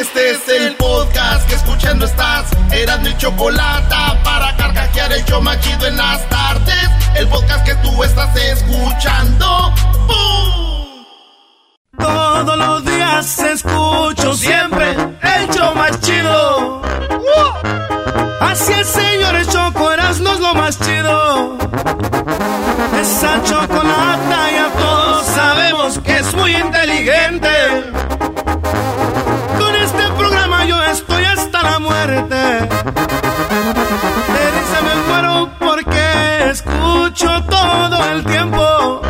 Este es el podcast que escuchando estás. Eran mi chocolate para carcajear el yo machido en las tardes. El podcast que tú estás escuchando. ¡Bum! Todos los días escucho siempre el show más chido. Así el señor Choco Erasmo es lo más chido. Esa chocolata ya todos sabemos que es muy inteligente. Estoy hasta la muerte. De risa me muero porque escucho todo el tiempo.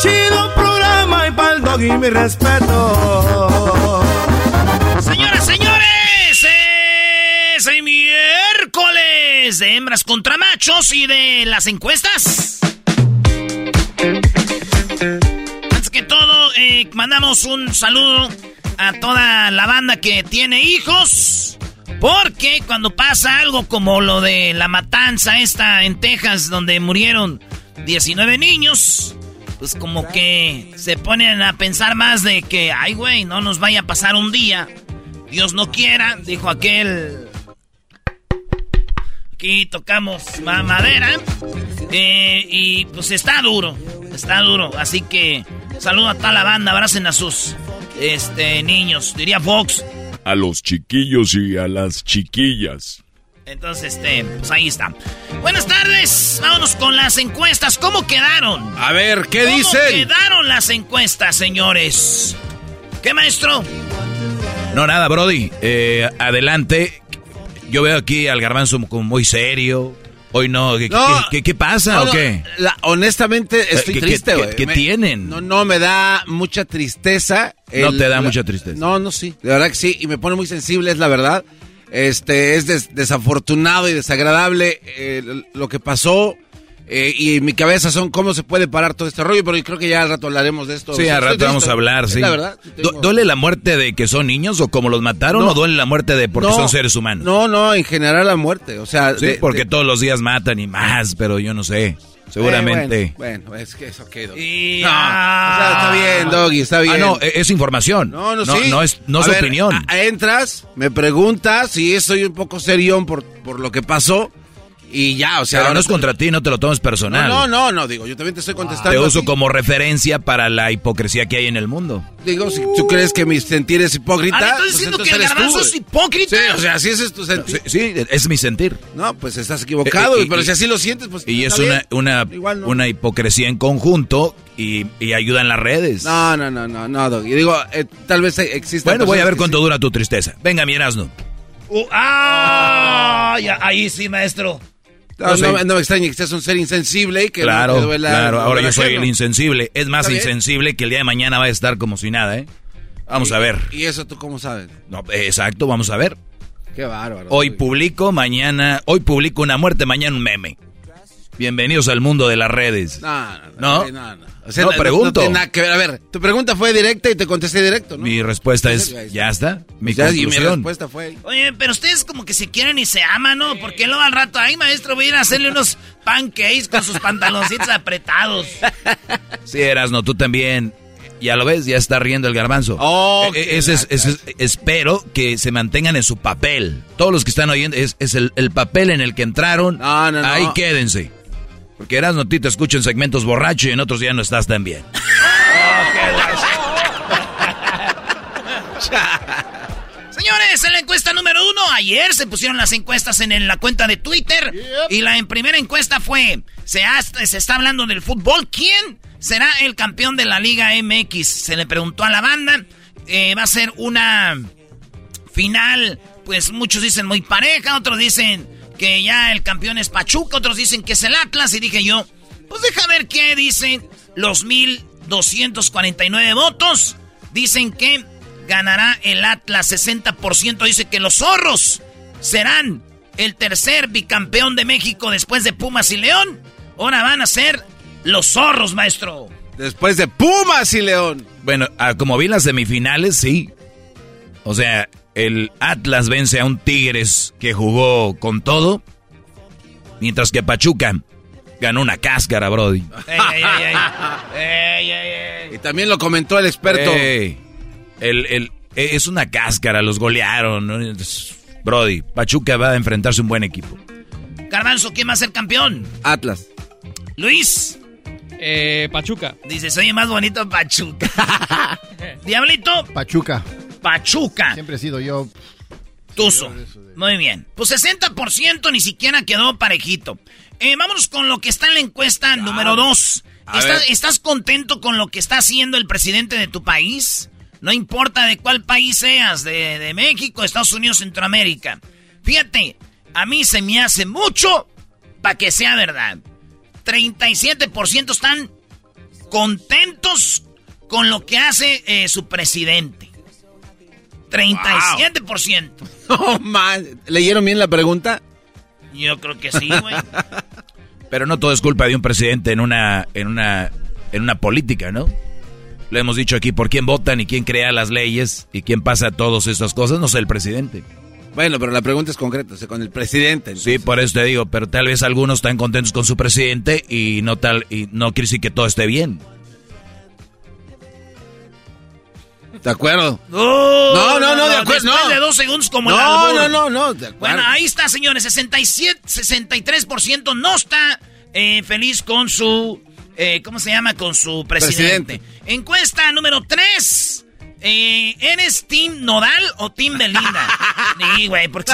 Chido programa y pa'l dog y mi respeto. Señoras, señores, es el miércoles de hembras contra machos y de las encuestas. Mandamos un saludo a toda la banda que tiene hijos. Porque cuando pasa algo como lo de la matanza esta en Texas, donde murieron 19 niños, pues como que se ponen a pensar más de que, ay güey, no nos vaya a pasar un día. Dios no quiera, dijo aquel. Aquí tocamos ma- madera. Eh, y pues está duro, está duro. Así que saludo a toda la banda, abracen a sus este, niños, diría Fox. A los chiquillos y a las chiquillas. Entonces, este, pues ahí está. Buenas tardes, vámonos con las encuestas. ¿Cómo quedaron? A ver, ¿qué ¿Cómo dicen? quedaron las encuestas, señores? ¿Qué maestro? No, nada, Brody. Eh, adelante. Yo veo aquí al garbanzo como muy serio. Hoy no. ¿Qué, No. qué- qué- qué pasa No, o qué? la- honestamente estoy ¿Qué- qué- triste, qué- güey. qué Me- tienen? No, no, me da mucha tristeza. No te da mucha tristeza. No, no, sí. De verdad que sí. Y me pone muy sensible, es la verdad. Este, es des- desafortunado y desagradable eh, lo que pasó. Eh, y en mi cabeza son cómo se puede parar todo este rollo, pero yo creo que ya al rato hablaremos de esto. Sí, al rato vamos a hablar, sí. La verdad. Tengo- ¿Duele la muerte de que son niños o como los mataron No. o duele la muerte de porque No, son seres humanos? No, no, en general la muerte. O sea, Sí, de- porque de- todos los días matan y más, pero yo no sé. Seguramente. Eh, bueno, bueno, es que eso quedó. Y- No, o sea, está bien, Doggy, está bien. Ah, no, e- es información. No, no, sí. No, es, no es ver, opinión. entras, me preguntas y soy un poco serión por, por lo que pasó y ya, o sea. pero no es contra ti, no te lo tomes personal. No, no, no, digo, yo también te estoy contestando. Te uso como referencia para la hipocresía que hay en el mundo. Digo, si tú crees que mi sentir es hipócrita. Ah, ¿estás pues diciendo entonces que el eres tú, garbanzo es hipócrita? Sí, o sea, si ese es tu sentir. Sí, sí, es mi sentir. No, pues estás equivocado, Eh, eh, pero y- si así lo sientes, pues. Y es una, una, Igual no. una hipocresía en conjunto y, y ayuda en las redes. No, no, no, no, no, Doggy. Digo, eh, tal vez exista. bueno, voy a ver cuánto dura tu tristeza. Venga, mi Erasmo. Uh, ah, ya, ahí sí, maestro. No, Yo no, no me extraña que seas un ser insensible y que no Claro, te duela. claro. no Ahora yo soy el insensible. Es más insensible que el día de mañana va a estar como si nada, ¿eh? Vamos a ver. ¿Y eso tú cómo sabes? No, exacto, vamos a ver. Qué bárbaro. Hoy publico, mañana, hoy publico una muerte, mañana un meme. Bienvenidos al mundo de las redes. No, ¿No? no, no. no. O sea, No, no, pregunto. No, tiene nada que ver. A ver, tu pregunta fue directa y te contesté directo, ¿no? Mi respuesta es, ya está. Mi Ya, y mi respuesta fue. Oye, pero ustedes como que se quieren y se aman, ¿no? Porque luego al rato, ay, maestro, voy a ir a hacerle unos pancakes con sus pantaloncitos apretados. Sí, Erasno, tú también. Ya lo ves, ya está riendo el garbanzo. Oh, ese es- ese es- espero que se mantengan en su papel. Todos los que están oyendo, es, es el, el papel en el que entraron. No, no, no. Ahí quédense. Porque Erasno, a ti te escucho en segmentos borracho y en otros ya no estás tan bien. Señores, Señores, en la encuesta número uno, ayer se pusieron las encuestas en, la cuenta de Twitter. Y la en primera encuesta fue, se, se está hablando del fútbol. ¿Quién será el campeón de la Liga MX? Se le preguntó a la banda. Eh, va a ser una final, pues muchos dicen muy pareja, otros dicen que ya el campeón es Pachuca, otros dicen que es el Atlas. Y dije yo, pues deja ver qué dicen los 1249 votos. Dicen que ganará el Atlas 60%. Dice que los zorros serán el tercer bicampeón de México después de Pumas y León. Ahora van a ser los zorros, maestro. Después de Pumas y León. Bueno, ah, como vi las semifinales, sí. O sea, el Atlas vence a un Tigres que jugó con todo. Mientras que Pachuca ganó una cáscara, Brody. y también lo comentó el experto. el, es una cáscara, los golearon. Brody, Pachuca va a enfrentarse a un buen equipo. Garbanzo, ¿quién va a ser campeón? Atlas. Luis. Eh, Pachuca. Dice, soy más bonito Pachuca. Diablito. Pachuca. Pachuca. Siempre he sido yo. Tuzo. Muy bien. Pues 60% ni siquiera quedó parejito. Eh, vámonos con lo que está en la encuesta número 2. ¿Estás, contento con lo que está haciendo el presidente de tu país? No importa de cuál país seas, de, de México, Estados Unidos, Centroamérica. Fíjate, a mí se me hace mucho para que sea verdad. 37% están contentos con lo que hace eh, su presidente. 37%. No, man. ¿Leyeron bien la pregunta? Yo creo que sí, güey. Pero no todo es culpa de un presidente en una, en una, en una política, ¿no? Lo hemos dicho aquí, por quién votan y quién crea las leyes y quién pasa todas estas cosas, no sé el presidente. Bueno, pero la pregunta es concreta, o sea, con el presidente. Sí, por eso te digo, pero tal vez algunos están contentos con su presidente y no tal y no quiere decir que todo esté bien. ¿De acuerdo? no, no, no, de acuerdo. Después de dos segundos como No, no, no, no, de acuerdo. Bueno, ahí está, señores. 67, 63% no está eh, feliz con su... Eh, ¿Cómo se llama? Con su presidente. Encuesta número 3. Eh, ¿Eres Team Nodal o Team Belinda? Sí, güey, porque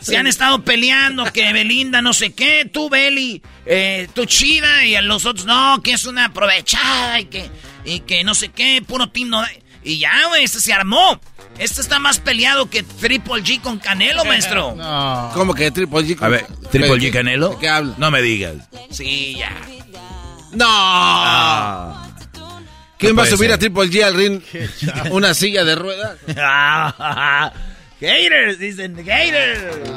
se, han, estado peleando que Belinda no sé qué, tú Beli, eh, tú chida y a los otros no, que es una aprovechada y que, y que no sé qué, puro Team Nodal. Y ya, güey, este se armó. Este está más peleado que Triple G con Canelo, maestro. No. ¿Cómo que Triple G con A ver, ¿Triple G Canelo? ¿Qué habla? No me digas. Sí, ya. ¡No! Ah. ¿Quién va a subir a Triple G al ring? ¿Una silla de ruedas? haters, dicen, haters.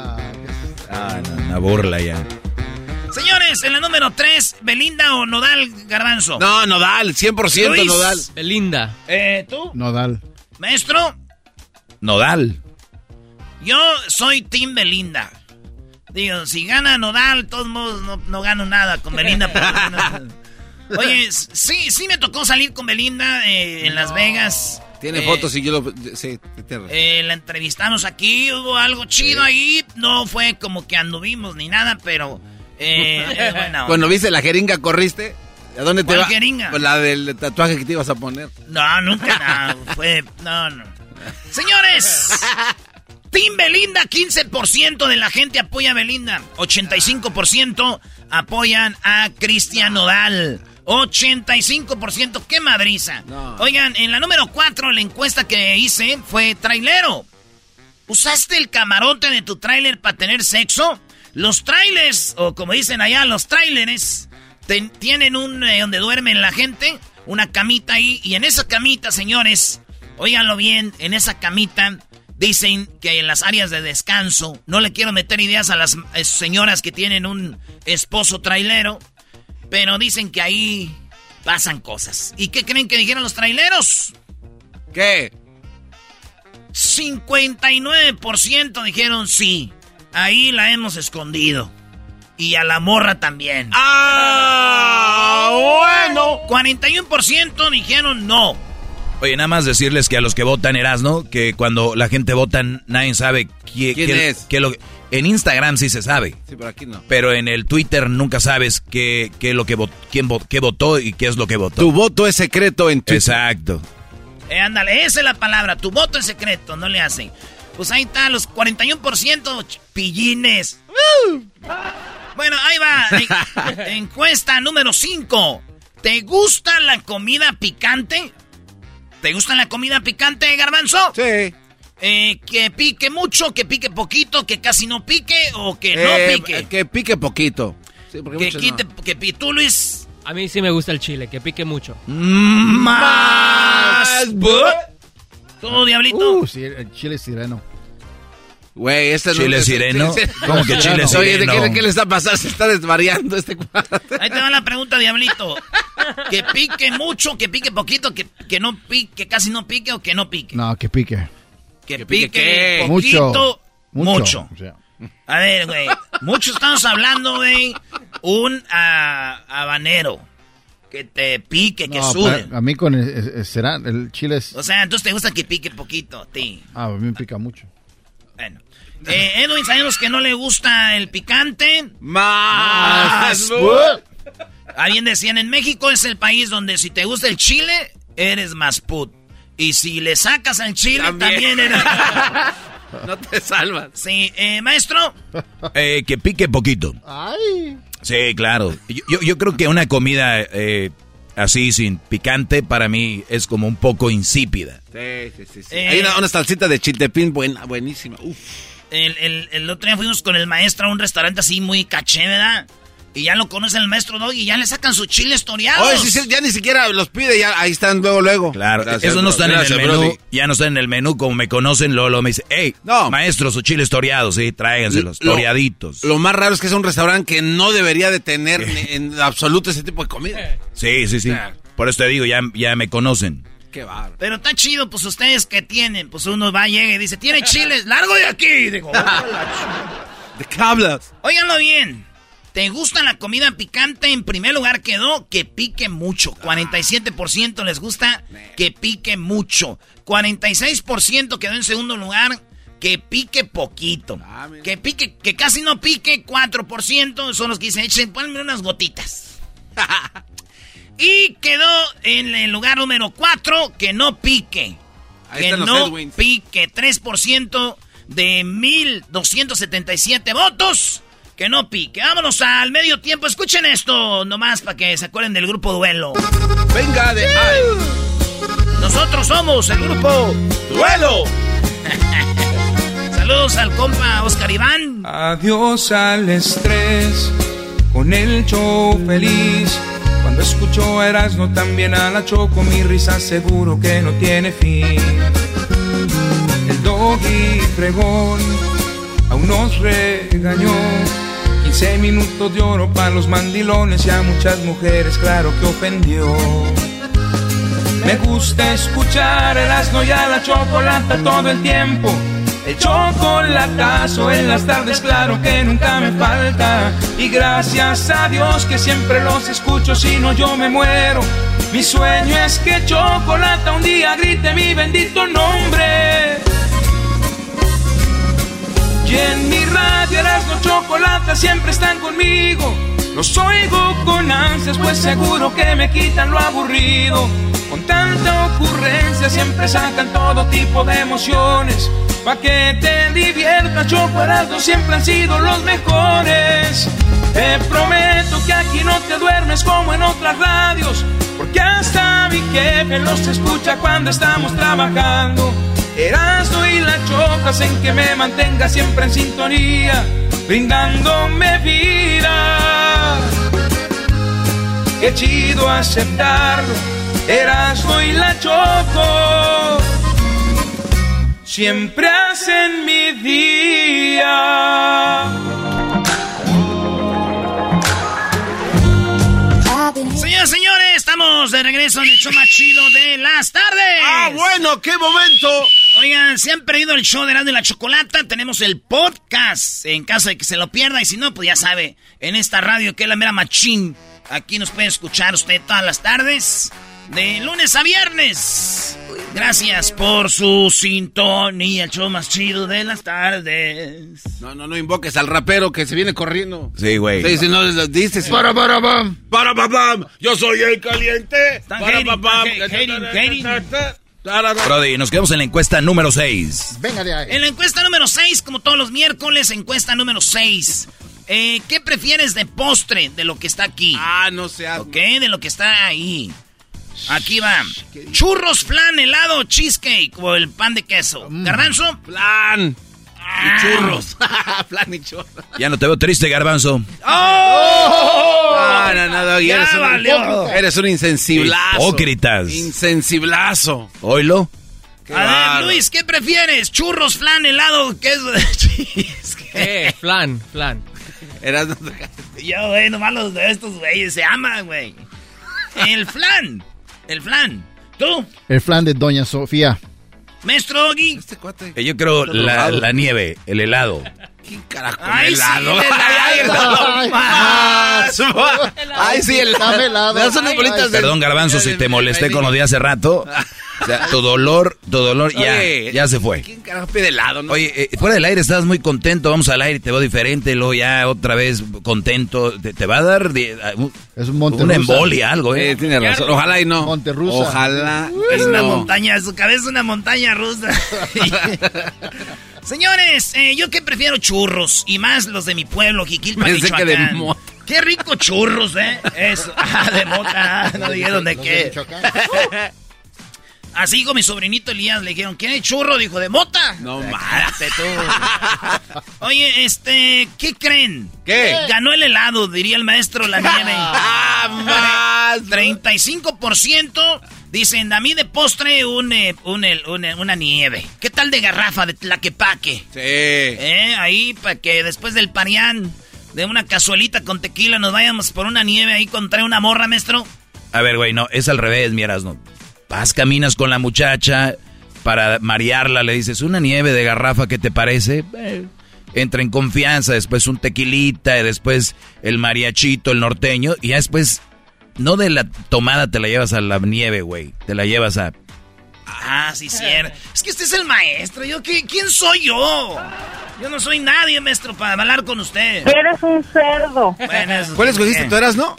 Ah, no, una burla ya. Señores, en la número 3, Belinda o Nodal Garbanzo. No, Nodal, 100% Nodal. Belinda. Eh, ¿tú? Nodal. Maestro. Nodal. Yo soy Team Belinda. Digo, si gana Nodal, todos modos no, no gano nada con Belinda. Oye, sí, sí me tocó salir con Belinda eh, en Las Vegas. Tiene eh, fotos y yo lo... Sí, eh, la entrevistamos aquí, hubo algo chido ahí. No fue como que anduvimos ni nada, pero... Eh, Cuando viste la jeringa, ¿corriste? ¿A dónde te va? jeringa? Pues la del tatuaje que te ibas a poner. No, nunca, no. Fue... No, no. Señores... Team Belinda, 15% de la gente apoya a Belinda. 85% apoyan a Cristian Nodal. 85%, qué madriza. Oigan, en la número 4, la encuesta que hice fue trailero. ¿Usaste el camarote de tu trailer para tener sexo? Los trailers, o como dicen allá, los trailers, tienen un eh, donde duermen la gente, una camita ahí, y en esa camita, señores, óiganlo bien, en esa camita dicen que en las áreas de descanso, no le quiero meter ideas a las eh, señoras que tienen un esposo trailero, pero dicen que ahí pasan cosas. ¿Y qué creen que dijeron los traileros? ¿Qué? 59% dijeron sí. Ahí la hemos escondido. Y a la morra también. ¡Ah! Bueno. 41% dijeron no. Oye, nada más decirles que a los que votan Erasno, que cuando la gente vota nadie sabe quién, es. Qué lo, en Instagram sí se sabe. Sí, pero aquí no. Pero en el Twitter nunca sabes qué, qué lo que quién qué votó y qué es lo que votó. Tu voto es secreto en Twitter. Exacto. Eh, ándale, esa es la palabra. Tu voto es secreto, no le hacen. Pues ahí está, los 41% pillines. Bueno, ahí va. Encuesta número 5. ¿Te gusta la comida picante? ¿Te gusta la comida picante, garbanzo? Sí. Eh, que pique mucho, que pique poquito, que casi no pique o que no Eh, pique. Que pique poquito. Sí, porque Que quite, no. que tú, Luis. A mí sí me gusta el chile, que pique mucho. Más. ¿Tú, Diablito? Uh, sí, el chile sireno. Güey, este no ¿Chile es- sireno? ¿Cómo que chile Oye, ¿de sireno? qué, qué le está pasando? Se está desvariando este cuadro. Ahí te va la pregunta, Diablito. Que pique mucho, que pique poquito, que, que no pique, que casi no pique o que no pique. No, que pique. Que, ¿Que pique, poquito, Mucho. mucho. O sea, A ver, güey. Mucho estamos hablando, güey. Un ah, habanero. Que te pique, que no, para- a mí con el, será- el chile es... O sea, entonces te gusta que pique poquito a ti. Ah, a mí me pica mucho. Bueno. Eh, Edwin, sabemos que no le gusta el picante. Más. Bien decían, en México es el país donde si te gusta el chile, eres más put. Y si le sacas al chile, También. también, eres... No te salvas. Sí, eh, maestro. Eh, que pique poquito. Ay. Sí, claro. Yo, yo- yo creo que una comida eh, así sin picante para mí es como un poco insípida. Sí, sí, sí. sí. Eh. Hay una, una salsita de chiltepín buena, buenísima. Uf. El, el- el otro día fuimos con el maestro a un restaurante así muy caché, ¿verdad? Y ya lo conoce el maestro Doggy y ya le sacan sus chiles toreados. Oye, sí, sí, ya ni siquiera los pide, ya ahí están luego, luego. Claro, Gracias, eso no está en el menú. Brody. Ya no está en el menú, como me conocen, Lolo me dice, hey, No. maestro, sus chiles toreados, sí, tráiganselos, Lo- toreaditos. Lo más raro es que es un restaurante que no debería de tener ni- en absoluto ese tipo de comida. Sí, sí, sí. Por eso te digo, ya, ya me conocen. Qué bárbaro. Pero está chido, pues ustedes que tienen. Pues uno va, llega y dice, ¿tiene chiles? ¡Largo de aquí! Digo, ¿De qué hablas? óiganlo bien. ¿Te gusta la comida picante? En primer lugar quedó que pique mucho. 47% les gusta que pique mucho. 46% quedó en segundo lugar que pique poquito. Ah. Que pique, que casi no pique. 4% son los que dicen, echen, ponme unas gotitas. y quedó en el lugar número 4 que no pique. Ahí que no pique. 3% de 1277 votos. Que no pique. Vámonos al medio tiempo. Escuchen esto nomás para que se acuerden del grupo Duelo. Venga de... Ay. Nosotros somos el grupo ¡Duelo! Saludos al compa Oscar Iván. Adiós al estrés, con el show feliz. Cuando escucho a Erasmo también a la Choco, mi risa seguro que no tiene fin. El doggy fregón aún nos regañó. 15 minutos de oro para los mandilones y a muchas mujeres, claro que ofendió. Me gusta escuchar el asno y a la chocolata todo el tiempo. El chocolatazo en las tardes, claro que nunca me falta. Y gracias a Dios que siempre los escucho, si no yo me muero. Mi sueño es que chocolata un día grite mi bendito nombre. En mi radio Erasmo Chocolata siempre están conmigo. Los oigo con ansias, pues seguro que me quitan lo aburrido. Con tanta ocurrencia siempre sacan todo tipo de emociones. Pa' que te diviertas, Choco Erasmo siempre han sido los mejores. Te prometo que aquí no te duermes como en otras radios. Porque hasta mi jefe los escucha cuando estamos trabajando. Erasmo y la choca hacen que me mantenga siempre en sintonía, brindándome vida. Qué chido aceptarlo, Erasmo y la choco. Siempre hacen mi día. Señoras y señores, estamos de regreso en el show más chido de las tardes. ¡Ah, bueno! ¡Qué momento! Oigan, si han perdido el show de Erasmo y la Chocolata, tenemos el podcast en caso de que se lo pierda. Y si no, pues ya sabe, en esta radio que es la mera machín. Aquí nos puede escuchar usted todas las tardes, de lunes a viernes. Gracias por su sintonía, el show más chido de las tardes. No, no, no invoques al rapero que se viene corriendo. Sí, güey. Sí, si no lo dices. Para, para, pam. Para, pa, pam. Yo soy el caliente. Para, pam. Brody, nos quedamos en la encuesta número 6. Venga de ahí. En la encuesta número 6, como todos los miércoles, encuesta número 6. Eh, ¿Qué prefieres de postre de lo que está aquí? Ah, no sé. Ok, de lo que está ahí. Aquí va. Churros, flan, helado, cheesecake o el pan de queso. Garbanzo. Plan. Ah. Y churros. Plan y churros. Ya no te veo triste, garbanzo. ¡Oh! Ah, no, no, no, Ya eres, un, valió. eres un insensiblazo. Hipócritas. Insensiblazo. Oilo. Qué A ver. Luis, ¿qué prefieres? ¿Churros, flan, helado, de cheesecake? Eh, flan, flan. Eras- Yo, güey, nomás los de estos güeyes se aman, güey. El flan. El flan. ¿Tú? El flan de Doña Sofía. Maestro Oggy. Este cuate. Eh, Yo creo la, la nieve, el helado. ¿Quién carajo Ay, sí, helado? el Ay, helado. helado. Más. Ay, sí, el Dame helado. Unas Ay, bolitas ay. de- Perdón, garbanzo, si te molesté con lo de hace rato. O sea, tu dolor, tu dolor ya, Oye, ya se fue. ¿Quién carajo pide helado? No? Oye, eh, fuera del aire estabas muy contento, vamos al aire, te veo diferente, luego ya otra vez contento. Te, te va a dar de- a- un- Es un monte una rusa. embolia, algo, Eh, ¿eh? tiene razón. Ojalá y no. Monterrusa. Ojalá. Es y una no. montaña, su cabeza es una montaña rusa. Señores, eh, yo que prefiero churros y más los de mi pueblo, Jiquilpan, Pensé que de mota. Qué rico churros, ¿eh? Eso. Ah, de mota. No dijeron de Los de qué. Así con mi sobrinito Elías le dijeron, ¿quiere churro? Dijo, ¿de mota? No cállate tú. Oye, este, ¿qué creen? ¿Qué? Ganó el helado, diría el maestro la nieve. Ah, más. 35% dicen, a mí de postre un, eh, un, el- un, eh, una nieve. ¿Qué tal de garrafa de tlaquepaque? Sí. ¿Eh? Ahí para que después del parián de una cazuelita con tequila nos vayamos por una nieve ahí contra una morra, maestro. A ver, güey, no, es al revés, miras, no. Vas, caminas con la muchacha para marearla, le dices, una nieve de garrafa, ¿qué te parece? Eh, entra en confianza, después un tequilita, y después el mariachito, el norteño, y ya después, no de la tomada te la llevas a la nieve, güey, te la llevas a... Ah, sí, cierto. Es que usted es el maestro. ¿Yo qué, ¿Quién soy yo? Yo no soy nadie, maestro, para hablar con usted. Eres un cerdo. Bueno, eso- ¿Cuál escogiste? eh, ¿Tú eras, no?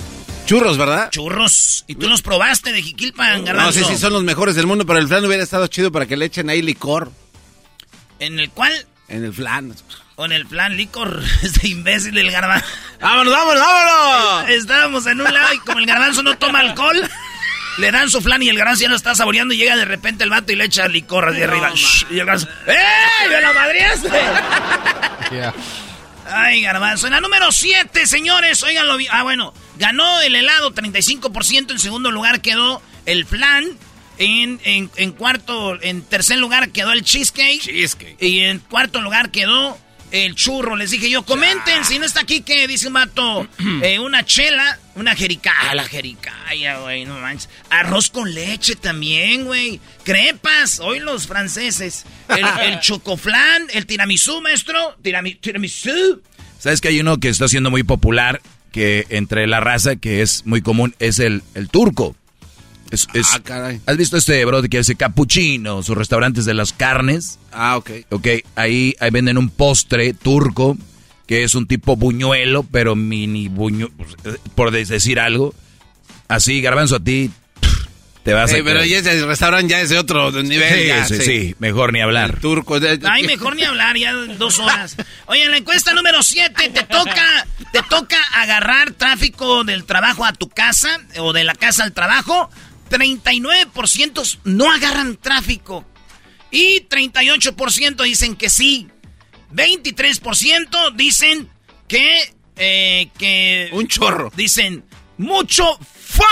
Churros, ¿verdad? Churros. ¿Y tú los probaste de Jiquilpan, No, garbanzo? sí, sí, son los mejores del mundo, pero el flan hubiera estado chido para que le echen ahí licor ¿En el cual? en el flan. ¿O en el plan licor? Este imbécil el garbanzo. ¡Vámonos, vámonos, vámonos! Estábamos en un lado y como el garbanzo no toma alcohol, le dan su flan y el garbanzo ya lo está saboreando y llega de repente el vato y le echa licor de arriba. Shh, y el garbanzo, ¡eh! ¡Me lo madreaste! Yeah. Ay, garbanzo. En la número 7, señores, óiganlo bien. Ah, bueno, ganó el helado 35%. En segundo lugar quedó el flan. En, en, en cuarto, en tercer lugar quedó el cheesecake. Cheesecake. Y en cuarto lugar quedó el churro. Les dije yo, comenten si no está aquí que dice un vato, eh, una chela, una jericaya. La jericaya, güey, no manches. Arroz con leche también, güey. Crepas, hoy los franceses. El, el chocoflan, el tiramisú, maestro. Tirami- tiramisú. ¿Sabes que hay uno que está siendo muy popular que entre la raza que es muy común es el, el turco? Es- es- Ah, caray. ¿Has visto este bro que dice capuchino, sus restaurantes de las carnes? Ah, ok. Ok, ahí, ahí venden un postre turco que es un tipo buñuelo, pero mini buñuelo, por decir algo. Así, garbanzo, a ti te vas Sí, a... pero ya es el restaurante ya es de otro nivel. sí, ya, sí, sí, mejor ni hablar. El turco. de- Ay, mejor ni hablar, ya dos horas. Oye, en la encuesta número 7 te toca, te toca agarrar tráfico del trabajo a tu casa o de la casa al trabajo. 39% no agarran tráfico. Y 38% dicen que sí. 23% dicen que, eh, que... Un chorro. Dicen, mucho fuck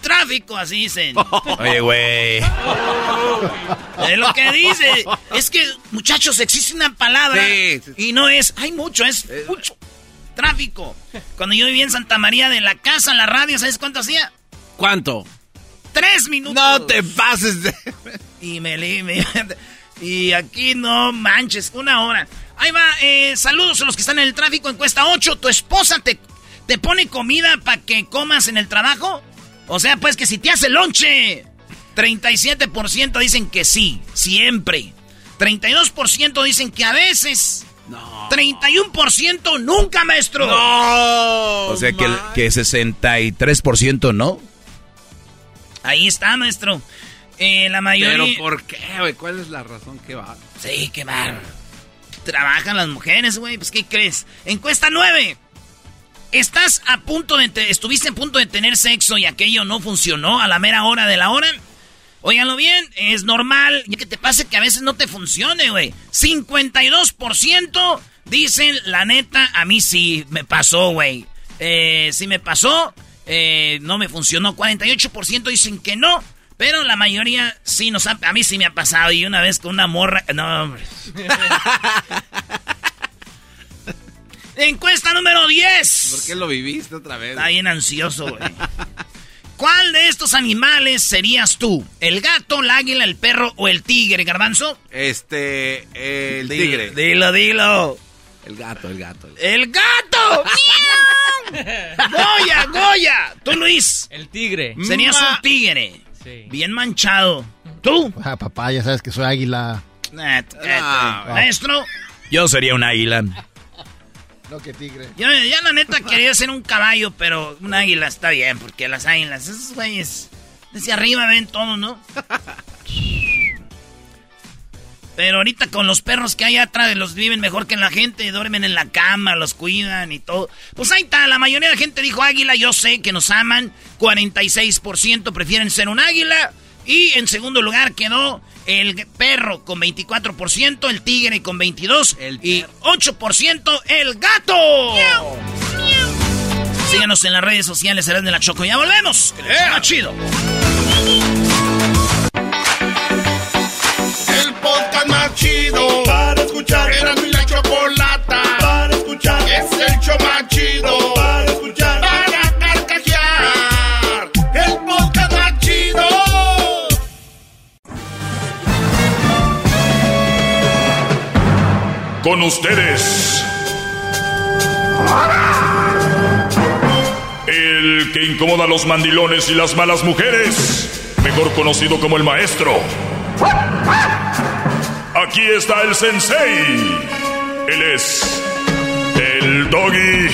tráfico, así dicen. Oye, güey. Es lo que dice. Es que, muchachos, existe una palabra Sí, sí. y no es, hay mucho, es mucho. Tráfico. Cuando yo vivía en Santa María de la casa, la radio, ¿sabes cuánto hacía? ¿Cuánto? Tres minutos. No te pases de... Y me, li- me- Y aquí no manches, una hora. Ahí va, eh, saludos a los que están en el tráfico. Encuesta 8. ¿Tu esposa te, te pone comida para que comas en el trabajo? O sea, pues que si te hace lonche. 37% dicen que sí, siempre. 32% dicen que a veces. No. 31% nunca, maestro. No. O sea que, que 63% no. Ahí está, maestro. Eh, la mayoría... ¿Pero por qué, güey? ¿Cuál es la razón que va? Sí, qué bárbaro. Trabajan las mujeres, güey. Pues, ¿qué crees? Encuesta 9. ¿Estás a punto de... estuviste a punto de tener sexo y aquello no funcionó a la mera hora de la hora? Óiganlo bien, es normal ya que te pase que a veces no te funcione, güey. 52% dicen, la neta, a mí sí me pasó, güey. Eh, sí me pasó, eh, no me funcionó. 48% dicen que no, pero la mayoría sí nos ha... A mí sí me ha pasado y una vez con una morra... No, hombre. Encuesta número 10. ¿Por qué lo viviste otra vez? Está bien ansioso, güey. ¿Cuál de estos animales serías tú? ¿El gato, el águila, el perro o el tigre, garbanzo? Este, el tigre. Dilo, dilo. El gato, el gato. ¡El gato! ¡Goya, Goya! ¿Tú, Luis? El tigre. Serías un tigre. Sí. Bien manchado. ¿Tú? Ah, papá, ya sabes que soy águila. Ah, Maestro. Yo sería un águila. No, que tigre. Yo ya la neta quería ser un caballo, pero un águila está bien, porque las águilas, esos güeyes, desde arriba ven todo, ¿no? Pero ahorita con los perros que hay atrás, los viven mejor que la gente, duermen en la cama, los cuidan y todo. Pues ahí está, la mayoría de la gente dijo águila, yo sé que nos aman, 46% prefieren ser un águila. Y en segundo lugar quedó el perro con 24%, el tigre con 22% y 8% el gato. Síganos en las redes sociales, serán de la Choco. Ya volvemos. Que les chido. Chido para escuchar. Era mi la chocolata para escuchar. Es el show más para escuchar. Para carcajear. El podcast más chido. Con ustedes. El que incomoda a los mandilones y las malas mujeres. Mejor conocido como el maestro. Aquí está el sensei. Él es el doggy.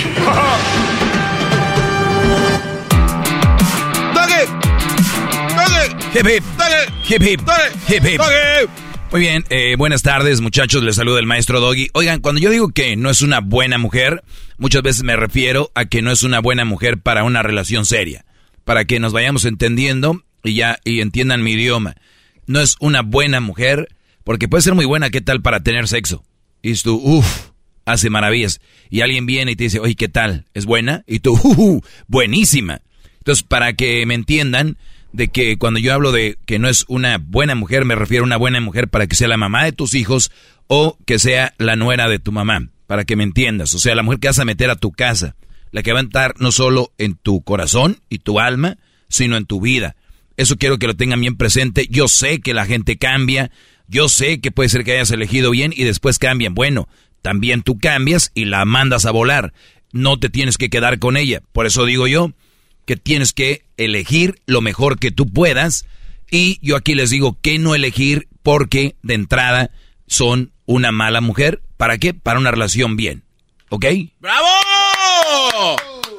Hip hip. Hip hip. Hip hip. Muy bien, eh, buenas tardes muchachos, les saluda el maestro Doggy. Oigan, cuando yo digo que no es una buena mujer, muchas veces me refiero a que no es una buena mujer para una relación seria. Para que nos vayamos entendiendo y ya y entiendan mi idioma. No es una buena mujer, porque puede ser muy buena, ¿qué tal para tener sexo? Y tú, uff, hace maravillas. Y alguien viene y te dice, oye, ¿qué tal? ¿Es buena? Y tú, uff, buenísima. Entonces, para que me entiendan, de que cuando yo hablo de que no es una buena mujer, me refiero a una buena mujer para que sea la mamá de tus hijos o que sea la nuera de tu mamá, para que me entiendas. O sea, la mujer que vas a meter a tu casa, la que va a entrar no solo en tu corazón y tu alma, sino en tu vida. Eso quiero que lo tengan bien presente. Yo sé que la gente cambia, yo sé que puede ser que hayas elegido bien y después cambian. Bueno, también tú cambias y la mandas a volar. No te tienes que quedar con ella. Por eso digo yo, que tienes que elegir lo mejor que tú puedas. Y yo aquí les digo que no elegir porque de entrada son una mala mujer. ¿Para qué? Para una relación bien. ¿Ok? ¡Bravo!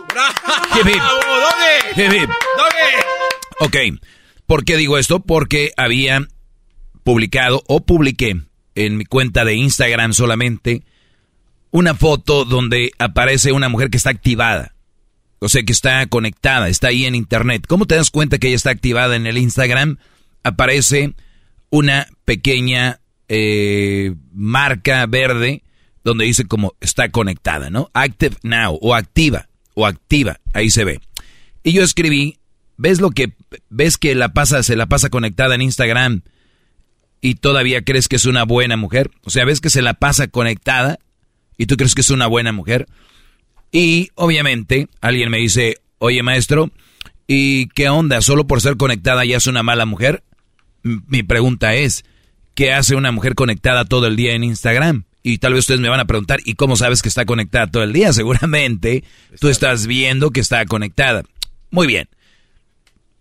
¡Bravo! Hip, hip. ¡Doggy! Hip, hip. ¡Doggy! Ok. ¿Por qué digo esto? Porque había publicado o publiqué en mi cuenta de Instagram solamente una foto donde aparece una mujer que está activada. O sea, que está conectada, está ahí en internet. ¿Cómo te das cuenta que ella está activada en el Instagram? Aparece una pequeña eh, marca verde donde dice como está conectada, ¿no? Active now o activa o activa, ahí se ve. Y yo escribí, ¿ves lo que ves que la pasa se la pasa conectada en Instagram y todavía crees que es una buena mujer? O sea, ¿ves que se la pasa conectada y tú crees que es una buena mujer? Y obviamente alguien me dice, oye maestro, ¿y qué onda? ¿Solo por ser conectada ya es una mala mujer? M mi pregunta es, ¿qué hace una mujer conectada todo el día en Instagram? Y tal vez ustedes me van a preguntar, ¿y cómo sabes que está conectada todo el día? Seguramente tú estás viendo que está conectada. Muy bien.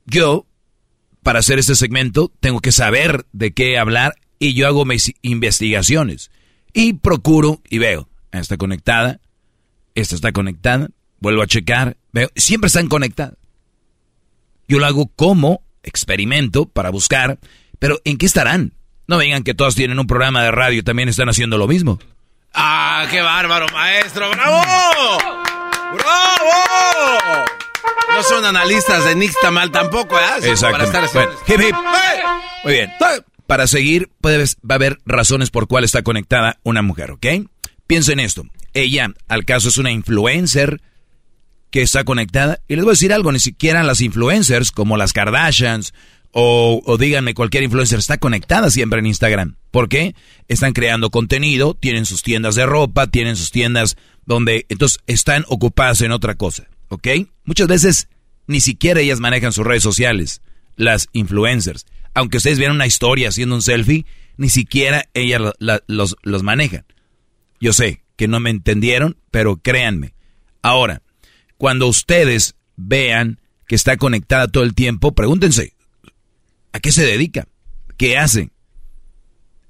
Yo, para hacer este segmento, tengo que saber de qué hablar y yo hago mis investigaciones. Y procuro y veo, está conectada, esta está conectada, vuelvo a checar, veo, siempre están conectadas. Yo lo hago como experimento para buscar, pero ¿en qué estarán? No vengan que todos tienen un programa de radio y también están haciendo lo mismo. ¡Ah, qué bárbaro, maestro! ¡Bravo! Son analistas de Nixtamal tampoco, ¿eh? Exacto. Muy bien. Para seguir, va a haber razones por cuál está conectada una mujer, ¿ok? Piensa en esto. Ella, al caso, es una influencer que está conectada. Y les voy a decir algo, ni siquiera las influencers como las Kardashians o, o, díganme cualquier influencer está conectada siempre en Instagram. ¿Por qué? Están creando contenido, tienen sus tiendas de ropa, tienen sus tiendas donde entonces están ocupadas en otra cosa, ¿ok? Muchas veces ni siquiera ellas manejan sus redes sociales, las influencers. Aunque ustedes vean una historia haciendo un selfie, ni siquiera ellas los, manejan. Yo sé que no me entendieron, pero créanme. Ahora, cuando ustedes vean que está conectada todo el tiempo, pregúntense, ¿a qué se dedica? ¿Qué hace?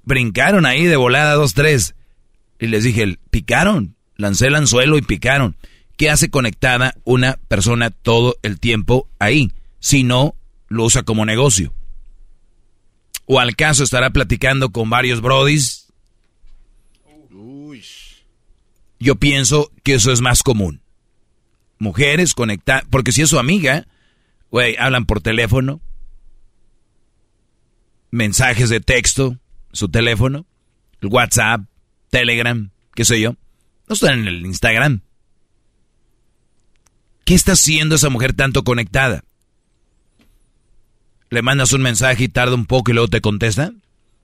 Brincaron ahí de volada dos, tres. Y les dije, picaron, lancé el anzuelo y picaron. ¿Qué hace conectada una persona todo el tiempo ahí? Si no, lo usa como negocio. O al caso estará platicando con varios brodis yo pienso que eso es más común. Mujeres conectadas, porque si es su amiga, güey, hablan por teléfono, mensajes de texto, su teléfono, el WhatsApp, Telegram, qué sé yo. No están en el Instagram. ¿Qué está haciendo esa mujer tanto conectada? Le mandas un mensaje y tarda un poco y luego te contesta,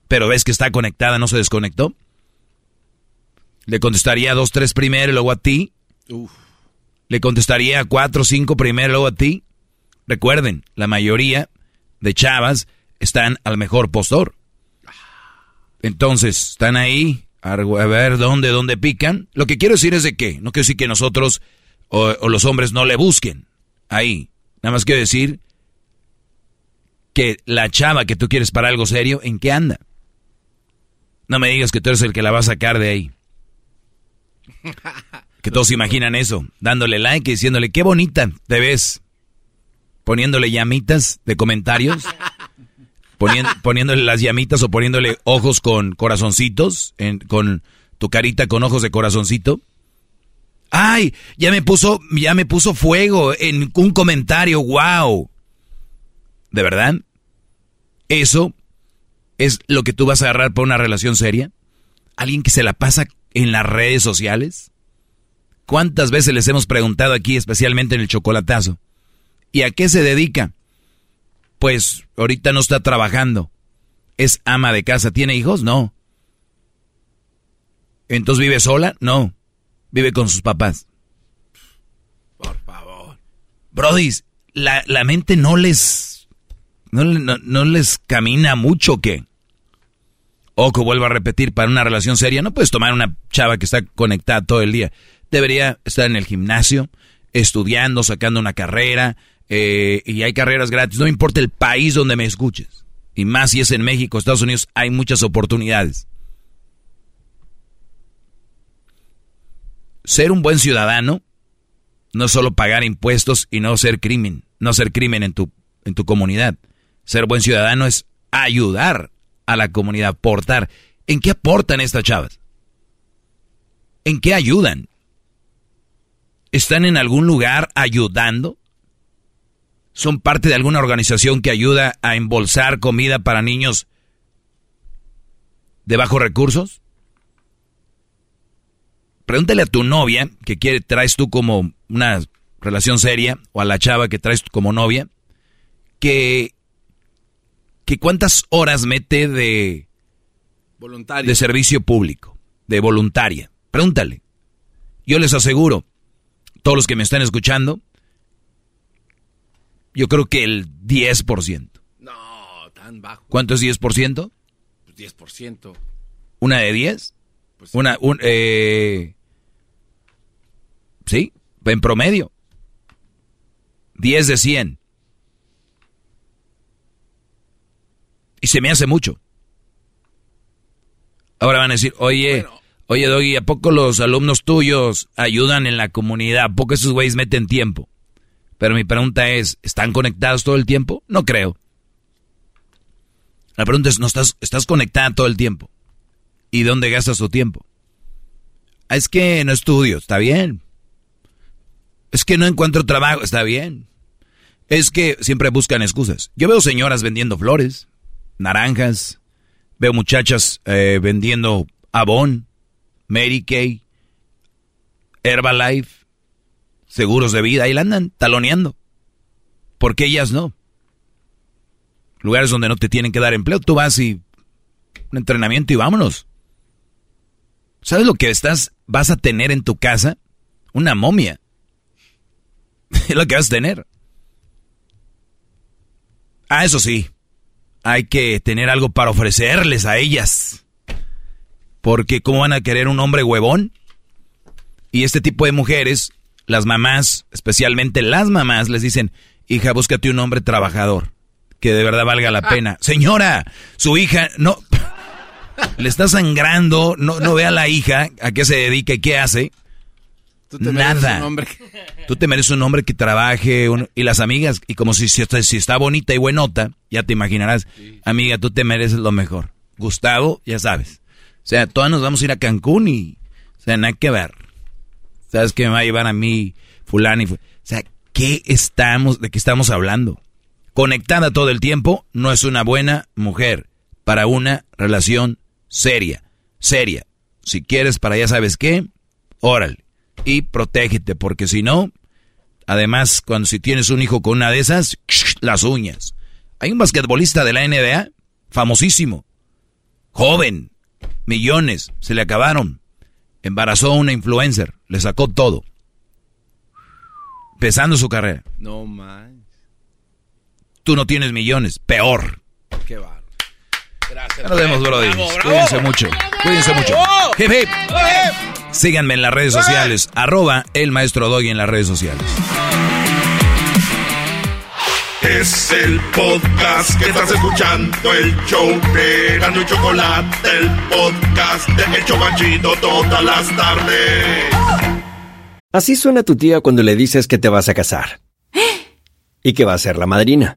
pero ves que está conectada, no se desconectó. Le contestaría dos, tres primero y luego a ti. Le contestaría cuatro, cinco primero y luego a ti. Recuerden, la mayoría de chavas están al mejor postor. Entonces, están ahí, a ver dónde, dónde pican. Lo que quiero decir es de que, no quiero decir que nosotros o, los hombres no le busquen ahí. Nada más quiero decir que la chava que tú quieres para algo serio, ¿en qué anda? No me digas que tú eres el que la va a sacar de ahí. Que todos imaginan eso, dándole like y diciéndole, qué bonita te ves. Poniéndole llamitas de comentarios. poniéndole las llamitas o poniéndole ojos con corazoncitos, con tu carita con ojos de corazoncito. Ay, ya me puso, ya me puso fuego en un comentario, wow. ¿De verdad? ¿Eso es lo que tú vas a agarrar para una relación seria? ¿Alguien que se la pasa en las redes sociales? ¿Cuántas veces les hemos preguntado aquí, especialmente en el chocolatazo? ¿Y a qué se dedica? Pues ahorita no está trabajando. ¿Es ama de casa? ¿Tiene hijos? No. ¿Entonces vive sola? No. Vive con sus papás. Por favor. Brody, la, la mente no les... No, no, no les camina mucho, que vuelvo a repetir, para una relación seria, no puedes tomar una chava que está conectada todo el día. Debería estar en el gimnasio, estudiando, sacando una carrera, eh, y hay carreras gratis. No importa el país donde me escuches. Y más si es en México, Estados Unidos, hay muchas oportunidades. Ser un buen ciudadano no es solo pagar impuestos y no ser crimen, no hacer crimen en tu, en tu comunidad. Ser buen ciudadano es ayudar a la comunidad, aportar. ¿En qué aportan estas chavas? ¿En qué ayudan? ¿Están en algún lugar ayudando? ¿Son parte de alguna organización que ayuda a embolsar comida para niños de bajos recursos? Pregúntale a tu novia que quiere, traes tú como una relación seria, o a la chava que traes como novia, que que cuántas horas mete de, de servicio público, de voluntaria. Pregúntale. Yo les aseguro, todos los que me están escuchando, yo creo que el 10%. No, tan bajo. ¿Cuánto es 10%? Pues 10%. ¿Una de 10? Pues Una, un, eh, sí, en promedio. 10 de 100. Y se me hace mucho. Ahora van a decir, oye, oye Doggy, ¿a poco los alumnos tuyos ayudan en la comunidad? ¿A poco esos güeyes meten tiempo? Pero mi pregunta es, ¿están conectados todo el tiempo? No creo. La pregunta es, ¿no estás, estás conectada todo el tiempo? ¿Y dónde gastas tu tiempo? Es que no estudio, está bien. Es que no encuentro trabajo, está bien. Es que siempre buscan excusas. Yo veo señoras vendiendo flores, naranjas, veo muchachas eh, vendiendo Avon, Mary Kay, Herbalife, seguros de vida, ahí la andan taloneando. ¿Por qué ellas no? Lugares donde no te tienen que dar empleo, tú vas y un entrenamiento y vámonos. ¿Sabes lo que estás vas a tener en tu casa? Una momia. es lo que vas a tener. Ah, eso sí. Hay que tener algo para ofrecerles a ellas. Porque ¿cómo van a querer un hombre huevón? Y este tipo de mujeres, las mamás, especialmente las mamás, les dicen, hija, búscate un hombre trabajador, que de verdad valga la pena. Señora, su hija, no, le está sangrando, no, no ve a la hija a qué se dedica y qué hace. Nada. Tú te mereces un hombre que trabaje y las amigas, y como si, si, está, si está bonita y buenota, ya te imaginarás, amiga, tú te mereces lo mejor. Gustavo, ya sabes. O sea, todas nos vamos a ir a Cancún y, o sea, nada que ver. ¿Sabes qué me va a llevar a mí fulano y O sea, ¿qué estamos, de qué estamos hablando? Conectada todo el tiempo no es una buena mujer para una relación seria, seria. Si quieres para ya sabes qué, órale y protégete, porque si no, además, cuando si tienes un hijo con una de esas, las uñas. Hay un basquetbolista de la NBA, famosísimo, joven, millones, se le acabaron. Embarazó a una influencer, le sacó todo. Empezando su carrera. No más. Tú no tienes millones, peor. Qué barro. Gracias. Nos vemos, Brody. Cuídense mucho. Cuídense mucho. Hip, hip. Síganme en las redes sociales, arroba el maestro Doggy en las redes sociales. Es el podcast que estás escuchando, el show de Gano y Chocolate, el podcast de El Chobachito todas las tardes. Así suena tu tía cuando le dices que te vas a casar. Y que va a ser la madrina.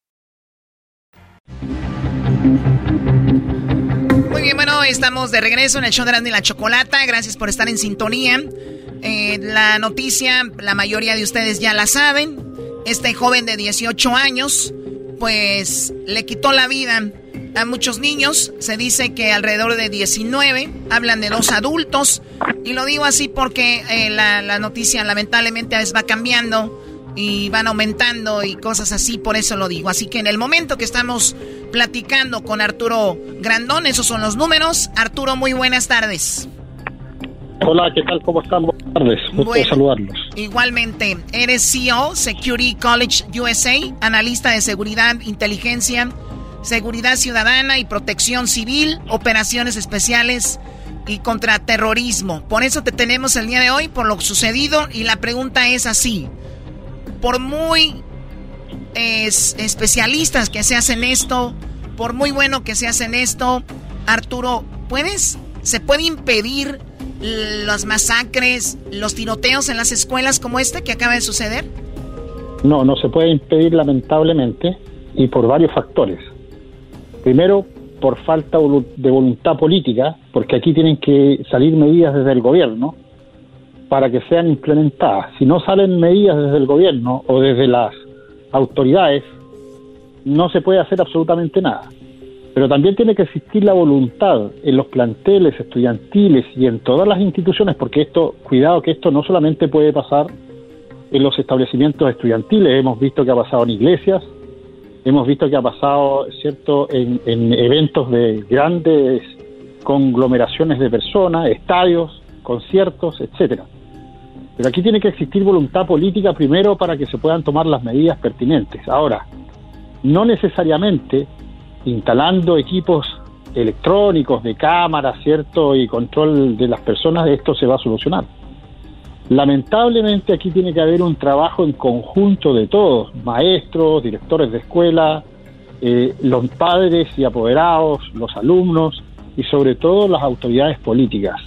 Muy bien, bueno, estamos de regreso en el show de Grande y la Chocolata. Gracias por estar en sintonía. Eh, la noticia, la mayoría de ustedes ya la saben. Este joven de 18 años, pues le quitó la vida a muchos niños. Se dice que alrededor de 19. Hablan de dos adultos. Y lo digo así porque eh, la, noticia lamentablemente va cambiando y van aumentando y cosas así, por eso lo digo. Así que en el momento que estamos platicando con Arturo Grandón, esos son los números. Arturo, muy buenas tardes. Hola, ¿qué tal? ¿Cómo están? Buenas tardes. Gusto saludarlos. Igualmente, eres CEO, Security College USA, analista de seguridad, inteligencia, seguridad ciudadana y protección civil, operaciones especiales y contraterrorismo. Por eso te tenemos el día de hoy, por lo sucedido, y la pregunta es así. Por muy especialistas que se hacen esto, por muy bueno que se hacen esto, Arturo, ¿puedes? ¿Se puede impedir las masacres, los tiroteos en las escuelas como este que acaba de suceder? No, no se puede impedir lamentablemente y por varios factores. Primero, por falta de voluntad política, porque aquí tienen que salir medidas desde el gobierno para que sean implementadas. Si no salen medidas desde el gobierno o desde las autoridades, no se puede hacer absolutamente nada. Pero también tiene que existir la voluntad en los planteles estudiantiles y en todas las instituciones, porque esto, cuidado que esto no solamente puede pasar en los establecimientos estudiantiles, hemos visto que ha pasado en iglesias, hemos visto que ha pasado, ¿cierto?, en, en eventos de grandes conglomeraciones de personas, estadios, conciertos, etcétera. Pero aquí tiene que existir voluntad política primero para que se puedan tomar las medidas pertinentes. Ahora, no necesariamente instalando equipos electrónicos de cámara, ¿cierto? Y control de las personas, esto se va a solucionar. Lamentablemente aquí tiene que haber un trabajo en conjunto de todos, maestros, directores de escuela, eh, los padres y apoderados, los alumnos y sobre todo las autoridades políticas.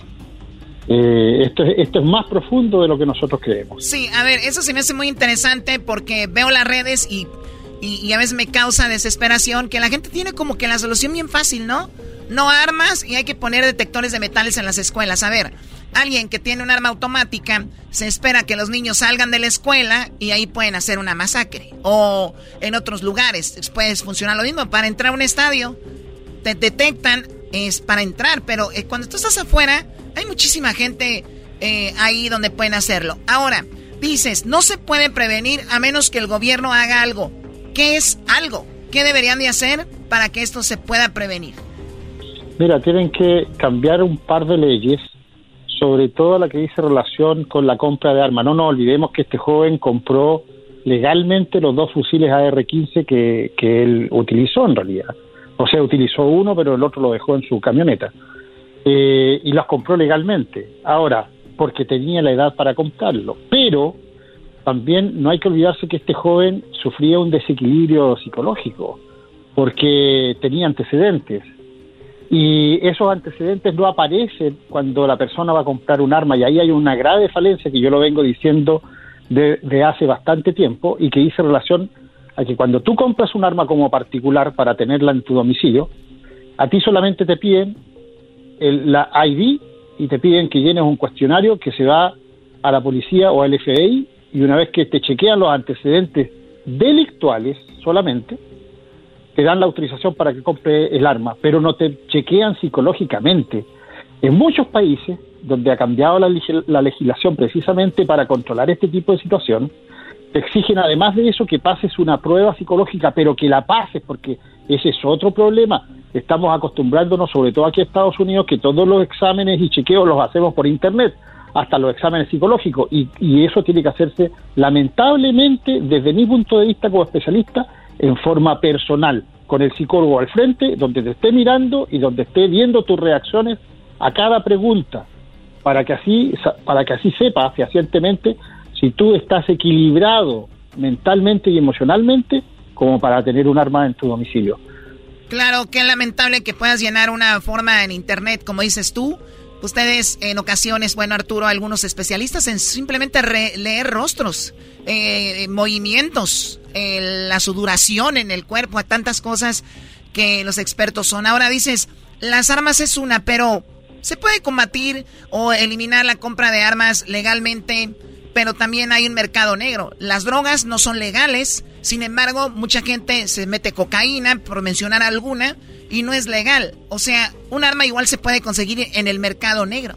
Eh, esto, es, más profundo de lo que nosotros creemos. Sí, a ver, eso se me hace muy interesante porque veo las redes y y, a veces me causa desesperación que la gente tiene como que la solución bien fácil, ¿no? No armas y hay que poner detectores de metales en las escuelas. A ver, alguien que tiene un arma automática se espera que los niños salgan de la escuela y ahí pueden hacer una masacre. O en otros lugares puede funcionar lo mismo. Para entrar a un estadio, te detectan, es para entrar, pero eh, cuando tú estás afuera, hay muchísima gente eh, ahí donde pueden hacerlo. Ahora, dices, no se puede prevenir a menos que el gobierno haga algo. ¿Qué es algo? ¿Qué deberían de hacer para que esto se pueda prevenir? Mira, tienen que cambiar un par de leyes, sobre todo la que dice relación con la compra de armas. No nos olvidemos que este joven compró legalmente los dos fusiles AR-15 que, que él utilizó en realidad. O sea, utilizó uno, pero el otro lo dejó en su camioneta. Eh, y los compró legalmente. Ahora, porque tenía la edad para comprarlo. Pero también no hay que olvidarse que este joven sufría un desequilibrio psicológico porque tenía antecedentes y esos antecedentes no aparecen cuando la persona va a comprar un arma y ahí hay una grave falencia que yo lo vengo diciendo de, hace bastante tiempo y que dice relación a que cuando tú compras un arma como particular para tenerla en tu domicilio, a ti solamente te piden el, la ID y te piden que llenes un cuestionario que se va a la policía o al FBI y una vez que te chequean los antecedentes delictuales solamente, te dan la autorización para que compre el arma, pero no te chequean psicológicamente. En muchos países donde ha cambiado la, la legislación precisamente para controlar este tipo de situación, te exigen además de eso que pases una prueba psicológica, pero que la pases, porque ese es otro problema. Estamos acostumbrándonos, sobre todo aquí en Estados Unidos, que todos los exámenes y chequeos los hacemos por Internet hasta los exámenes psicológicos y, eso tiene que hacerse lamentablemente desde mi punto de vista como especialista en forma personal, con el psicólogo al frente, donde te esté mirando y donde esté viendo tus reacciones a cada pregunta, para que así, para que así sepa fehacientemente si tú estás equilibrado mentalmente y emocionalmente como para tener un arma en tu domicilio. Claro, qué lamentable que puedas llenar una forma en internet, como dices tú, Ustedes en ocasiones, bueno Arturo, algunos especialistas en simplemente leer rostros, eh, movimientos, la sudoración en el cuerpo, tantas cosas que los expertos son. Ahora dices, las armas es una, pero se puede combatir o eliminar la compra de armas legalmente, pero también hay un mercado negro. Las drogas no son legales, sin embargo, mucha gente se mete cocaína, por mencionar alguna, y no es legal. O sea, un arma igual se puede conseguir en el mercado negro.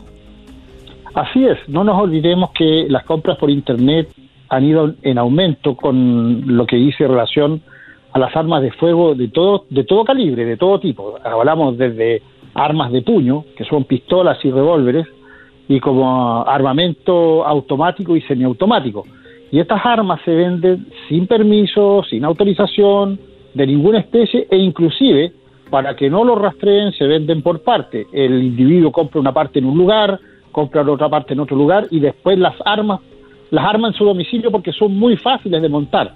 Así es, no nos olvidemos que las compras por Internet han ido en aumento con lo que dice relación a las armas de fuego de todo, de todo calibre, de todo tipo. Hablamos desde armas de puño, que son pistolas y revólveres, y como armamento automático y semiautomático. Y estas armas se venden sin permiso, sin autorización de ninguna especie e inclusive para que no lo rastreen se venden por parte. El individuo compra una parte en un lugar, compra otra parte en otro lugar y después las armas las arma en su domicilio porque son muy fáciles de montar.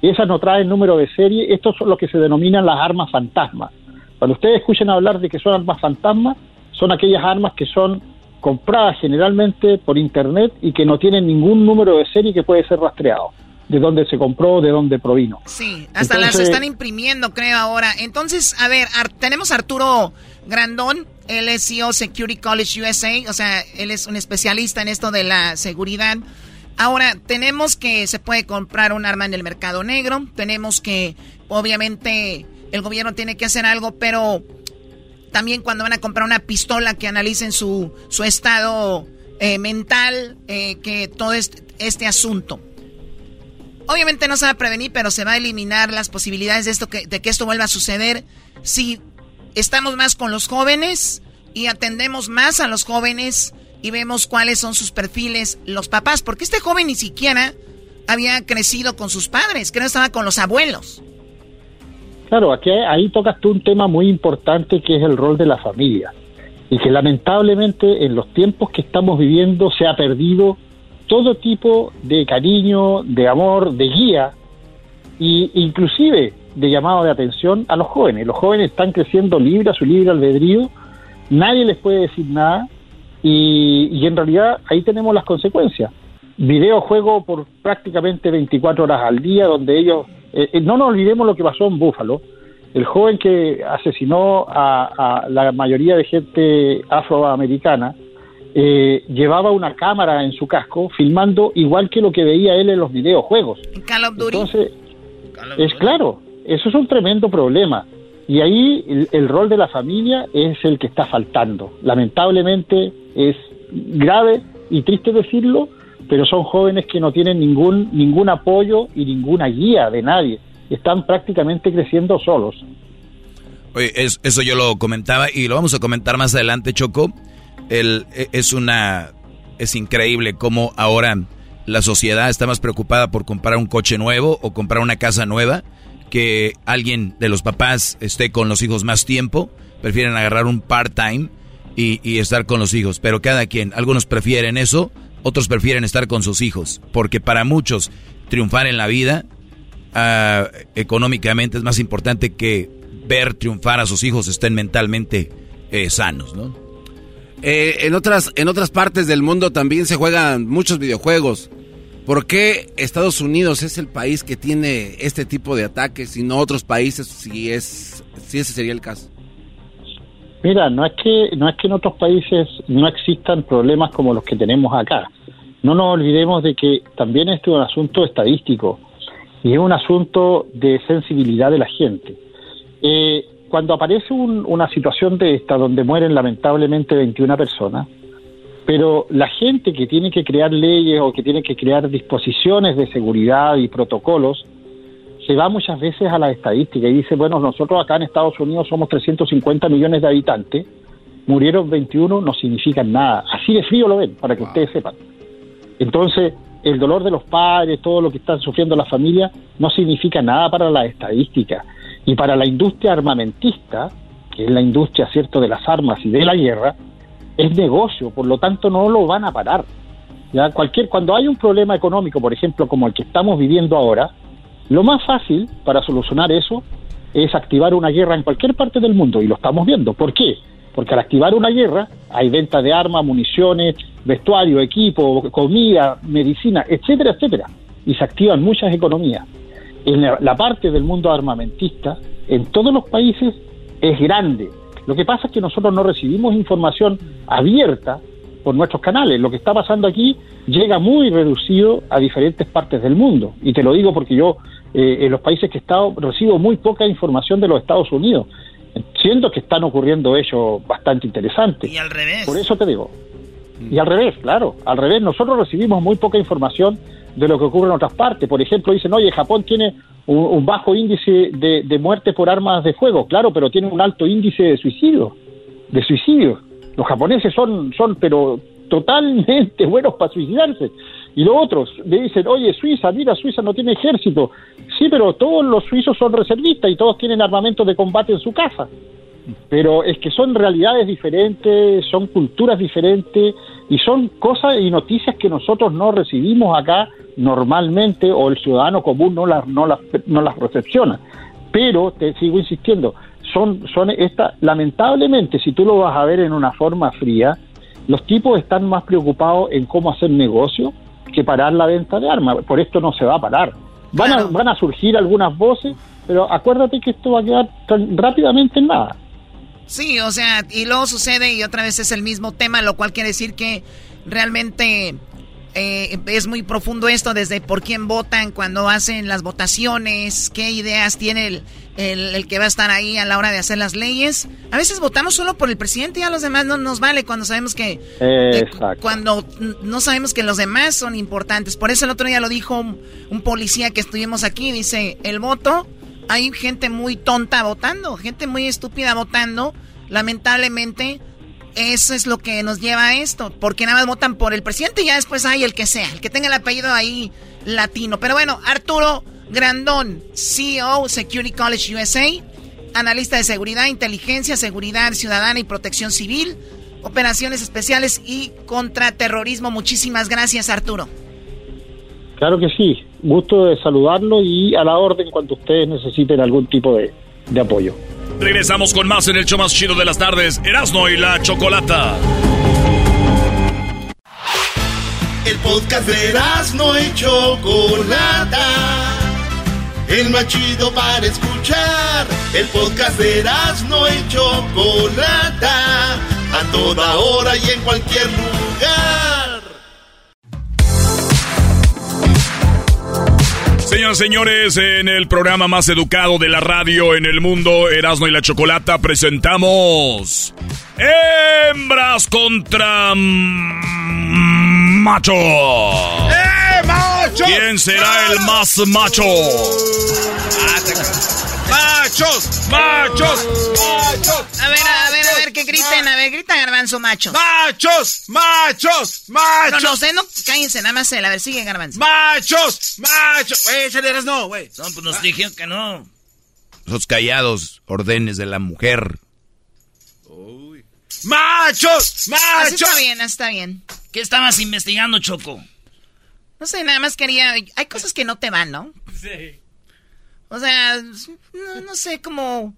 Esas no traen número de serie. Estos son lo que se denominan las armas fantasmas. Cuando ustedes escuchen hablar de que son armas fantasmas, son aquellas armas que son compradas generalmente por internet y que no tienen ningún número de serie que puede ser rastreado de dónde se compró, de dónde provino. Sí, hasta las están imprimiendo, creo, ahora. Entonces, a ver, tenemos a Arturo Grandón, él es CEO Security College USA, o sea, él es un especialista en esto de la seguridad. Ahora, tenemos que se puede comprar un arma en el mercado negro, tenemos que, obviamente, el gobierno tiene que hacer algo, pero también cuando van a comprar una pistola que analicen su, su estado eh, mental, eh, que todo este, este asunto. Obviamente no se va a prevenir, pero se va a eliminar las posibilidades de, esto que, de que esto vuelva a suceder si estamos más con los jóvenes y atendemos más a los jóvenes y vemos cuáles son sus perfiles los papás, porque este joven ni siquiera había crecido con sus padres, que no estaba con los abuelos. Claro, aquí ahí tocas tú un tema muy importante que es el rol de la familia y que lamentablemente en los tiempos que estamos viviendo se ha perdido todo tipo de cariño, de amor, de guía e inclusive de llamado de atención a los jóvenes. Los jóvenes están creciendo libre a su libre albedrío, nadie les puede decir nada y, en realidad ahí tenemos las consecuencias. Videojuego por prácticamente 24 horas al día, donde ellos... Eh, eh, no nos olvidemos lo que pasó en Búfalo. El joven que asesinó a, la mayoría de gente afroamericana eh, llevaba una cámara en su casco filmando igual que lo que veía él en los videojuegos. Entonces, es claro, eso es un tremendo problema. Y ahí el, rol de la familia es el que está faltando. Lamentablemente es grave y triste decirlo, pero son jóvenes que no tienen ningún, ningún apoyo y ninguna guía de nadie. Están prácticamente creciendo solos. Oye, eso yo lo comentaba y lo vamos a comentar más adelante, Choco. E, es una es increíble cómo ahora la sociedad está más preocupada por comprar un coche nuevo o comprar una casa nueva que alguien de los papás esté con los hijos más tiempo, prefieren agarrar un part-time y, estar con los hijos, pero cada quien, algunos prefieren eso, otros prefieren estar con sus hijos, porque para muchos triunfar en la vida ah, económicamente es más importante que ver triunfar a sus hijos estén mentalmente eh, sanos, ¿no? Eh, en, otras, en otras partes del mundo también se juegan muchos videojuegos. ¿Por qué Estados Unidos es el país que tiene este tipo de ataques y no otros países si es si ese sería el caso? Mira, no es que no es que en otros países no existan problemas como los que tenemos acá. No nos olvidemos de que también este es un asunto estadístico y es un asunto de sensibilidad de la gente. Eh, cuando aparece una situación de esta donde mueren lamentablemente 21 personas, pero la gente que tiene que crear leyes o que tiene que crear disposiciones de seguridad y protocolos se va muchas veces a la estadística y dice, bueno, nosotros acá en Estados Unidos somos 350 millones de habitantes, murieron 21, no significan nada. Así de frío lo ven, para que ustedes sepan. Entonces, el dolor de los padres, todo lo que están sufriendo las familias, no significa nada para la estadística. Y para la industria armamentista, que es la industria, cierto, de las armas y de la guerra, es negocio, por lo tanto no lo van a parar. ¿ya? Cualquier, cuando hay un problema económico, por ejemplo, como el que estamos viviendo ahora, lo más fácil para solucionar eso es activar una guerra en cualquier parte del mundo, y lo estamos viendo. ¿Por qué? Porque al activar una guerra hay venta de armas, municiones, vestuario, equipo, comida, medicina, etcétera, etcétera, y se activan muchas economías. En la parte del mundo armamentista, en todos los países, es grande, lo que pasa es que nosotros no recibimos información abierta por nuestros canales. Lo que está pasando aquí llega muy reducido a diferentes partes del mundo. Y te lo digo porque yo eh, en los países que he estado recibo muy poca información de los Estados Unidos. Siento que están ocurriendo hechos bastante interesantes. Y al revés. Por eso te digo. Y al revés, claro. Al revés, nosotros recibimos muy poca información de lo que ocurre en otras partes. Por ejemplo, dicen, oye, Japón tiene un, bajo índice de, de, muerte por armas de fuego, claro, pero tiene un alto índice de suicidio, de suicidio. Los japoneses son, son pero totalmente buenos para suicidarse. Y los otros le dicen, oye, Suiza, mira, Suiza no tiene ejército. Sí, pero todos los suizos son reservistas y todos tienen armamento de combate en su casa. Pero es que son realidades diferentes, son culturas diferentes y son cosas y noticias que nosotros no recibimos acá normalmente o el ciudadano común no las, no las, no las recepciona. Pero te sigo insistiendo, son, son esta, lamentablemente, si tú lo vas a ver en una forma fría, los tipos están más preocupados en cómo hacer negocio que parar la venta de armas. Por esto no se va a parar. Van, a, van a surgir algunas voces, pero acuérdate que esto va a quedar tan rápidamente en nada. Sí, o sea, y luego sucede y otra vez es el mismo tema, lo cual quiere decir que realmente eh, es muy profundo esto desde por quién votan cuando hacen las votaciones, qué ideas tiene el, el, que va a estar ahí a la hora de hacer las leyes. A veces votamos solo por el presidente y a los demás no nos vale cuando sabemos que... cuando no sabemos que los demás son importantes. Por eso el otro día lo dijo un, un policía que estuvimos aquí, dice, el voto hay gente muy tonta votando, gente muy estúpida votando. Lamentablemente, eso es lo que nos lleva a esto, porque nada más votan por el presidente y ya después hay el que sea, el que tenga el apellido ahí latino. Pero bueno, Arturo Grandón, CEO Security College USA, analista de seguridad, inteligencia, seguridad ciudadana y protección civil, operaciones especiales y contraterrorismo. Muchísimas gracias, Arturo. Claro que sí, gusto de saludarlo y a la orden cuando ustedes necesiten algún tipo de, de apoyo. Regresamos con más en el show más chido de las tardes, Erasmo y la Chocolata. El podcast de Erasmo y Chocolata. El más chido para escuchar. El podcast de Erasmo y Chocolata. A toda hora y en cualquier lugar. Señoras y señores, en el programa más educado de la radio en el mundo, Erasmo y la Chocolata, presentamos Hembras contra Macho. ¡Eh, macho! ¿Quién será el más macho? ¡Machos! ¡Machos! ¡Machos! A ver, a ver, a ver, que griten, a ver, grita garbanzo, macho. ¡Machos! ¡Machos! ¡Machos! No, no sé, no, cállense, nada más él, a ver, sigue garbanzo. ¡Machos! ¡Machos! Güey, échale eras no, güey. No, pues nos dijeron que no. Los callados, órdenes de la mujer. ¡Machos! ¡Machos! Así está bien, así está bien. ¿Qué estabas investigando, Choco? No sé, nada más quería. Hay cosas que no te van, ¿no? Sí. O sea, no, no sé, como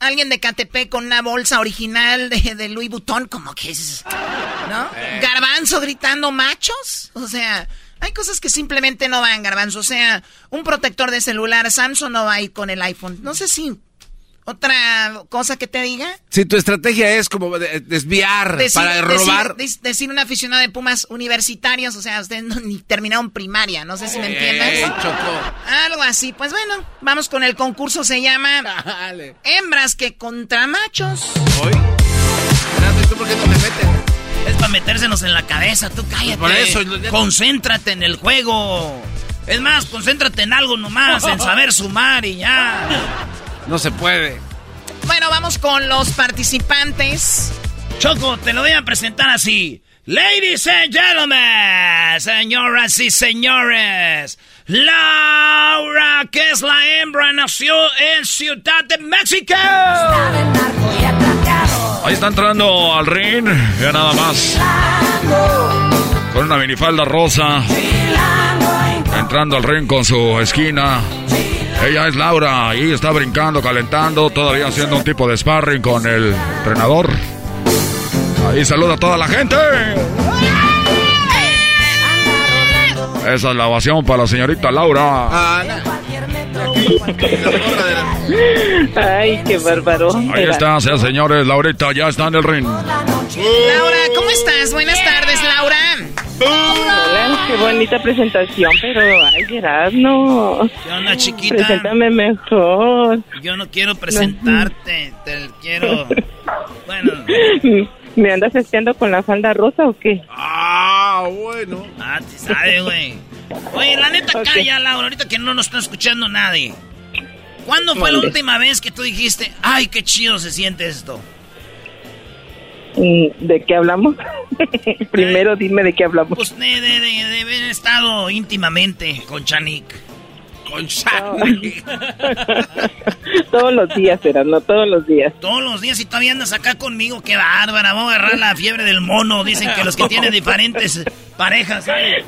alguien de Catepec con una bolsa original de, de Louis Vuitton, como que es. ¿No? Garbanzo gritando machos. O sea, hay cosas que simplemente no van, Garbanzo. O sea, un protector de celular Samsung no va a ir con el iPhone. No sé si. ¿Otra cosa que te diga? Si tu estrategia es como de- desviar para robar. Decir, decir un aficionado de Pumas universitarios, o sea, ustedes no, ni terminaron primaria, no sé si me entiendes. Ey, Choco. Algo así. Pues bueno, vamos con el concurso. Se llama Dale. Hembras que contra machos. Hoy. Erasmo, ¿y tú por qué no te metes? Es para metérsenos en la cabeza, tú cállate. Por eso, ya- Concéntrate en el juego. Es más, concéntrate en algo nomás, en saber sumar y ya. No se puede. Bueno, vamos con los participantes. Choco, te lo voy a presentar así. Ladies and gentlemen, señoras y señores, Laura, que es la hembra, nació en Ciudad de México. Ahí está entrando al ring, ya nada más. Con una minifalda rosa. Entrando al ring con su esquina. Ella es Laura, ahí está brincando, calentando, todavía haciendo un tipo de sparring con el entrenador. Ahí saluda a toda la gente. Esa es la ovación para la señorita Laura. Ah, Ay, qué bárbaro. Ahí está, sean señores, Laurita ya está en el ring. Laura, ¿cómo estás? Buenas tardes, Laura. Hola, qué bonita presentación, pero ay, Gerard, no. ¿Qué onda, chiquita? Preséntame mejor. Yo no quiero presentarte, te quiero... Bueno, ¿Me andas espiando con la falda rosa o qué? Ah, bueno. ah, te sabe, güey. Oye, la neta, calla, Laura, ahorita que no nos está escuchando nadie. ¿Cuándo fue la última vez que tú dijiste, ay, qué chido se siente esto? Mm, ¿De qué hablamos? Primero dime de qué hablamos. Pues de, de, de, de haber estado íntimamente con Chanik. Con Chanik. todos los días, no todos los días. Todos los días y todavía andas acá conmigo, qué bárbara, vamos a agarrar la fiebre del mono. Dicen que los que tienen diferentes parejas, ¿sabes?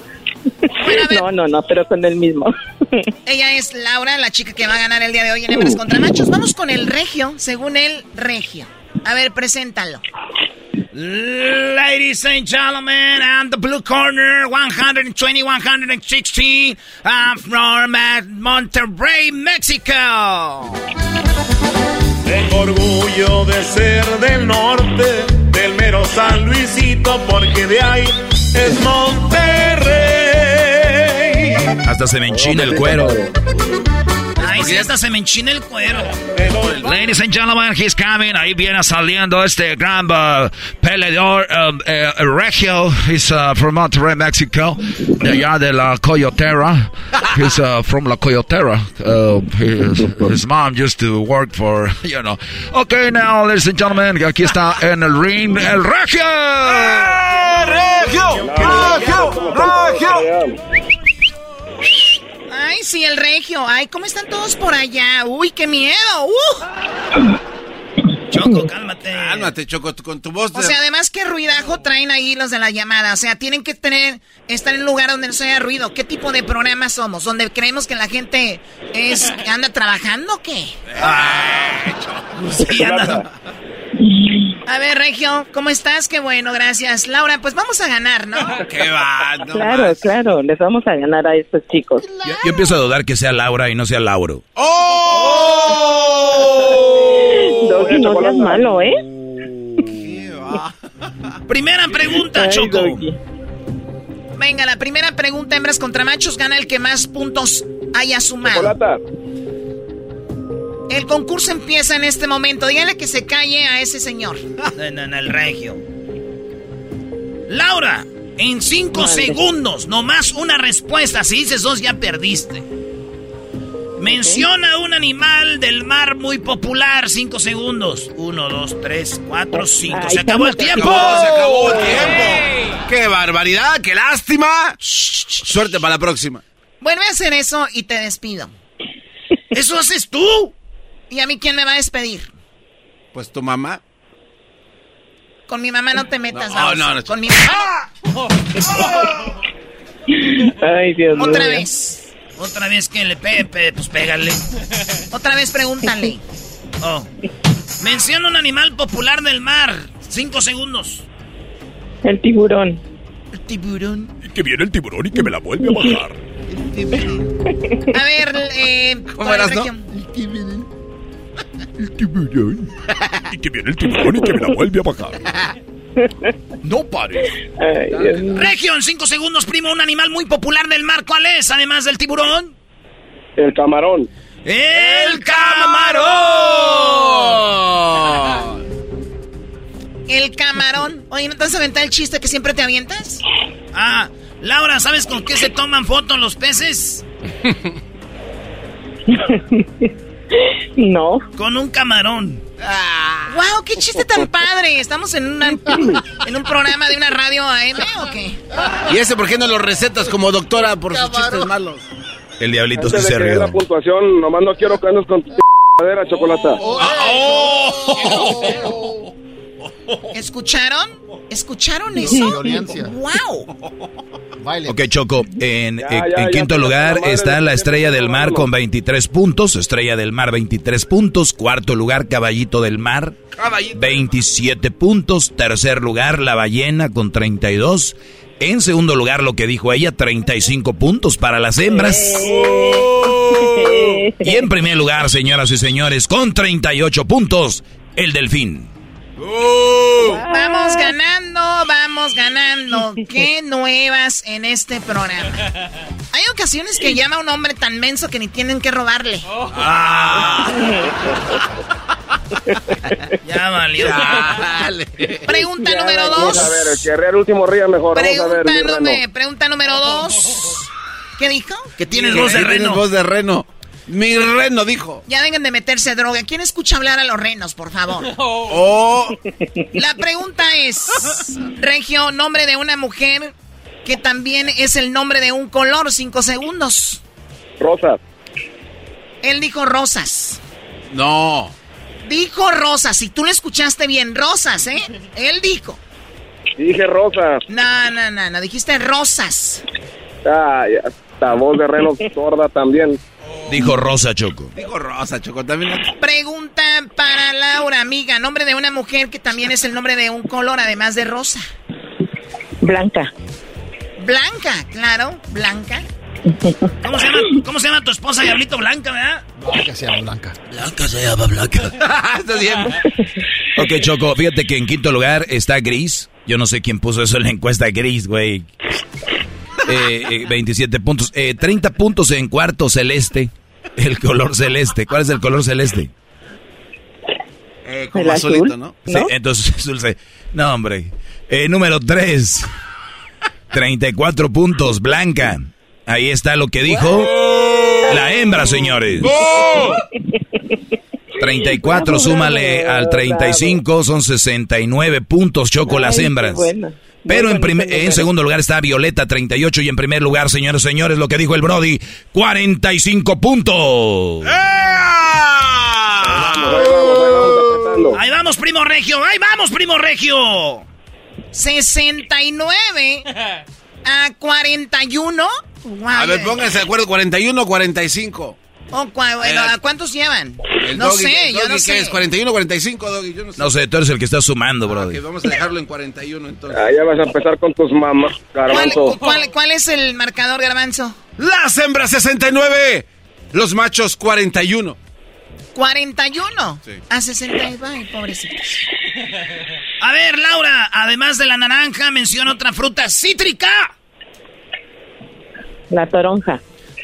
no, no, no, pero con el mismo. Ella es Laura, la chica que va a ganar el día de hoy en Hembras contra Machos. Vamos con el regio, según el regio. A ver, preséntalo. Ladies and gentlemen, and the blue corner, 120, 160, I'm from Monterrey, Mexico. Tengo orgullo de ser del norte, del mero San Luisito, porque de ahí es Monterrey. Hasta se me enchina el cuero. Ladies and gentlemen, he's coming. Ahí viene saliendo este gran uh, peleador um, uh, regio. He's uh, from Monterrey, Mexico. De allá de la Coyotera. He's uh, from la Coyotera. Uh, his, his mom used to work for, you know. Okay, now, ladies and gentlemen, aquí está en el ring el regio. ¡Regio! ¡Regio! ¡Regio! Ay, sí, el regio. Ay, ¿cómo están todos por allá? Uy, qué miedo. Uh. Choco, cálmate. Cálmate, Choco, con tu voz. O sea, además, ¿qué ruidajo traen ahí los de la llamada? O sea, tienen que tener, estar en un lugar donde no se haya ruido. ¿Qué tipo de programa somos? ¿Donde creemos que la gente es anda trabajando o qué? Ay, Choco. Sí, anda. A ver, Regio, ¿cómo estás? Qué bueno, gracias. Laura, pues vamos a ganar, ¿no? Qué va, no Claro, más. claro, les vamos a ganar a estos chicos. Yo, yo empiezo a dudar que sea Laura y no sea Lauro. ¡Oh! Doggy, no seas malo, ¿eh? Primera pregunta, Ay, Choco. Doggy. Venga, la primera pregunta, hembras contra machos, gana el que más puntos haya sumado. Chocolata. El concurso empieza en este momento. Dígale que se calle a ese señor. No, no, no, el regio. Laura, en cinco Mande. segundos, nomás una respuesta. Si dices dos, ya perdiste. Menciona un animal del mar muy popular. Cinco segundos. Uno, dos, tres, cuatro, cinco. Ay, Se acabó el tiempo. Se acabó el tiempo. ¡Qué barbaridad! ¡Qué lástima! Suerte para la próxima. Vuelve a hacer eso y te despido. ¿Eso haces tú? ¿Y a mí quién me va a despedir? Pues tu mamá. Con mi mamá no te metas, No, vamos. no, no. Con mi mamá. Ay, Dios mío. Otra vez. Otra vez que le pegue, pe- pues pégale. Otra vez pregúntale. Oh. Menciona un animal popular del mar. Cinco segundos. El tiburón. El tiburón. Que viene el tiburón y que me la vuelve a bajar. A ver, eh. ¿Cómo el eras, no? regio. El tiburón. Y que viene el tiburón y que me la vuelve a bajar. No pares. Ay, en cinco segundos, primo, un animal muy popular del mar. ¿Cuál es, además del tiburón? El camarón. ¡El camarón! El camarón. Oye, ¿no te vas a aventar el chiste que siempre te avientas? Ah, Laura, ¿sabes con qué se toman fotos los peces? No. Con un camarón. ¡Wow! ¡Qué chiste tan padre! ¿Estamos en, una, en un programa de una radio AM o qué? ¿Y ese por qué no lo recetas como doctora por sus chistes malos? El diablito sí Antes de se rió. la puntuación, nomás no quiero que andes con tu cadera, chocolata. ¿Escucharon? ¿Escucharon eso? ¡Wow! Ok, Choco, en, Ya, en- ya, en ya, quinto ya, lugar está la Estrella de- del Mar con 23 puntos, Estrella del Mar 23 puntos, cuarto lugar Caballito del Mar 27 puntos, tercer lugar La Ballena con 32, en segundo lugar lo que dijo ella 35 puntos para las hembras. Y en primer lugar, señoras y señores, con 38 puntos, el Delfín. Vamos ganando, vamos ganando. Qué nuevas en este programa. Hay ocasiones que llama a un hombre tan menso que ni tienen que robarle. Ya valió. Pregunta número Vamos a ver, el dos. que arrea el último ría mejor. Vamos a Pregunta, ver, número, reno. pregunta número dos. ¿Qué dijo? Que tienes voz de Tienes reno. voz de reno. Mi reno dijo. Ya vengan de meterse droga. ¿Quién escucha hablar a los renos, por favor? Oh. La pregunta es, Regio, nombre de una mujer que también es el nombre de un color, cinco segundos. Rosas. Él dijo rosas. No. Dijo rosas, si tú lo escuchaste bien, rosas, ¿eh? Él dijo. Dije rosas. No, no, no, no, dijiste rosas. Ah, ya. Esta voz de reno sorda también. Dijo Rosa Choco. Dijo Rosa Choco también. Pregunta para Laura, amiga. Nombre de una mujer que también es el nombre de un color, además de rosa. Blanca. Blanca, claro, Blanca. ¿Cómo se, llama, ¿Cómo se llama tu esposa, Diablito Blanca, verdad? Blanca se llama Blanca. Blanca se llama Blanca. Está bien. Ok, Choco, fíjate que en quinto lugar está Gris. Yo no sé quién puso eso en la encuesta Gris, güey. Eh, eh, 27 puntos. Eh, 30 puntos en cuarto celeste. El color celeste. ¿Cuál es el color celeste? Eh, como azulito, ¿no? Sí, entonces azul se- No, hombre. Eh, número 3. 34 puntos, Blanca. Ahí está lo que dijo la hembra, señores. 34, súmale al 35, son 69 puntos, Choco, las hembras. Pero en, primer- en segundo lugar está Violeta, 38, y en primer lugar, señores, señores, lo que dijo el Brody, 45 puntos. Ahí vamos, primo regio. Ahí vamos, primo regio. 69 a 41. A ver, pónganse de acuerdo, 41 o 45. Oh, bueno, ¿a cuántos llevan? El no doggy- sé, el yo no ¿qué sé. es? 41 o 45, Doggy, yo no sé. No sé, tú eres el que está sumando, Brody. Ok, vamos a dejarlo en 41 entonces. Ah, ya vas a empezar con tus mamás, ¿Cuál, garbanzo. cuál- cuál es el marcador, Garbanzo? Las hembras 69, los machos 41. 41 Sí. a 69, ay, pobrecitos. A ver, Laura, además de la naranja, menciona otra fruta cítrica. La toronja.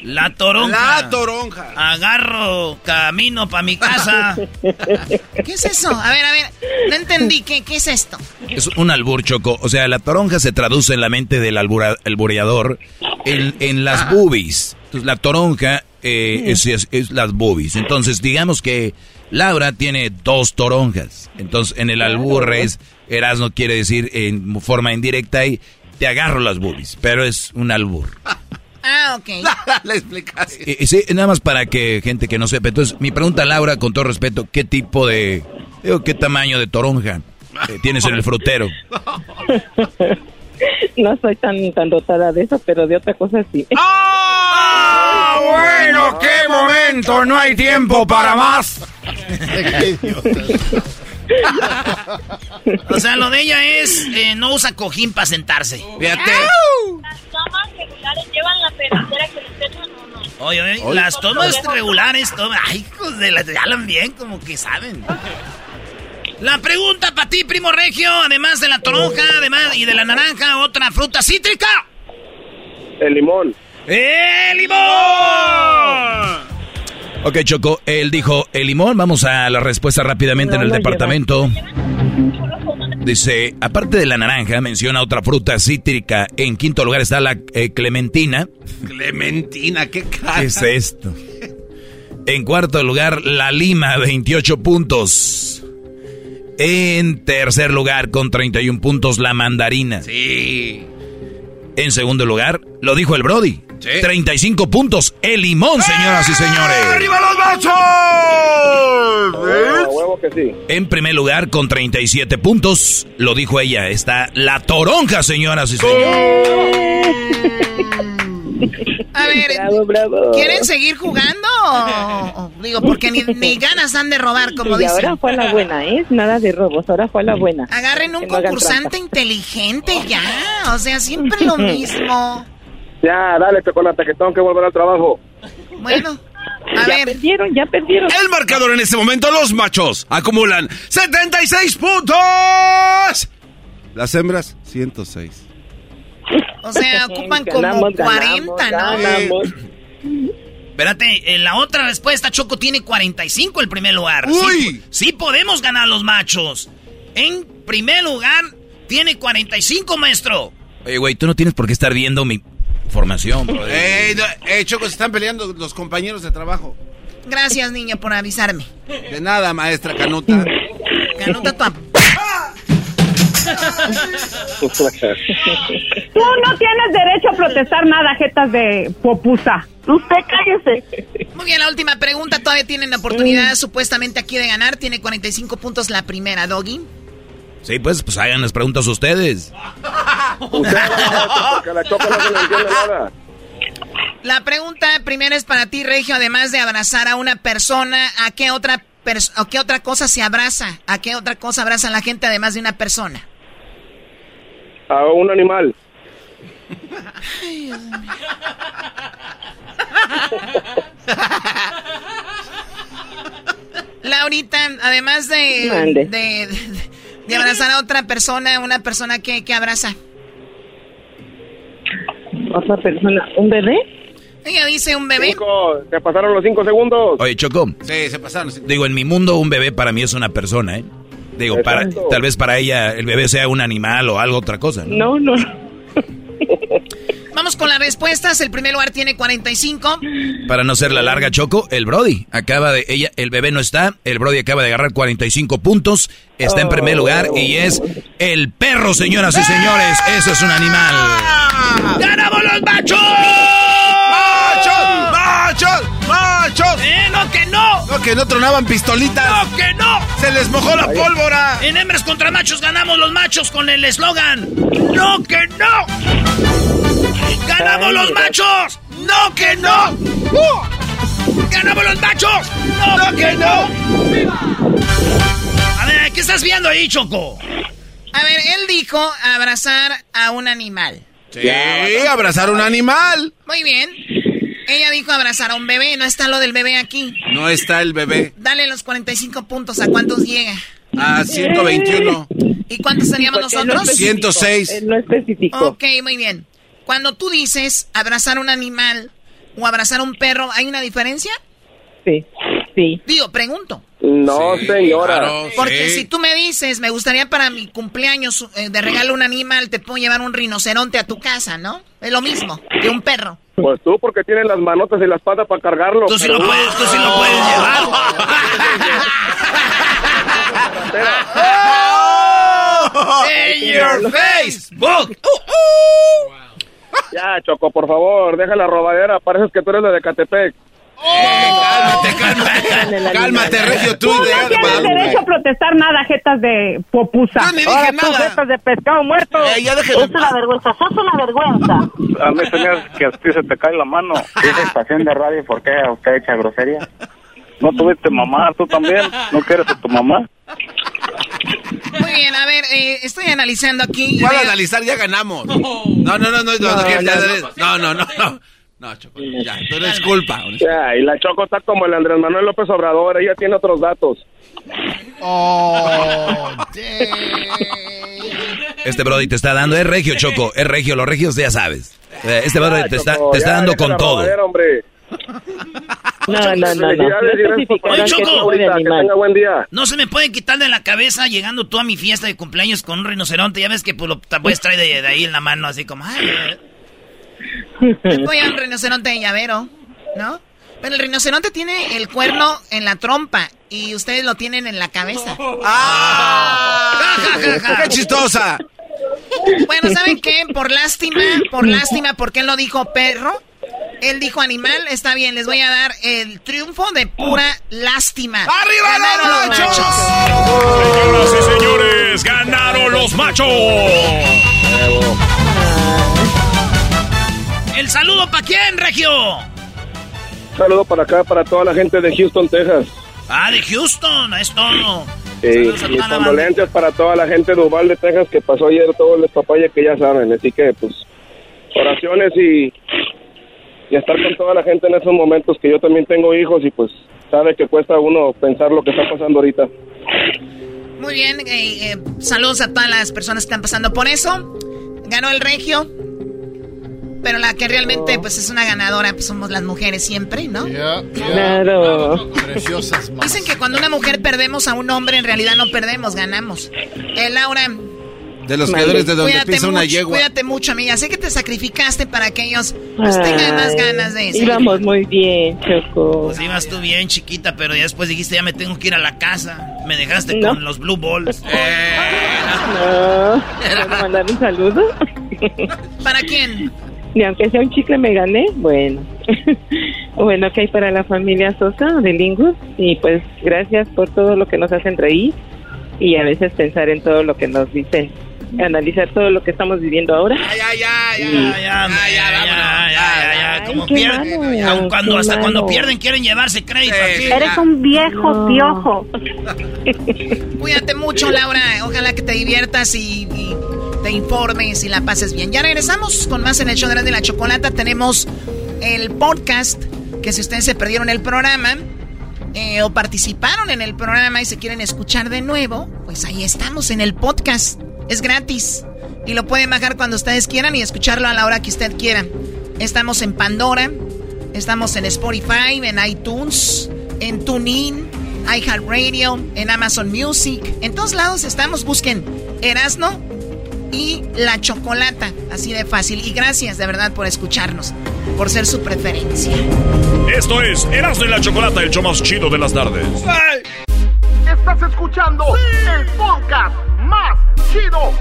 La toronja. La toronja. Agarro camino para mi casa. ¿Qué es eso? A ver, a ver, no entendí, ¿qué, qué es esto? Es un albur, Choco. O sea, la toronja se traduce en la mente del albura- albureador en, en las boobies. Entonces, la toronja eh, es, es- es las boobies. Entonces, digamos que Laura tiene dos toronjas. Entonces, en el albur es, Erasmo quiere decir en forma indirecta y te agarro las boobies. Pero es un albur. Ah, ok. La explicación. Eh, eh, sí, nada más para que gente que no sepa. Entonces, mi pregunta, Laura, con todo respeto, ¿qué tipo de, digo, qué tamaño de toronja eh, tienes en el frutero? No soy tan, tan dotada de eso, pero de otra cosa sí. ¡Ah! Bueno, qué momento, no hay tiempo para más. O sea, lo de ella es eh, no usa cojín para sentarse. Fíjate. Las tomas regulares llevan la pedacera que les tengan o no. Oye, oye, Oye. las tomas regulares, tomas. Ay, hijos de la. Hablan bien, como que saben. La pregunta para ti, primo regio, además de la toronja, además y de la naranja, otra fruta cítrica. El limón. ¡El limón! Ok, Choco, él dijo el limón. Vamos a la respuesta rápidamente en el departamento. Dice, aparte de la naranja, menciona otra fruta cítrica. En quinto lugar está la eh, clementina. Clementina, qué cara. ¿Qué es esto? En cuarto lugar, la lima, 28 puntos. En tercer lugar, con 31 puntos, la mandarina. Sí. En segundo lugar, lo dijo el Brody. 35 puntos, el limón, señoras y señores. ¡Arriba los machos! A huevo que sí. En primer lugar, con 37 puntos, lo dijo ella, está la toronja, señoras y señores. A ver, Bravo, bravo. ¿quieren seguir jugando? o- o- digo, porque ni, ni ganas han de robar, como ahora dicen. fue la buena, ¿eh? Nada de robos, ahora fue la buena. Agarren un Que concursante inteligente ya. O sea, siempre lo mismo. Ya, dale, chocolate, que tengo que volver al trabajo. Bueno, a ya ver. perdieron, ya perdieron. El marcador en este momento, los machos acumulan 76 puntos. Las hembras, 106. O sea, ocupan como Ganamos, 40, ganamos, ¿no? Espérate, en la otra respuesta, Choco tiene 45 el primer lugar. ¡Uy! Sí, sí podemos ganar los machos. En primer lugar, tiene 45, maestro. Oye, güey, tú no tienes por qué estar viendo mi... Formación, bro. ¡Ey, no, ey, Choco, se están peleando los compañeros de trabajo! Gracias, niño, por avisarme. De nada, maestra Canuta. Canuta tu Tú no tienes derecho a protestar nada, jetas de popusa. Usted cállese. Muy bien, la última pregunta. Todavía tienen la oportunidad supuestamente aquí de ganar. Tiene 45 puntos la primera, Doggy. Sí, pues, pues hagan las preguntas ustedes. Porque la pregunta primera es para ti, Regio. Además de abrazar a una persona, ¿a qué otra, pers- a qué otra cosa se abraza? ¿A qué otra cosa abraza la gente además de una persona? A un animal. Laurita, además de, Mande. de, de- de abrazar a otra persona, una persona que, que abraza. Otra persona, ¿un bebé? Ella dice un bebé. Cinco, se pasaron los cinco segundos. Oye, Choco. Sí, se pasaron. Digo, en mi mundo un bebé para mí es una persona, ¿eh? Digo, para, tal vez para ella el bebé sea un animal o algo otra cosa. ¿no? No, no. Vamos con las respuestas. El primer lugar tiene 45. Para no ser la larga, Choco, el Brody acaba de ella, el bebé no está, el Brody acaba de agarrar 45 puntos, está en primer lugar y es el perro, señoras y señores, eso es un animal. ¡Ganamos los machos! ¡Machos! ¡Machos! ¡Machos! ¡Eh, no que no! No, que no tronaban pistolitas. ¡No que no! ¡Se les mojó la pólvora! En hembras contra machos ganamos los machos con el eslogan ¡No que no! ¡Ganamos los machos! ¡No que no! ¡Uh! ¡Ganamos los machos! ¡No, que no! A ver, ¿qué estás viendo ahí, Choco? A ver, él dijo abrazar a un animal. Sí, abrazar un animal. Muy bien. Ella dijo abrazar a un bebé. No está lo del bebé aquí. No está el bebé. Dale los 45 puntos. ¿A cuántos llega? A 121. ¿Y cuántos no nosotros? especificó, 106. él No especificó. Ok, muy bien. Cuando tú dices abrazar a un animal o abrazar a un perro, ¿hay una diferencia? Sí, sí. Digo, pregunto. No, Sí, señora. claro, Porque sí. si tú me dices, me gustaría para mi cumpleaños eh, de regalo un animal, te puedo llevar un rinoceronte a tu casa, ¿no? Es lo mismo que un perro. Pues tú, porque tienes las manotas y las patas para cargarlo. Tú sí lo puedes, tú sí lo puedes llevar. In your Facebook. Ya, Choco, por favor, deja la robadera. Pareces que tú eres la de Catepec. Cálmate, cálmate. Cálmate, Regio, tú Tú no de tienes derecho a protestar nada, jetas de popusa. Yo ni dije Ahora tú, nada. jetas de pescado muerto. Eh, ya déjeme en paz. vergüenza, sos una vergüenza. A mí se me hace que a ti se te cae la mano. ¿Tienes estación de radio? ¿Por qué usted echa grosería? ¿No tuviste mamá? ¿Tú también? ¿No quieres a tu mamá? Muy bien, a ver, eh, estoy analizando aquí. ¿Cuál analizar? Ya ganamos. No, no, no, no, no, ya, ya, no, no, no, no. No, Choco, ya, tú no es culpa. Ya, y la Choco está como el Andrés Manuel López Obrador. Ella tiene otros datos. Oh, Este Brody te está dando, es regio, Choco, es regio, los regios ya sabes. Este Brody Ya, te está, te está dando con todo. No, no, no, no. Oye, Choco. se me pueden quitar de la cabeza llegando tú a mi fiesta de cumpleaños con un rinoceronte. Ya ves que pues, lo te puedes traer de, de ahí en la mano, así como. Ay, eh. Voy a un rinoceronte de llavero, ¿no? Pero el rinoceronte tiene el cuerno en la trompa y ustedes lo tienen en la cabeza. ¡Ah! ¡Qué chistosa! Bueno, ¿saben qué? Por lástima, por lástima, porque él no dijo perro, él dijo animal, está bien, les voy a dar el triunfo de pura lástima. ¡Arriba Ganaron los machos! Señoras y señores, ganaron los machos. ¿El saludo para quién, Regio? Saludo para acá, para toda la gente de Houston, Texas. Ah, de Houston, es todo. A mis condolencias para toda la gente de Uvalde, Texas, que pasó ayer todo el papaya que ya saben. Así que, pues, oraciones y, y estar con toda la gente en esos momentos que yo también tengo hijos y pues sabe que cuesta uno pensar lo que está pasando ahorita. Muy bien, eh, eh, saludos a todas las personas que están pasando por eso. Ganó el regio. Pero la que realmente pues es una ganadora pues somos las mujeres siempre, ¿no? Claro. Preciosas Dicen que cuando una mujer perdemos a un hombre en realidad no perdemos, ganamos. Eh, Laura, De los creadores de donde cuídate pisa una mucho, yegua. Cuídate mucho, amiga. Sé que te sacrificaste para que ellos pues, tengan más ganas de seguir. Íbamos muy bien, Choco. Pues ibas tú bien chiquita, pero ya después dijiste, ya me tengo que ir a la casa. Me dejaste No. con los blue balls. No, ¿puedo mandar un saludo? ¿Para quién? Y aunque sea un chicle me gané, bueno. bueno, que hay para la familia Sosa de Lingus. Y pues gracias por todo lo que nos hacen reír y a veces pensar en todo lo que nos dicen. Analizar todo lo que estamos viviendo ahora. Ya, ya, ya, ya, ya, ya, ya, como pierden, malo, aun cuando hasta malo. cuando pierden quieren llevarse crédito. aquí. Eres un viejo piojo. Cuídate mucho, Laura. Ojalá que te diviertas y, y te informes y la pases bien. Ya regresamos con más en el show de la chocolata. Tenemos el podcast, que si ustedes se perdieron el programa eh, o participaron en el programa y se quieren escuchar de nuevo, pues ahí estamos en el podcast. Es gratis. Y lo pueden bajar cuando ustedes quieran y escucharlo a la hora que usted quiera. Estamos en Pandora, estamos en Spotify, en iTunes, en TuneIn, iHeartRadio, en Amazon Music. En todos lados estamos. Busquen Erasno y La Chocolata. Así de fácil. Y gracias de verdad por escucharnos, por ser su preferencia. Esto es Erasmo y la Chocolata, el show más chido de las tardes. Estás escuchando el podcast más chido,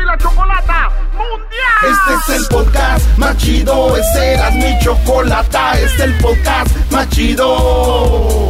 y la Chocolata Mundial. Este es el podcast más chido, este es mi chocolata, este es el podcast más chido.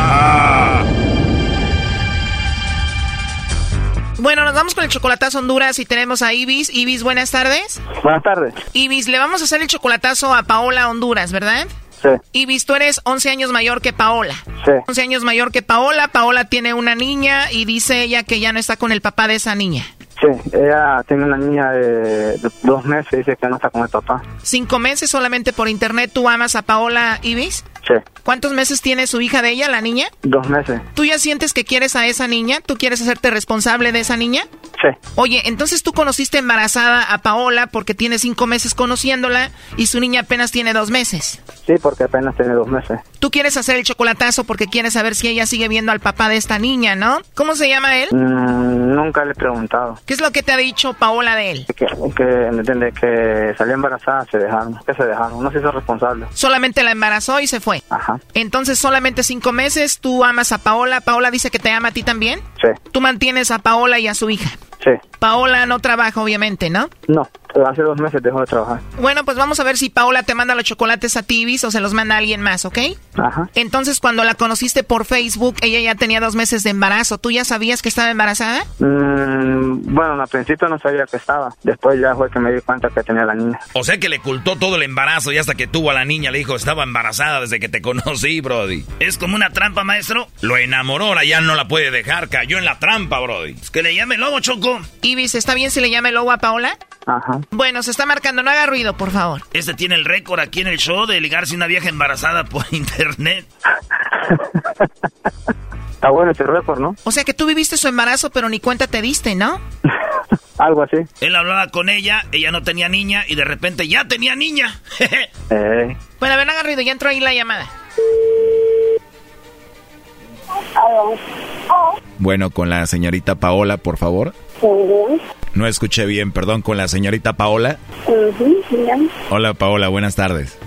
Bueno, nos vamos con el chocolatazo Honduras y tenemos a Ibis. Ibis, buenas tardes. Buenas tardes. Ibis, le vamos a hacer el chocolatazo a Paola Honduras, ¿verdad? Sí. Ibis, tú eres 11 años mayor que Paola. Sí. 11 años mayor que Paola. Paola tiene una niña y dice ella que ya no está con el papá de esa niña. Sí, ella tiene una niña de, de dos meses y dice que no está con el papá. Cinco meses solamente por internet. ¿Tú amas a Paola Ibis? Sí, ¿Cuántos meses tiene su hija de ella, la niña? dos meses. ¿Tú ya sientes que quieres a esa niña? ¿Tú quieres hacerte responsable de esa niña? Sí, Oye, entonces tú conociste embarazada a Paola porque tiene cinco meses conociéndola y su niña apenas tiene dos meses. sí, porque apenas tiene dos meses. Tú quieres hacer el chocolatazo porque quieres saber si ella sigue viendo al papá de esta niña, ¿no? ¿Cómo se llama él? Mm, nunca le he preguntado. ¿Qué es lo que te ha dicho Paola de él? Que, que, salió embarazada, se dejaron. Que se dejaron, no se hizo responsable. Solamente la embarazó y se fue. Ajá, Entonces solamente cinco meses, tú amas a Paola, Paola dice que te ama a ti también. sí, Tú mantienes a Paola y a su hija. Sí. Paola no trabaja, obviamente, ¿no? No, Hace dos meses dejó de trabajar. Bueno, pues vamos a ver si Paola te manda los chocolates a Tibis o se los manda a alguien más, ¿ok? Ajá. Entonces, cuando la conociste por Facebook, ella ya tenía dos meses de embarazo. ¿Tú ya sabías que estaba embarazada? Mm, bueno, al principio no sabía que estaba. Después ya fue que me di cuenta que tenía la niña. O sea que le ocultó todo el embarazo y hasta que tuvo a la niña le dijo, estaba embarazada desde que te conocí, Brody. Es como una trampa, maestro. Lo enamoró, ahora ya no la puede dejar. Cayó en la trampa, Brody. Es que le llame lobo, Choco. Ibis, ¿está bien si le llame lobo a Paola? Ajá. Bueno, se está marcando, no haga ruido, por favor. Este tiene el récord aquí en el show de ligarse una vieja embarazada por internet. Está bueno ese récord, ¿no? O sea que tú viviste su embarazo, pero ni cuenta te diste, ¿no? Algo así. Él hablaba con ella, ella no tenía niña y de repente ya tenía niña. eh. Bueno, a ver, no haga ruido, ya entró ahí la llamada. Bueno, con la señorita Paola, por favor. No escuché bien, perdón, con la señorita Paola. Hola Paola, buenas tardes.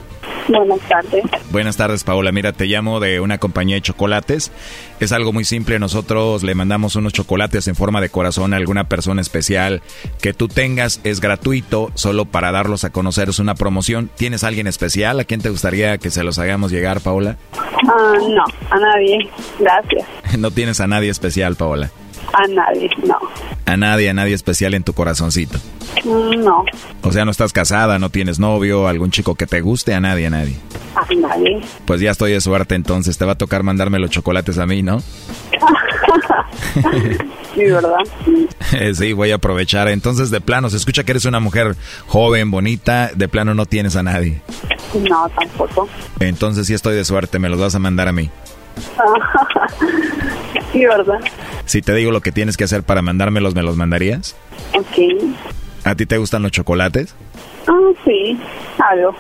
Buenas tardes. Buenas tardes, Paola. Mira, te llamo de una compañía de chocolates. Es algo muy simple. Nosotros le mandamos unos chocolates en forma de corazón a alguna persona especial que tú tengas. Es gratuito, solo para darlos a conocer. Es una promoción. ¿Tienes alguien especial? ¿A quién te gustaría que se los hagamos llegar, Paola? Ah, no, a nadie. Gracias. no tienes a nadie especial, Paola. A nadie, no. A nadie, a nadie especial en tu corazoncito. No. O sea, no estás casada, no tienes novio, algún chico que te guste, a nadie, a nadie. A nadie. Pues ya estoy de suerte entonces, te va a tocar mandarme los chocolates a mí, ¿no? sí, ¿verdad? sí, voy a aprovechar. Entonces, de plano, se escucha que eres una mujer joven, bonita, de plano no tienes a nadie. No, tampoco. Entonces sí estoy de suerte, me los vas a mandar a mí. sí, ¿verdad? Si te digo lo que tienes que hacer para mandármelos, ¿me los mandarías? Ok. ¿A ti te gustan los chocolates? Ah, sí, algo.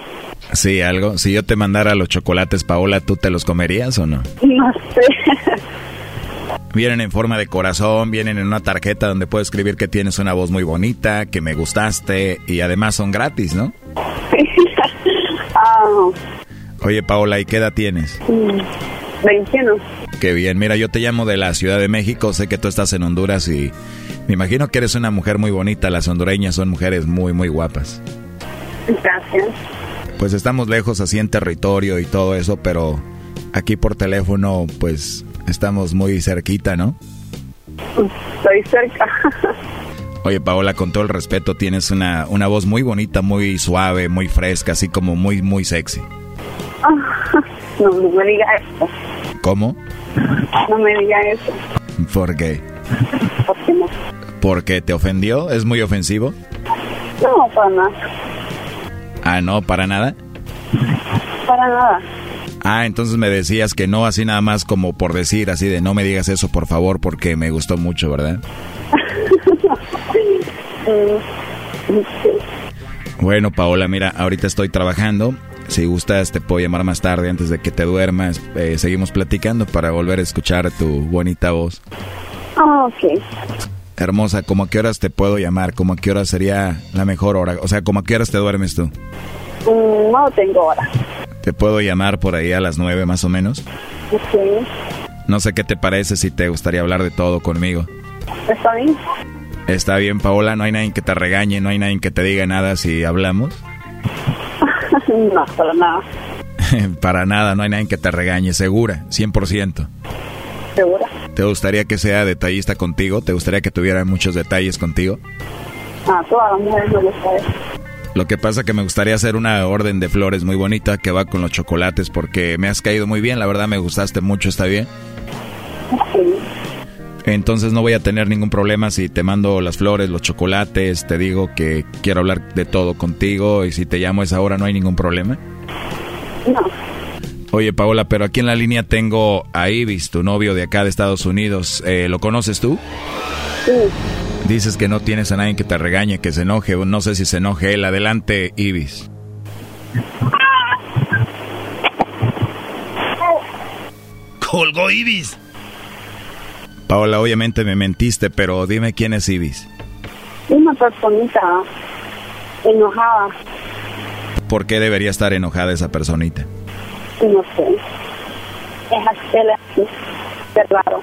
Sí, algo. Si yo te mandara los chocolates, Paola, ¿tú te los comerías o no? No sé. Vienen en forma de corazón, vienen en una tarjeta donde puedo escribir que tienes una voz muy bonita, que me gustaste y además son gratis, ¿no? ah. Oye, Paola, ¿y qué edad tienes? 21. Qué bien, mira, yo te llamo de la Ciudad de México, sé que tú estás en Honduras y me imagino que eres una mujer muy bonita, las hondureñas son mujeres muy, muy guapas. Gracias. Pues estamos lejos así en territorio y todo eso, pero aquí por teléfono pues estamos muy cerquita, ¿no? Estoy cerca. Oye, Paola, con todo el respeto, tienes una, una voz muy bonita, muy suave, muy fresca, así como muy, muy sexy. no, no me digas eso. ¿Cómo? No me digas eso. ¿Por qué? ¿Por qué no? ¿Porque te ofendió? ¿Es muy ofensivo? No, para nada. Ah, no, para nada. Para nada. Ah, entonces me decías que no, así nada más como por decir, así de no me digas eso, por favor, porque me gustó mucho, ¿verdad? Bueno, Paola, mira, ahorita estoy trabajando. Si gustas, te puedo llamar más tarde antes de que te duermas. Eh, seguimos platicando para volver a escuchar tu bonita voz. Ah, ok. Hermosa, ¿cómo a qué horas te puedo llamar? ¿Cómo a qué hora sería la mejor hora? O sea, ¿cómo a qué horas te duermes tú? Mm, no tengo hora. ¿Te puedo llamar por ahí a las nueve más o menos? Sí. No sé qué te parece si te gustaría hablar de todo conmigo. ¿Está bien? Está bien, Paola, no hay nadie que te regañe, no hay nadie que te diga nada si hablamos. No, para nada. para nada, no hay nadie que te regañe, segura, 100%. ¿Segura? ¿Te gustaría que sea detallista contigo? ¿Te gustaría que tuviera muchos detalles contigo? Ah, todas las mujeres me. Lo que pasa que me gustaría hacer una orden de flores muy bonita que va con los chocolates porque me has caído muy bien, la verdad me gustaste mucho, ¿está bien? Sí. Entonces no voy a tener ningún problema si te mando las flores, los chocolates, te digo que quiero hablar de todo contigo y si te llamo a esa hora no hay ningún problema. No. Oye Paola, pero aquí en la línea tengo a Ibis, tu novio de acá de Estados Unidos. Eh, ¿Lo conoces tú? Sí. Dices que no tienes a nadie que te regañe, que se enoje. No sé si se enoje él. Adelante, Ibis. Colgó Ibis. Paola, obviamente me mentiste, pero dime quién es Ibis. Una personita enojada. ¿Por qué debería estar enojada esa personita? No sé. Es así, él es así, de raro.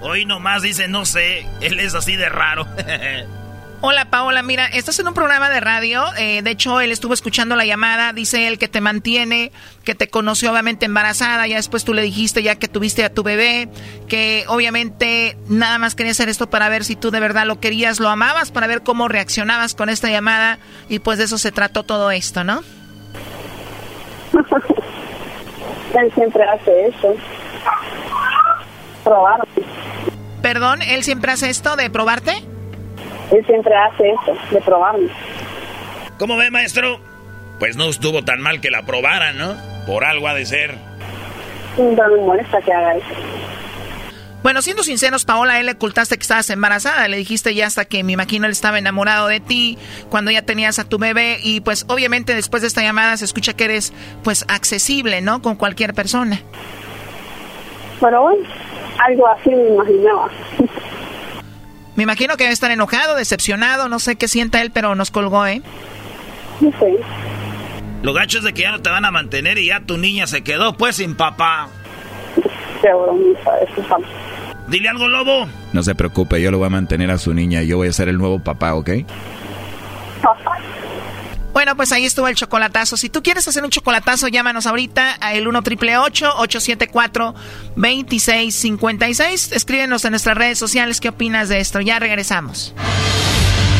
Hoy nomás dice no sé, él es así de raro. Hola Paola, mira, estás en un programa de radio, eh, de hecho él estuvo escuchando la llamada, dice él que te mantiene, que te conoció obviamente embarazada, ya después tú le dijiste ya que tuviste a tu bebé, que obviamente nada más quería hacer esto para ver si tú de verdad lo querías, lo amabas, para ver cómo reaccionabas con esta llamada y pues de eso se trató todo esto, ¿no? él siempre hace eso. Probar. Perdón, él siempre hace esto de probarte. Él siempre hace eso, de probarme. ¿Cómo ve, maestro? Pues no estuvo tan mal que la probara, ¿no? Por algo ha de ser. No me molesta que haga eso. Bueno, siendo sinceros, Paola, él le ocultaste que estabas embarazada. Le dijiste ya hasta que me imagino él estaba enamorado de ti cuando ya tenías a tu bebé. Y pues obviamente después de esta llamada se escucha que eres pues accesible, ¿no? Con cualquier persona. Pero bueno, algo así me imaginaba. Me imagino que debe estar enojado, decepcionado, no sé qué sienta él, pero nos colgó, ¿eh? No sé. Lo gacho es de que ya no te van a mantener y ya tu niña se quedó pues sin papá. Qué bromita, eso Dile algo, lobo. No se preocupe, yo lo voy a mantener a su niña y yo voy a ser el nuevo papá, ¿ok? Papá. Bueno, pues ahí estuvo el chocolatazo. Si tú quieres hacer un chocolatazo, llámanos ahorita a el 1 triple 874 2656. Escríbenos en nuestras redes sociales qué opinas de esto. Ya regresamos.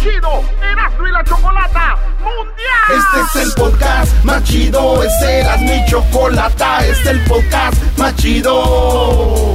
chido Erasmo y la Chocolata Mundial. Este es el podcast más chido, este era mi chocolata, este es el podcast más chido.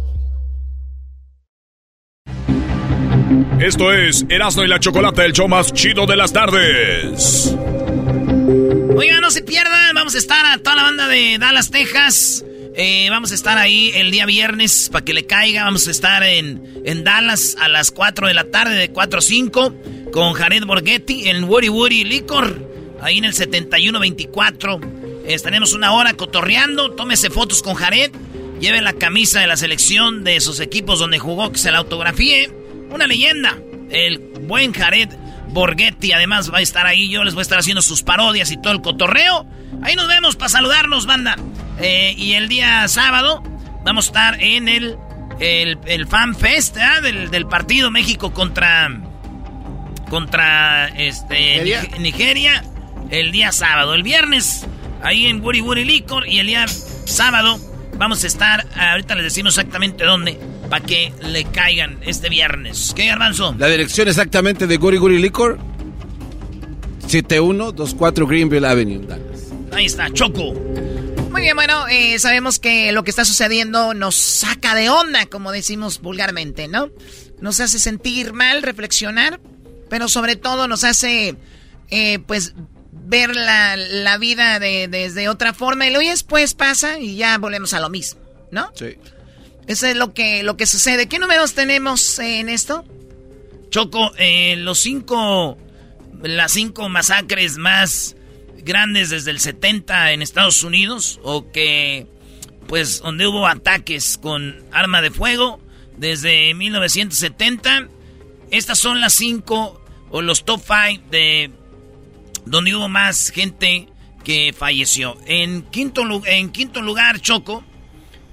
Esto es Erasmo y la Chocolate, el show más chido de las tardes. Oigan, no se pierdan, vamos a estar a toda la banda de Dallas, Texas. Eh, vamos a estar ahí el día viernes para que le caiga. Vamos a estar en, en Dallas a las 4 de la tarde, de 4 a 5, con Jared Borghetti en Woody Woody Licor, ahí en el 7124. Estaremos una hora cotorreando. Tómese fotos con Jared. Lleve la camisa de la selección de sus equipos donde jugó, que se la autografíe. Una leyenda. El buen Jared Borghetti además va a estar ahí. Yo les voy a estar haciendo sus parodias y todo el cotorreo. Ahí nos vemos para saludarnos, banda. Eh, y el día sábado vamos a estar en el, el, Fan Fest del, del, partido México contra, contra este, ¿Nigeria? El día sábado. El viernes ahí en Woody Woody Licor. Y el día sábado vamos a estar, ahorita les decimos exactamente dónde para que le caigan este viernes. ¿Qué, Garbanzo? La dirección exactamente de Guri Guri Liquor. 7124 Greenville Avenue, Ahí está, Choco. Muy bien, bueno, eh, sabemos que lo que está sucediendo nos saca de onda, como decimos vulgarmente, ¿no? Nos hace sentir mal, reflexionar, pero sobre todo nos hace, eh, pues, ver la, la vida de, desde otra forma. Y luego después pasa y ya volvemos a lo mismo, ¿no? Sí. Eso es lo que, lo que sucede. ¿Qué números tenemos en esto? Choco, eh, los cinco, las cinco masacres más grandes desde el 70 en Estados Unidos, o que, pues, donde hubo ataques con arma de fuego desde 1970. Estas son las cinco, o los top five de donde hubo más gente que falleció. En quinto, en quinto lugar, Choco,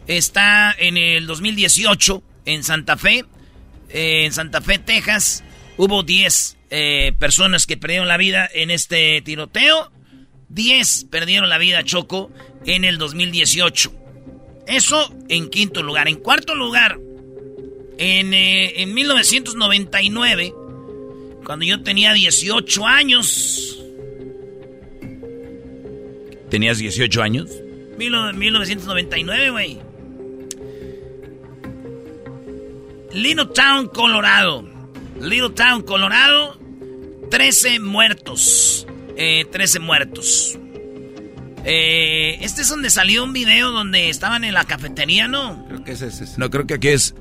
está en el 2018 en Santa Fe, eh, en Santa Fe, Texas. Hubo 10 eh, personas que perdieron la vida en este tiroteo. 10 perdieron la vida, Choco, en el 2018. Eso en quinto lugar. En cuarto lugar, en, eh, en 1999, cuando yo tenía 18 años, ¿Tenías 18 años? 1999, güey. Little Town, Colorado. Little Town, Colorado. 13 muertos. Eh, 13 muertos. Eh, este es donde salió un video donde estaban en la cafetería, ¿no? Creo que es ese. No, creo que aquí es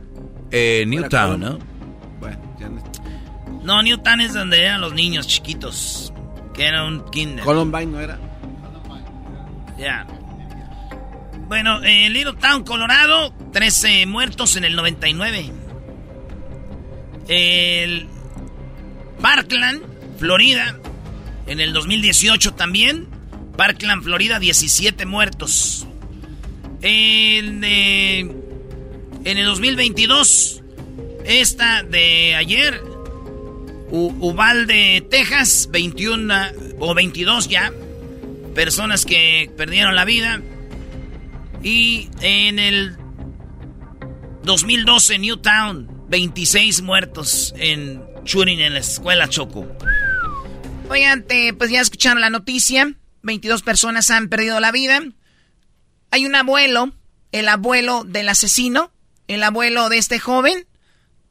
eh, Newtown, ¿no? Bueno, ya no. No, Newtown es donde eran los niños chiquitos. Que era un kinder. Columbine no era. Ya. Bueno, en Little Town, Colorado, 13 muertos en el 99. El Parkland, Florida, en el 2018 también. Parkland, Florida, 17 muertos. En, el 2022, esta de ayer, U Uvalde, Texas, 21 o 22 ya, personas que perdieron la vida. Y en el 2012, Newtown, 26 muertos en shooting en la escuela Choco. Oigan, pues ya escucharon la noticia. 22 personas han perdido la vida. Hay un abuelo, el abuelo del asesino, el abuelo de este joven,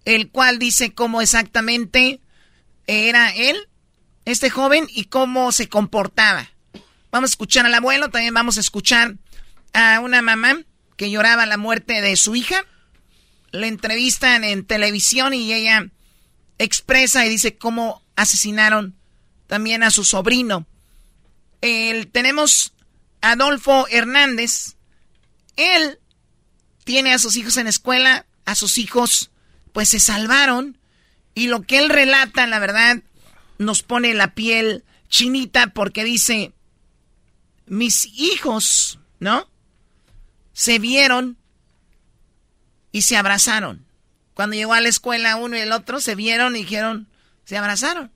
el cual dice cómo exactamente era él, este joven, y cómo se comportaba. Vamos a escuchar al abuelo, también vamos a escuchar a una mamá que lloraba la muerte de su hija. Le entrevistan en televisión y ella expresa y dice cómo asesinaron también a su sobrino. El, tenemos Adolfo Hernández. Él tiene a sus hijos en escuela, a sus hijos pues se salvaron y lo que él relata, la verdad, nos pone la piel chinita porque dice, mis hijos, ¿no? Se vieron y se abrazaron. Cuando llegó a la escuela uno y el otro, se vieron y dijeron, se abrazaron.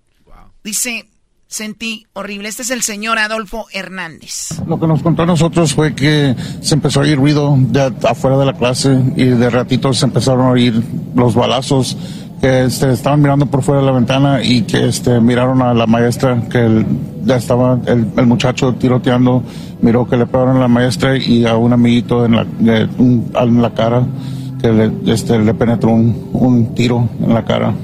Dice, sentí horrible. Este es el señor Adolfo Hernández. Lo que nos contó a nosotros fue que se empezó a oír ruido de afuera de la clase y de ratito se empezaron a oír los balazos que este, estaban mirando por fuera de la ventana y que este, miraron a la maestra que ya estaba el, muchacho tiroteando, miró que le pegaron a la maestra y a un amiguito en la, en la cara que le, este, le penetró un, un tiro en la cara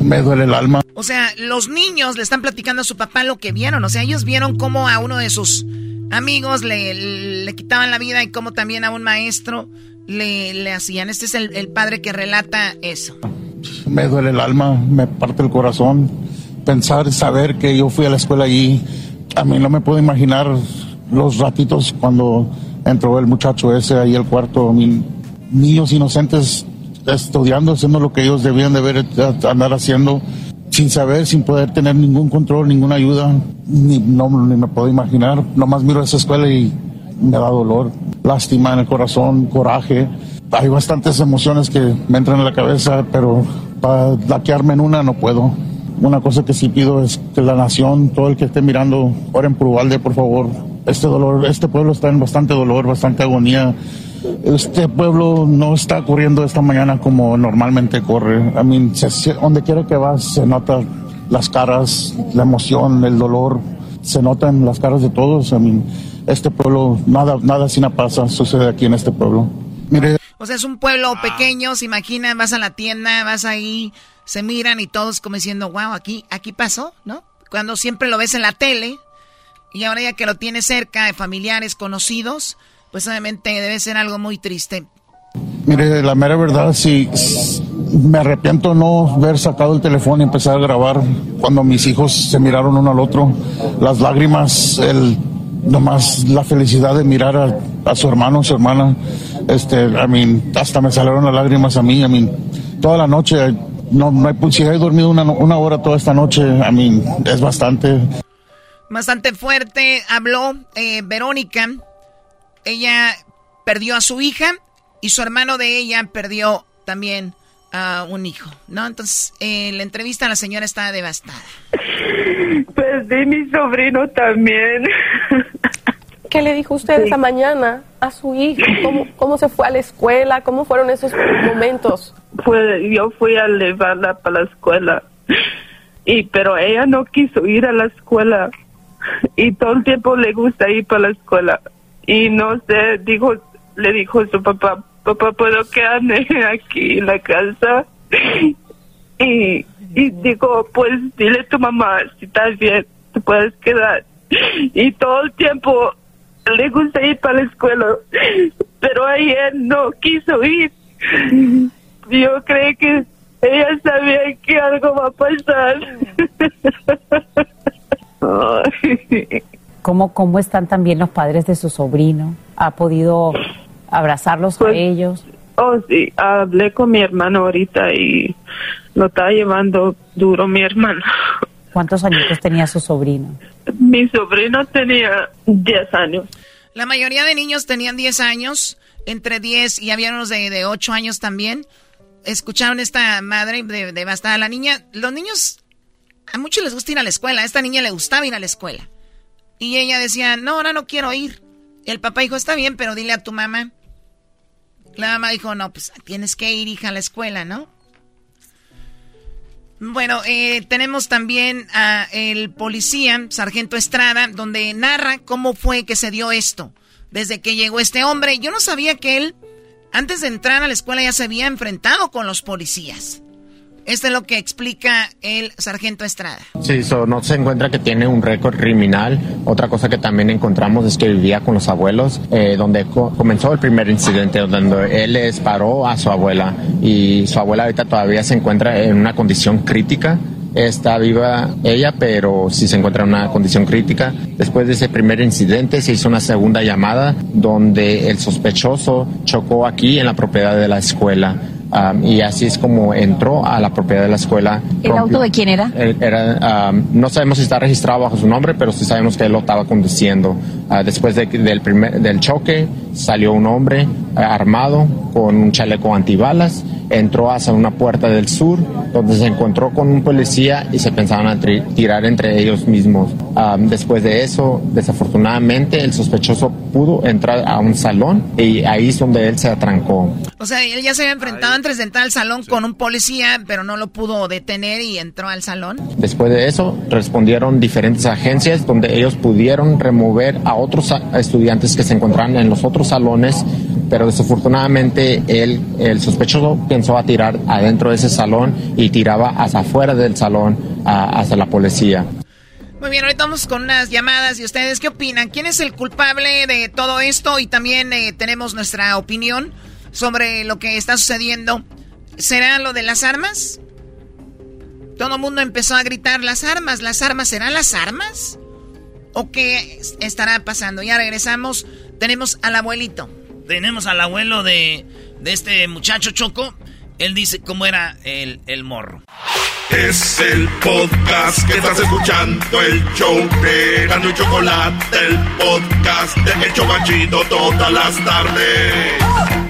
me duele el alma. O sea, los niños le están platicando a su papá lo que vieron. O sea, ellos vieron cómo a uno de sus amigos le, le quitaban la vida y cómo también a un maestro le, le hacían. Este es el, el, padre que relata eso. Me duele el alma, me parte el corazón. Pensar, saber que yo fui a la escuela allí. A mí no me puedo imaginar los ratitos cuando entró el muchacho ese ahí al cuarto. Niños inocentes estudiando, haciendo lo que ellos debían de eh, andar haciendo, sin saber, sin poder tener ningún control, ninguna ayuda, ni, no, ni me puedo imaginar. Nomás miro esa escuela y me da dolor, lástima en el corazón, coraje. Hay bastantes emociones que me entran en la cabeza, pero para laquearme en una no puedo. Una cosa que sí pido es que la nación, todo el que esté mirando, oren por Uvalde, por favor. Este dolor, este pueblo está en bastante dolor, bastante agonía este pueblo no está corriendo esta mañana como normalmente corre. I mean, donde quiera que vas se nota las caras, la emoción, el dolor, se nota en las caras de todos. I mean, este pueblo, nada, nada sin pasa, sucede aquí en este pueblo. Mire. O sea, es un pueblo pequeño, se imaginan, vas a la tienda, vas ahí, se miran y todos como diciendo, wow, aquí, aquí pasó, ¿no? Cuando siempre lo ves en la tele y ahora ya que lo tienes cerca familiares, conocidos, pues obviamente debe ser algo muy triste. Mire, la mera verdad, sí, me arrepiento no haber sacado el teléfono y empezar a grabar cuando mis hijos se miraron uno al otro. Las lágrimas, el, nomás la felicidad de mirar a, su hermano, su hermana. Este, a mí, hasta me salieron las lágrimas a mí. A mí, toda la noche, no, me, si he dormido una, una hora toda esta noche, a mí, es bastante. Bastante fuerte habló eh, Verónica ella perdió a su hija y su hermano de ella perdió también a un hijo, ¿no? Entonces, en la entrevista la señora estaba devastada. Perdí mi sobrino también. ¿Qué le dijo usted esa mañana a su hijo? ¿Cómo, ¿Cómo se fue a la escuela? ¿Cómo fueron esos momentos? Fue, yo fui a llevarla para la escuela, y pero ella no quiso ir a la escuela y todo el tiempo le gusta ir para la escuela. Y no sé, dijo, le dijo su papá, papá, ¿puedo quedarme aquí en la casa? Y, y digo, pues dile a tu mamá, si estás bien, te puedes quedar. Y todo el tiempo le gusta ir para la escuela, pero ayer no quiso ir. Yo creo que ella sabía que algo va a pasar. ¿Cómo, ¿Cómo están también los padres de su sobrino? ¿Ha podido abrazarlos a Pues, ellos? Oh, sí, hablé con mi hermano ahorita y lo está llevando duro mi hermano. ¿Cuántos añitos tenía su sobrino? Mi sobrino tenía 10 años. La mayoría de niños tenían 10 años, entre 10 y había unos de, de 8 años también. Escucharon esta madre de- devastada. La niña, los niños, a muchos les gusta ir a la escuela. A esta niña le gustaba ir a la escuela. Y ella decía, no, ahora no quiero ir. El papá dijo, está bien, pero dile a tu mamá. La mamá dijo, no, pues tienes que ir, hija, a la escuela, ¿no? Bueno, eh, tenemos también a el policía, Sargento Estrada, donde narra cómo fue que se dio esto. Desde que llegó este hombre, yo no sabía que él, antes de entrar a la escuela, ya se había enfrentado con los policías. Esto es lo que explica el Sargento Estrada. Sí, so, no se encuentra que tiene un récord criminal. Otra cosa que también encontramos es que vivía con los abuelos, eh, donde co- comenzó el primer incidente, donde él le disparó a su abuela y su abuela ahorita todavía se encuentra en una condición crítica. Está viva ella, pero sí se encuentra en una condición crítica. Después de ese primer incidente se hizo una segunda llamada donde el sospechoso chocó aquí en la propiedad de la escuela. Um, y así es como entró a la propiedad de la escuela. ¿El auto de quién era? él era, um, no sabemos si está registrado bajo su nombre, pero sí sabemos que él lo estaba conduciendo. Ah, después de- del, primer, del choque salió un hombre ah, armado con un chaleco antibalas, entró hacia una puerta del sur donde se encontró con un policía y se pensaban a tirar entre ellos mismos. Ah, después de eso, desafortunadamente, el sospechoso pudo entrar a un salón y ahí es donde él se atrancó. O sea, él ya se había enfrentado antes de entrar al salón con un policía, pero no lo pudo detener y entró al salón. Después de eso, respondieron diferentes agencias donde ellos pudieron remover a otros estudiantes que se encontraban en los otros salones, pero desafortunadamente él, el sospechoso pensó a tirar adentro de ese salón y tiraba hacia afuera del salón, a- hacia la policía. Muy bien, ahorita vamos con unas llamadas y ustedes qué opinan. ¿Quién es el culpable de todo esto? Y también eh, tenemos nuestra opinión sobre lo que está sucediendo. ¿Será lo de las armas? Todo el mundo empezó a gritar las armas, las armas, ¿serán las armas? ¿O qué estará pasando? Ya regresamos, tenemos al abuelito. Tenemos al abuelo de, de este muchacho Choco. Él dice cómo era el, el morro. Es el podcast que estás escuchando, el show de y Chocolate, el podcast de El Chobachito todas las tardes.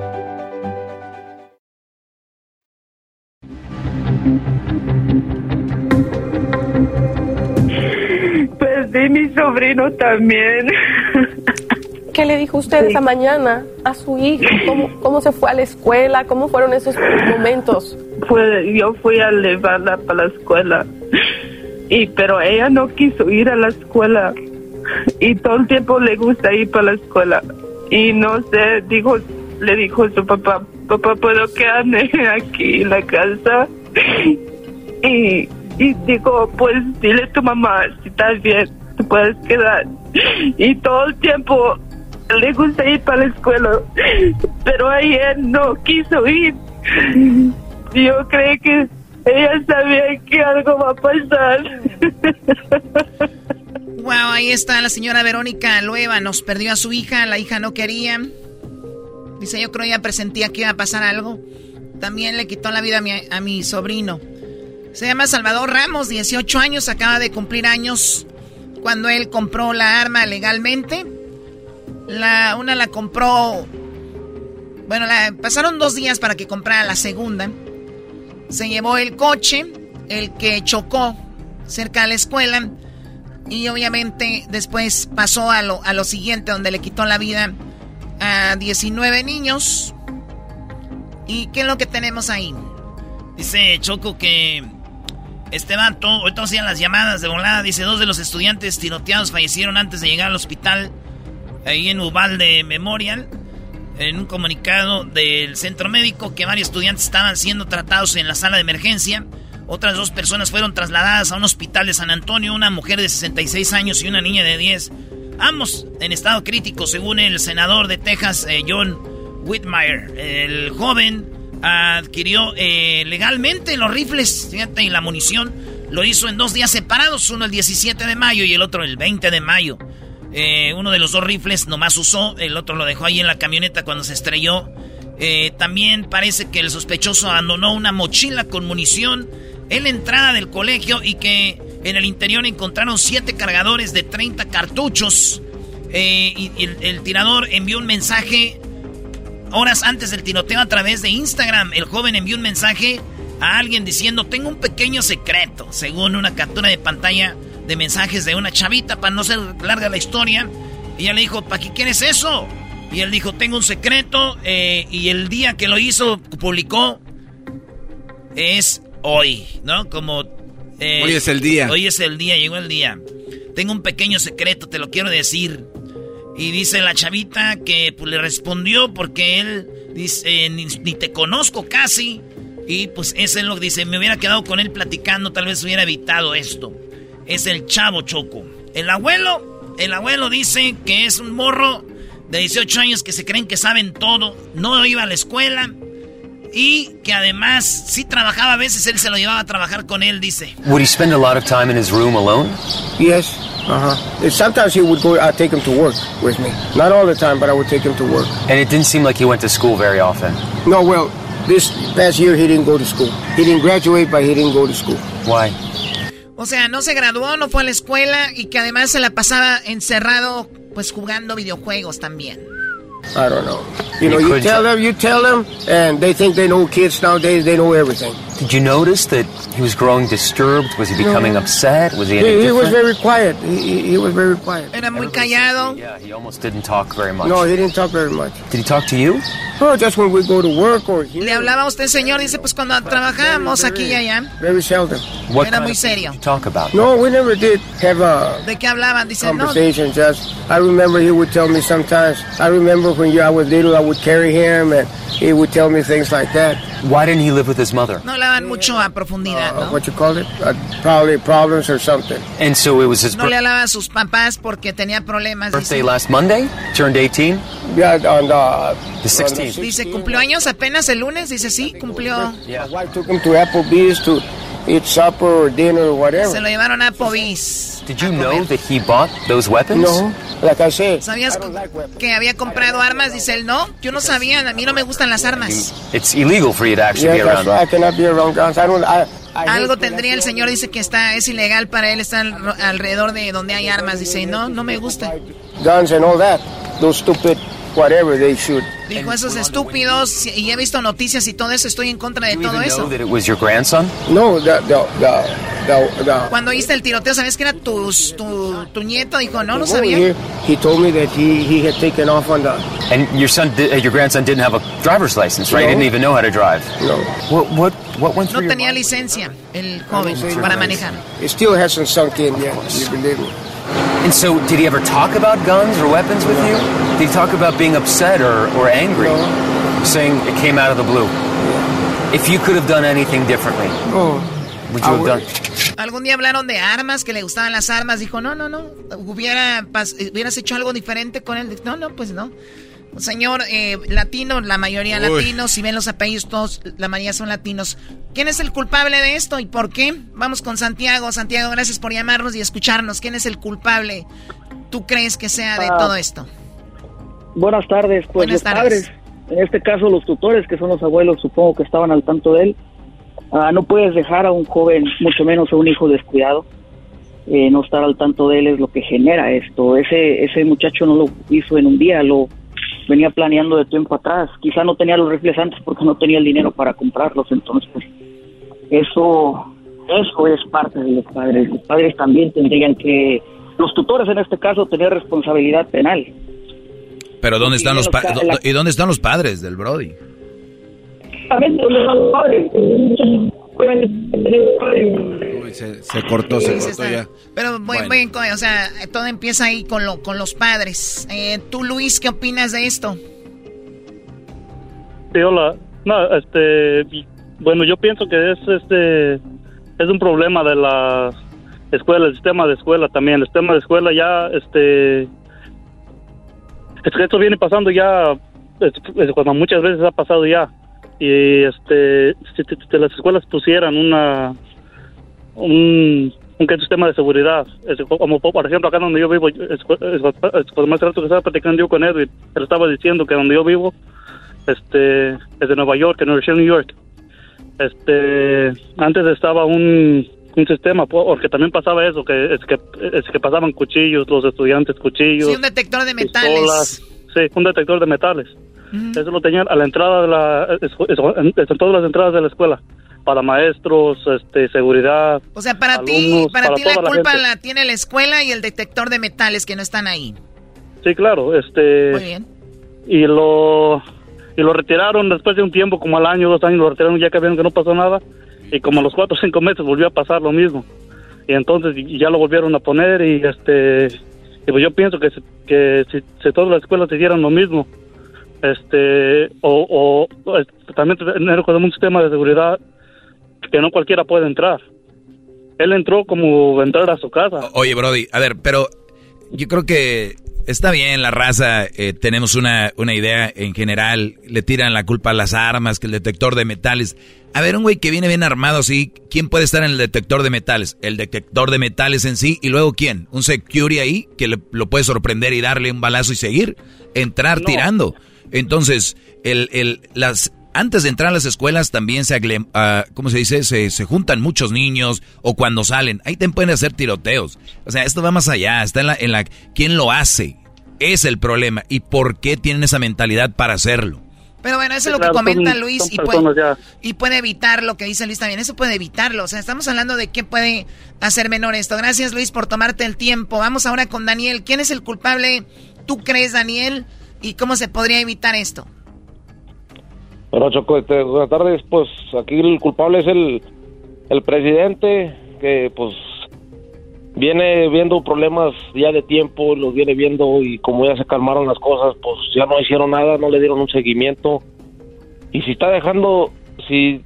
Perdí mi sobrino también. ¿Qué le dijo usted esa mañana a su hijo? ¿Cómo, ¿Cómo se fue a la escuela? ¿Cómo fueron esos momentos? Fue, yo fui a llevarla para la escuela. Y pero ella no quiso ir a la escuela. Y todo el tiempo le gusta ir para la escuela. Y no sé, dijo, le dijo su papá, papá, ¿puedo quedarme aquí en la casa? Y, y digo, pues dile a tu mamá, si estás bien, te puedes quedar. Y todo el tiempo le gusta ir para la escuela, pero ayer no quiso ir. Yo creo que ella sabía que algo va a pasar. Wow, ahí está la señora Verónica Lueva. Nos perdió a su hija, la hija no quería. Dice, yo creo ya presentía que iba a pasar algo. También le quitó la vida a mi, sobrino. Se llama Salvador Ramos, 18 años, acaba de cumplir años cuando él compró la arma legalmente. La, una la compró, bueno, la, pasaron dos días para que comprara la segunda. Se llevó el coche, el que chocó cerca de la escuela. Y obviamente después pasó a lo, a lo siguiente, donde le quitó la vida a 19 niños. ¿Y qué es lo que tenemos ahí? Dice Choco que este vato, ahorita hacían las llamadas de volada, dice, dos de los estudiantes tiroteados fallecieron antes de llegar al hospital, ahí en Uvalde Memorial, en un comunicado del centro médico que varios estudiantes estaban siendo tratados en la sala de emergencia. Otras dos personas fueron trasladadas a un hospital de San Antonio, una mujer de 66 años y una niña de 10. Ambos en estado crítico, según el senador de Texas, eh, John Whitmire. El joven adquirió eh, legalmente los rifles y la munición. Lo hizo en dos días separados, uno el 17 de mayo y el otro el 20 de mayo. Eh, uno de los dos rifles nomás usó, el otro lo dejó ahí en la camioneta cuando se estrelló. también parece que el sospechoso abandonó una mochila con munición en la entrada del colegio y que en el interior encontraron siete cargadores de 30 cartuchos. Eh, el, tirador envió un mensaje horas antes del tiroteo a través de Instagram. El joven envió un mensaje a alguien diciendo, tengo un pequeño secreto, según una captura de pantalla de mensajes de una chavita, para no ser larga la historia. Y ella le dijo, ¿para qué quieres eso? Y él dijo, tengo un secreto. Eh, y el día que lo hizo, publicó, es hoy, ¿no? Como... Eh, hoy es el día. Hoy es el día, llegó el día. Tengo un pequeño secreto, te lo quiero decir. Y dice la chavita que pues, le respondió porque él dice, ni, te conozco casi. Y pues ese es lo que dice, me hubiera quedado con él platicando, tal vez hubiera evitado esto. Es el chavo Choco. El abuelo, el abuelo dice que es un morro de 18 años que se creen que saben todo. No iba a la escuela y que además sí trabajaba a veces, él se lo llevaba a trabajar con él, dice. Would he spend a lot of time in his room alone? Yes. Uh-huh. Sometimes he would go, I'd take him to work with me. Not all the time, but I would take him to work. And it didn't seem like he went to school very often. No, well, this past year he didn't go to school. He didn't graduate, but he didn't go to school. Why? O sea, no se graduó, no fue a la escuela y que además se la pasaba encerrado pues jugando videojuegos también. I don't know. You know, you tell them, you tell them, and they think they know kids nowadays. They know everything. Did you notice that he was growing disturbed? Was he becoming no. upset? Was he? He, he was very quiet. He, he, was very quiet. Era muy callado. Yeah, he almost didn't talk very much. No, he didn't talk very much. Did he talk to you? Oh, just when we go to work or. Here. Le hablaba a usted, señor. Dice, pues cuando trabajamos aquí y allá. Very seldom. What Era muy serio. Talk about. No, we never did have a. ¿De qué hablaban? Dice, conversation. No. Just, I remember he would tell me sometimes. I remember when I was little, I would carry him, and he would tell me things like that. Why didn't he live with his mother? No le mucho a profundidad, uh, ¿no? What you call it? Uh, probably problems or something. And so it was his. No le hablaba a sus papás porque tenía problemas. Birthday last Monday. Turned 18. Yeah, on the. The 16th. Dice cumplió años apenas el lunes. Dice sí, cumplió. Eat supper or dinner or whatever. Se lo llevaron a Applebee's. Did you know that he bought those weapons? No, like I said. ¿Sabías like que había comprado armas? Dice él, no, yo no sabía, a mí no me gustan las armas. It's illegal for you to actually yeah, be around. Right. I cannot be around guns. I don't, I, Algo tendría el señor, dice que está es ilegal para él estar alrededor de donde hay armas. Dice, no, no me gusta. Guns and all that. Those stupid whatever they should. Dijo esos estúpidos y he visto noticias y todo eso. Estoy en contra de todo eso. That it was your grandson? No, the, the, the, the, Cuando oíste el tiroteo, ¿sabes que era tu, tu, tu nieto? Dijo, no, no sabía. He, he told me that he, he had taken off on the. And your son, your grandson didn't have a driver's license, right? No. He didn't even know how to drive. No. What what what went through No your tenía licencia el joven para manejar. It still hasn't sunk in yet. You believe me? And so, did he ever talk about guns or weapons with you? Did he talk about being upset or, or angry? No. Saying it came out of the blue. If you could have done anything differently, Oh. would you have done? Algún día hablaron de armas, que le gustaban las armas. Dijo, no, no, no. Hubiera, hubieras hecho algo diferente con él. No, no, pues no. Señor eh, latino, la mayoría Uy. latinos, si ven los apellidos, todos, la mayoría son latinos. ¿Quién es el culpable de esto y por qué? Vamos con Santiago. Santiago, gracias por llamarnos y escucharnos. ¿Quién es el culpable? ¿Tú crees que sea de Ah. todo esto? Buenas tardes, pues Buenas los tardes. padres, en este caso los tutores, que son los abuelos, supongo que estaban al tanto de él. Ah, no puedes dejar a un joven, mucho menos a un hijo descuidado, eh, no estar al tanto de él es lo que genera esto. Ese, ese muchacho no lo hizo en un día, lo venía planeando de tiempo atrás. Quizá no tenía los rifles antes porque no tenía el dinero para comprarlos, entonces pues, eso, eso es parte de los padres. Los padres también tendrían que, los tutores en este caso, tener responsabilidad penal. Pero ¿dónde están los pa- ¿Y dónde están los padres del Brody? Uy, se, se cortó, se cortó está- ya. Pero buen, Bueno. buen co- o sea, todo empieza ahí con, lo, con los padres. Eh, Tú, Luis, ¿qué opinas de esto? Sí, hola. No, este, bueno, yo pienso que es este es un problema de la escuela, el sistema de escuela también, el sistema de escuela ya este es que esto viene pasando ya es- es cuando muchas veces ha pasado ya y este si, las escuelas pusieran una un un sistema de seguridad como por ejemplo acá donde yo vivo por más rato que estaba platicando yo con Edwin él estaba diciendo que donde yo vivo este es de Nueva York, en New York. Este antes estaba un, un sistema po- porque también pasaba eso que es que es que pasaban cuchillos los estudiantes cuchillos Sí, un detector de pistolas. metales. sí un detector de metales eso lo tenían a la entrada de la en, en todas las entradas de la escuela para maestros este seguridad O sea, para ti, alumnos, para, ti la culpa la tiene la escuela y el detector de metales que no están ahí. Sí, claro, este. Muy bien. Y lo y lo retiraron después de un tiempo, como al año, dos años, lo retiraron ya que vieron que no pasó nada. Y como a los cuatro o cinco meses volvió a pasar lo mismo. Y entonces y ya lo volvieron a poner y este. Y pues yo pienso que, que si, si todas las escuelas hicieran lo mismo, este. O, o también tener un sistema de seguridad que no cualquiera puede entrar. Él entró como entrar a su casa. Oye, Brody, a ver, pero yo creo que está bien la raza, eh, tenemos una, una idea en general, le tiran la culpa a las armas, que el detector de metales. A ver, un güey que viene bien armado así, ¿quién puede estar en el detector de metales? El detector de metales en sí, y luego ¿quién? Un security ahí que le- lo puede sorprender y darle un balazo y seguir, entrar tirando. Entonces, el, el, las, antes de entrar a las escuelas también se, agle- ah, ¿cómo se dice? Se, se juntan muchos niños o cuando salen. Ahí te pueden hacer tiroteos. O sea, esto va más allá. Está en la, en la... ¿Quién lo hace? Es el problema. ¿Y por qué tienen esa mentalidad para hacerlo? Pero bueno, eso es lo Claro, que comenta son- Luis son y puede, y puede evitar lo que dice Luis también. Eso puede evitarlo. O sea, estamos hablando de qué puede hacer menor esto. Gracias Luis por tomarte el tiempo. Vamos ahora con Daniel. ¿Quién es el culpable? ¿Tú crees, Daniel? ¿Y cómo se podría evitar esto? Bueno, Choco, este, buenas tardes. Pues aquí el culpable es el, el presidente que pues viene viendo problemas ya de tiempo, los viene viendo y como ya se calmaron las cosas, pues ya no hicieron nada, no le dieron un seguimiento. Y si está dejando, si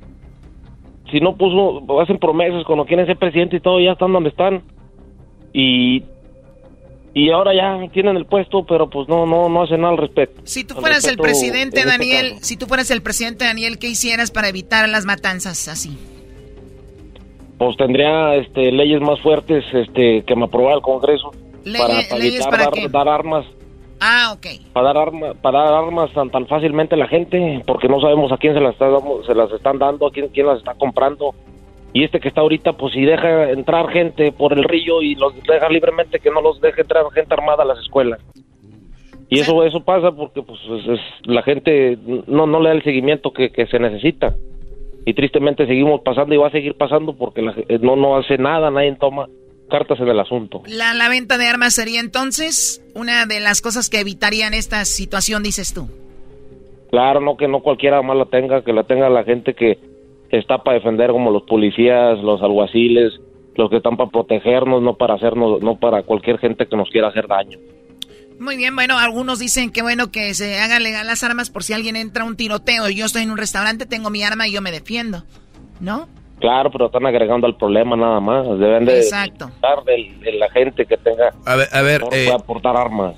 si no puso, hacen promesas cuando quieren ser presidente y todo, ya están donde están. Y y ahora ya tienen el puesto, pero pues no no no hacen nada al respecto. Si tú fueras el presidente, en este Daniel, caso. si tú fueras el presidente, Daniel, ¿qué hicieras para evitar las matanzas así? pues tendría este leyes más fuertes este que me aprobara el Congreso Leye- para, para leyes evitar para dar, qué? dar armas Ah, ok. para dar arma, para dar armas tan tan fácilmente a la gente porque no sabemos a quién se las está se las están dando a quién quién las está comprando y este que está ahorita pues si deja entrar gente por el río y los deja libremente que no los deje entrar gente armada a las escuelas. Y eso eso pasa porque pues es- es- la gente no no le da el seguimiento que, que se necesita. Y tristemente seguimos pasando y va a seguir pasando porque la ge- no no hace nada nadie toma cartas en el asunto. La, la venta de armas sería entonces una de las cosas que evitarían esta situación, dices tú. claro no que no cualquiera más la tenga que la tenga la gente que está para defender como los policías los alguaciles los que están para protegernos no para hacernos no para cualquier gente que nos quiera hacer daño Muy bien, bueno, algunos dicen que bueno que se hagan legal las armas por si alguien entra a un tiroteo y yo estoy en un restaurante, tengo mi arma y yo me defiendo, ¿no? claro pero están agregando al problema nada más deben de Exacto. de, de la gente que tenga A ver, a ver, eh, aportar armas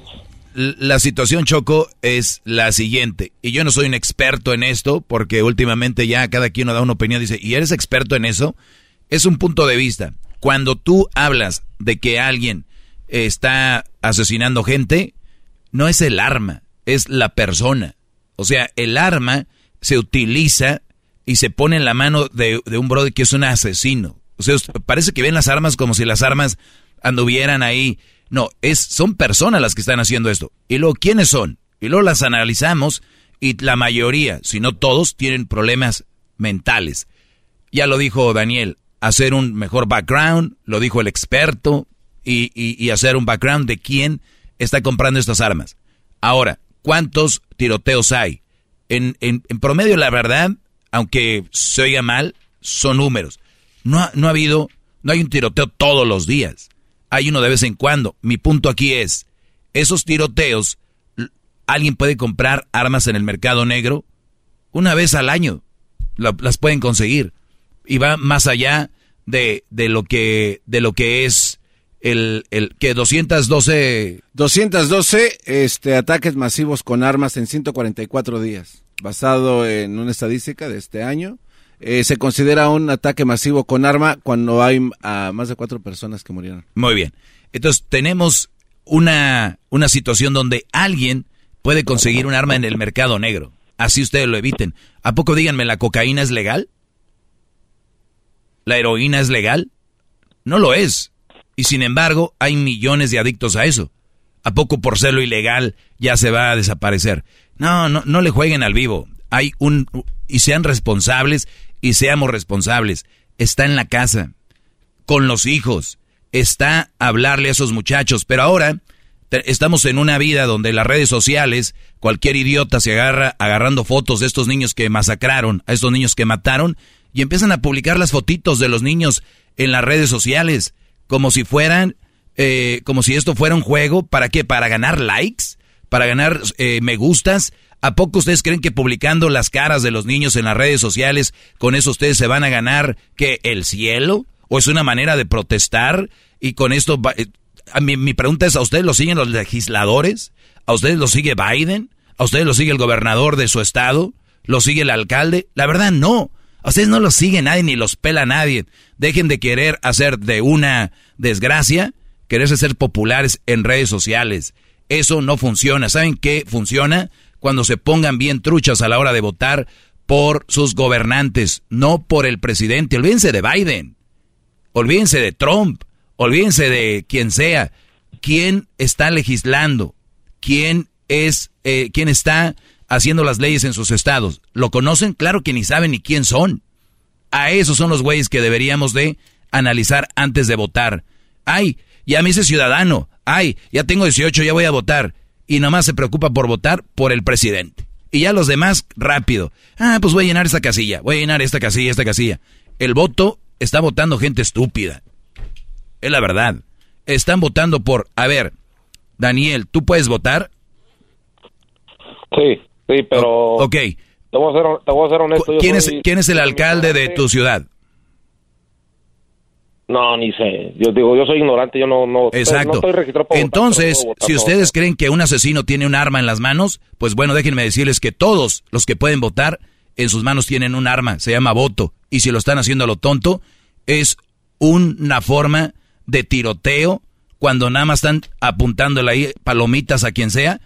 La situación, Choco, es la siguiente. Y yo no soy un experto en esto, porque últimamente ya cada quien da una opinión. Dice, ¿y eres experto en eso? Es un punto de vista. Cuando tú hablas de que alguien está asesinando gente, no es el arma, es la persona. O sea, el arma se utiliza y se pone en la mano de, un brother que es un asesino. O sea, parece que ven las armas como si las armas anduvieran ahí. No, es, son personas las que están haciendo esto. Y luego, ¿quiénes son? Y luego las analizamos y la mayoría, si no todos, tienen problemas mentales. Ya lo dijo Daniel, hacer un mejor background, lo dijo el experto, y, y, hacer un background de quién está comprando estas armas. Ahora, ¿cuántos tiroteos hay? En, en, en promedio, la verdad, aunque se oiga mal, son números. No ha, no ha habido, no hay un tiroteo todos los días. Hay uno de vez en cuando. Mi punto aquí es, esos tiroteos, alguien puede comprar armas en el mercado negro una vez al año. las pueden conseguir. Y va más allá de, de, lo, que, de lo que es el, el que 212... 212 este, ataques masivos con armas en 144 días, basado en una estadística de este año. Eh, se considera un ataque masivo con arma cuando hay a más de cuatro personas que murieron. Muy bien. Entonces tenemos una, una situación donde alguien puede conseguir un arma en el mercado negro. Así ustedes lo eviten. ¿A poco díganme, la cocaína es legal? ¿La heroína es legal? No lo es. Y sin embargo, hay millones de adictos a eso. ¿A poco por serlo ilegal ya se va a desaparecer? No, no, no le jueguen al vivo. Hay un y sean responsables y seamos responsables. Está en la casa, con los hijos, está hablarle a esos muchachos, pero ahora estamos en una vida donde las redes sociales, cualquier idiota se agarra agarrando fotos de estos niños que masacraron, a estos niños que mataron, y empiezan a publicar las fotitos de los niños en las redes sociales como si fueran, eh, como si esto fuera un juego, ¿para qué? ¿Para ganar likes? ¿Para ganar eh, me gustas? ¿A poco ustedes creen que publicando las caras de los niños en las redes sociales, con eso ustedes se van a ganar que el cielo? ¿O es una manera de protestar? Y con esto, eh, mi, mi pregunta es, ¿a ustedes lo siguen los legisladores? ¿A ustedes lo sigue Biden? ¿A ustedes lo sigue el gobernador de su estado? ¿Lo sigue el alcalde? La verdad no. A ustedes no los sigue nadie ni los pela nadie. Dejen de querer hacer de una desgracia, quererse ser populares en redes sociales. Eso no funciona. ¿Saben qué funciona? Cuando se pongan bien truchas a la hora de votar por sus gobernantes, no por el presidente. Olvídense de Biden. Olvídense de Trump. Olvídense de quien sea. ¿Quién está legislando? ¿Quién es, eh, quién está haciendo las leyes en sus estados. ¿Lo conocen? Claro que ni saben ni quién son. A esos son los güeyes que deberíamos de analizar antes de votar. Ay, ya me hice ciudadano. Ay, ya tengo 18, ya voy a votar. Y nomás se preocupa por votar por el presidente. Y ya los demás, rápido. Ah, pues voy a llenar esta casilla, voy a llenar esta casilla, esta casilla. El voto está votando gente estúpida. Es la verdad. Están votando por, a ver, Daniel, ¿tú puedes votar? Sí. Sí, pero... ok. Te voy a ser, te voy a ser honesto. ¿Quién, es, ¿Quién es el alcalde de tu ciudad? No, ni sé. Yo digo, yo soy ignorante, yo no, no, Exacto. estoy registrado para Entonces, si ustedes creen que un asesino tiene un arma en las manos, pues bueno, déjenme decirles que todos los que pueden votar en sus manos tienen un arma, se llama voto. Y si lo están haciendo a lo tonto, es una forma de tiroteo cuando nada más están apuntándole ahí palomitas a quien sea,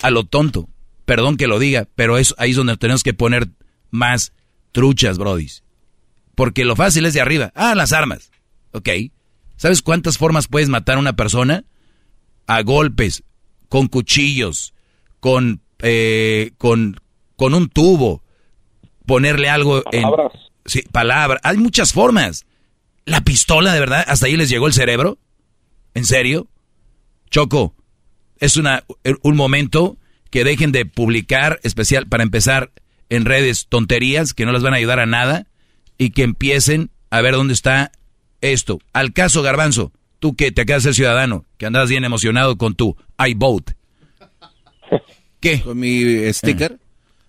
a lo tonto. Perdón que lo diga, pero es ahí es donde tenemos que poner más truchas, brodis. Porque lo fácil es de arriba. Ah, las armas. Ok. ¿Sabes cuántas formas puedes matar a una persona? A golpes, con cuchillos, con, eh, con, con un tubo, ponerle algo palabras. en... Sí, palabras. Hay muchas formas. La pistola, de verdad, hasta ahí les llegó el cerebro. ¿En serio? Choco, es una, un momento que dejen de publicar, especial para empezar en redes tonterías que no les van a ayudar a nada y que empiecen a ver dónde está esto. Al caso Garbanzo, tú que te acabas de ser ciudadano, que andas bien emocionado con tu I vote. ¿Qué? Con mi sticker.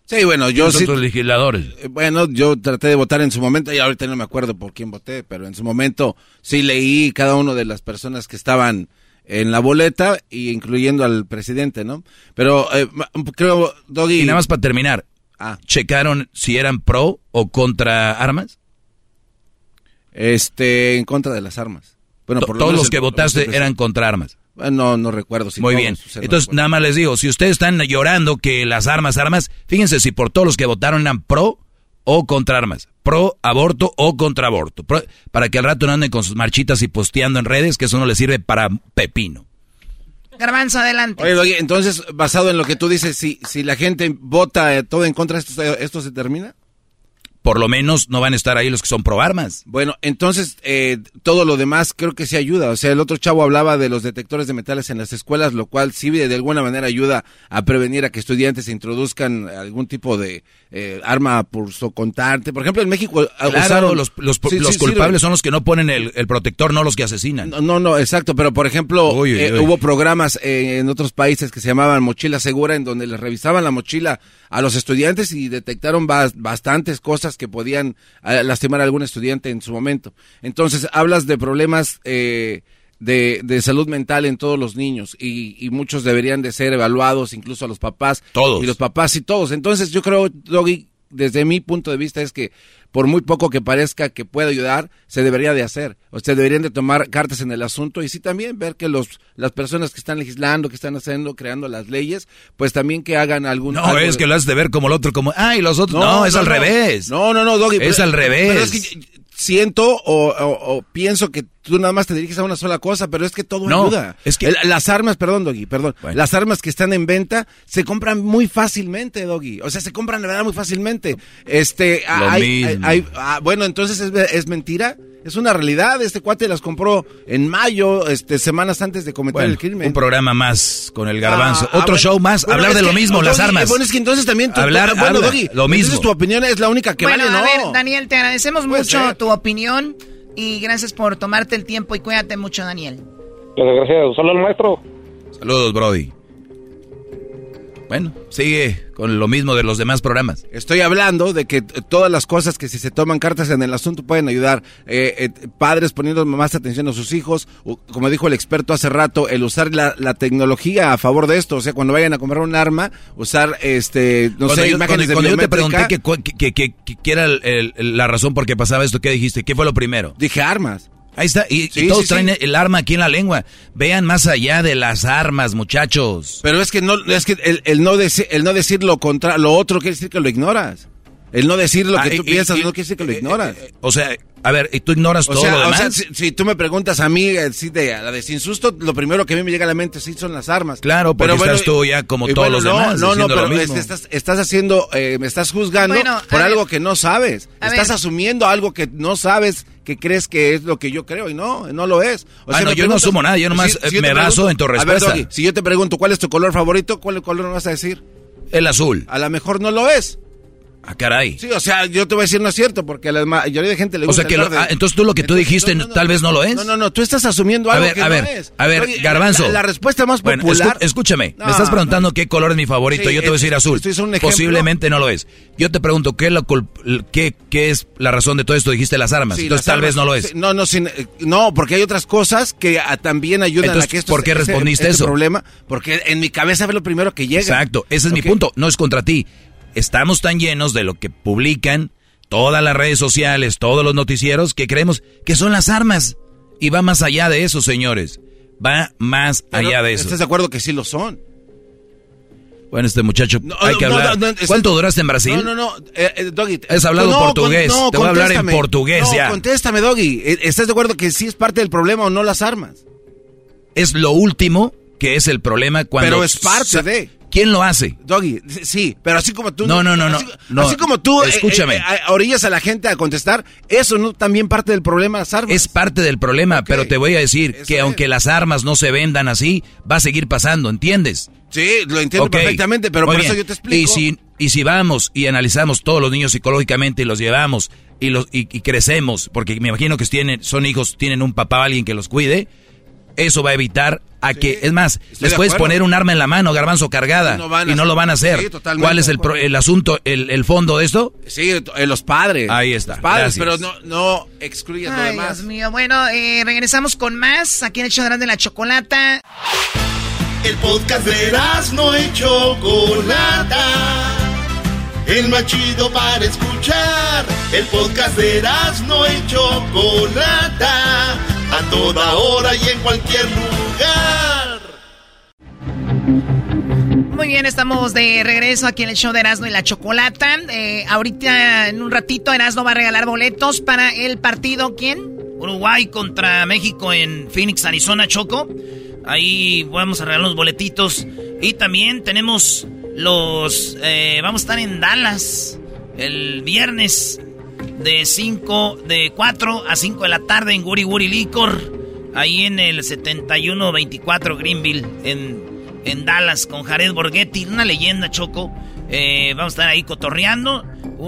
Sí, bueno, yo sí. legisladores? Eh, bueno, yo traté de votar en su momento y ahorita no me acuerdo por quién voté, pero en su momento sí leí cada una de las personas que estaban en la boleta y incluyendo al presidente, ¿no? Pero eh, creo, Doggy... Y nada más para terminar, ah. ¿checaron si eran pro o contra armas? Este, en contra de las armas. Bueno, por todos los que votaste eran contra armas. No, no recuerdo. Si Muy bien. Entonces, nada más les digo, si ustedes están llorando que las armas, armas, fíjense si por todos los que votaron eran pro o contra armas. Pro aborto o contra aborto. para que al rato no anden con sus marchitas y posteando en redes, que eso no le sirve para pepino. Garbanzo, adelante. Oye, entonces, basado en lo que tú dices, si, si la gente vota todo en contra, ¿esto, esto se termina? Por lo menos no van a estar ahí los que son pro armas. Bueno, entonces eh, todo lo demás creo que sí ayuda. O sea, el otro chavo hablaba de los detectores de metales en las escuelas, lo cual sí de alguna manera ayuda a prevenir a que estudiantes introduzcan algún tipo de eh, arma por socontarte. Por ejemplo, en México claro, los, los, culpables son los que no ponen el, protector, no los que asesinan. No, no, exacto. Pero por ejemplo, eh, hubo programas en otros países que se llamaban mochila segura, en donde les revisaban la mochila a los estudiantes y detectaron bastantes cosas que podían eh, lastimar a algún estudiante en su momento. Entonces, hablas de problemas eh, de, de, salud mental en todos los niños y, y, muchos deberían de ser evaluados, incluso a los papás. Todos. Y los papás y todos. Entonces, yo creo, Doggy, desde mi punto de vista es que por muy poco que parezca que pueda ayudar, se debería de hacer. O sea, deberían de tomar cartas en el asunto y sí también ver que los las personas que están legislando, que están haciendo, creando las leyes, pues también que hagan algún... No, es que lo has de ver como el otro, como, ay, los otros... No, es al revés. No, no, no, Doggy. Es al revés siento o, pienso que tú nada más te diriges a una sola cosa, pero es que todo ayuda. Es que las armas, perdón, Doggy, perdón, las armas que están en venta se compran muy fácilmente, Doggy. O sea, se compran de verdad muy fácilmente. Este, hay, ah, bueno, entonces es, es mentira. Es una realidad, este cuate las compró en mayo, este, semanas antes de cometer el crimen. Un programa más con el garbanzo. Ah, Otro show más, hablar de lo mismo, las armas. Bueno, es que entonces también hablar, bueno, Doggy, lo mismo. tu opinión es la única que vale, ¿no? A ver, Daniel, te agradecemos mucho tu opinión y gracias por tomarte el tiempo y cuídate mucho, Daniel. Gracias, saludos maestro. Saludos, Brody. Bueno, sigue con lo mismo de los demás programas. Estoy hablando de que todas las cosas que si se toman cartas en el asunto pueden ayudar. Eh, eh, padres poniendo más atención a sus hijos, como dijo el experto hace rato, el usar la, tecnología a favor de esto. O sea, cuando vayan a comprar un arma, usar, este, no sé, imágenes cuando, yo te pregunté que, que, era la razón por qué pasaba esto, ¿qué dijiste? ¿Qué fue lo primero? Dije armas. Ahí está, y, todos traen el arma aquí en la lengua. Vean más allá de las armas, muchachos. Pero es que no, es que el, no, decir, el no decir lo contra, lo otro quiere decir que lo ignoras. El no decir lo que ah, tú piensas no quiere decir que lo eh, ignoras. Eh, o sea, a ver, ¿y tú ignoras todo lo demás? O sea, si, tú me preguntas a mí, eh, de, a la de sin susto, lo primero que a mí me llega a la mente sí son las armas. Claro, pero estás tú ya como todos los demás. No, no, pero estás, estás haciendo, me estás juzgando por algo que no sabes. Estás asumiendo algo que no sabes que crees que es lo que yo creo y no, no lo es. O sea, yo no asumo nada, yo nomás me baso en tu respuesta. A ver, si yo te pregunto cuál es tu color favorito, ¿cuál color me vas a decir? El azul. A lo mejor no lo es. Ah, caray. Sí, o sea, yo te voy a decir no es cierto, porque a la mayoría de gente le gusta. O sea, que ah, entonces tú lo que tú dijiste tal vez no lo es. No, no, no, tú estás asumiendo algo a ver, que a ver, es. A ver, Garbanzo. La, respuesta más popular. escúchame, me estás preguntando qué color es mi favorito, yo te voy a decir azul. Posiblemente no lo es. Yo te pregunto, ¿qué, qué, ¿qué es la razón de todo esto? Dijiste las armas, entonces tal vez no lo es. no, no, sin, no, porque hay otras cosas que también ayudan a que esto ¿Por qué respondiste ese, eso? problema, porque en mi cabeza es lo primero que llega. Exacto, ese es mi punto, no es contra ti estamos tan llenos de lo que publican todas las redes sociales, todos los noticieros, que creemos que son las armas. Y va más allá de eso, señores. Va más allá de eso. ¿Estás de acuerdo que sí lo son? Bueno, este muchacho, hay que hablar. ¿Cuánto duraste en Brasil? No, no, no, eh, eh, Doggy. Has hablado portugués. Te voy a hablar en portugués ya. contéstame, Doggy. Eh, ¿Estás de acuerdo que sí es parte del problema o no las armas? Es lo último que es el problema cuando... Pero es parte de... ¿Quién lo hace? Doggy, sí, pero así como tú. No, no, no, no. Así, como tú. Eh, escúchame. Eh, eh, orillas a la gente a contestar. Eso no también parte del problema las armas. Es parte del problema, pero te voy a decir que aunque las armas no se vendan así, va a seguir pasando, ¿entiendes? Sí, lo entiendo perfectamente, pero por eso yo te explico. Y si, y si vamos y analizamos todos los niños psicológicamente y los llevamos y los y, crecemos, porque me imagino que tienen, son hijos, tienen un papá o alguien que los cuide eso va a evitar a que, es más, les puedes poner un arma en la mano, garbanzo cargada, y no lo van a hacer. ¿Cuál es el, el asunto, el, el, fondo de esto? Sí, eh, los padres. Ahí está. Los padres, pero no, no excluyes lo demás. Dios mío, bueno, eh, regresamos con más aquí en el show de la chocolata. El podcast de no y Chocolata. El más chido para escuchar. El podcast de no y Chocolata a toda hora y en cualquier lugar. Muy bien, estamos de regreso aquí en el show de Erasmo y la Chocolata. Eh, ahorita, en un ratito, Erasmo va a regalar boletos para el partido. ¿Quién? Uruguay contra México en Phoenix, Arizona, Choco. Ahí vamos a regalar los boletitos. Y también tenemos los... Eh, vamos a estar en Dallas el viernes de 5, de 4 a 5 de la tarde en Guri Guri Licor. Ahí en el 7124 Greenville, en, en Dallas, con Jared Borghetti, una leyenda, Choco. Eh, vamos a estar ahí cotorreando.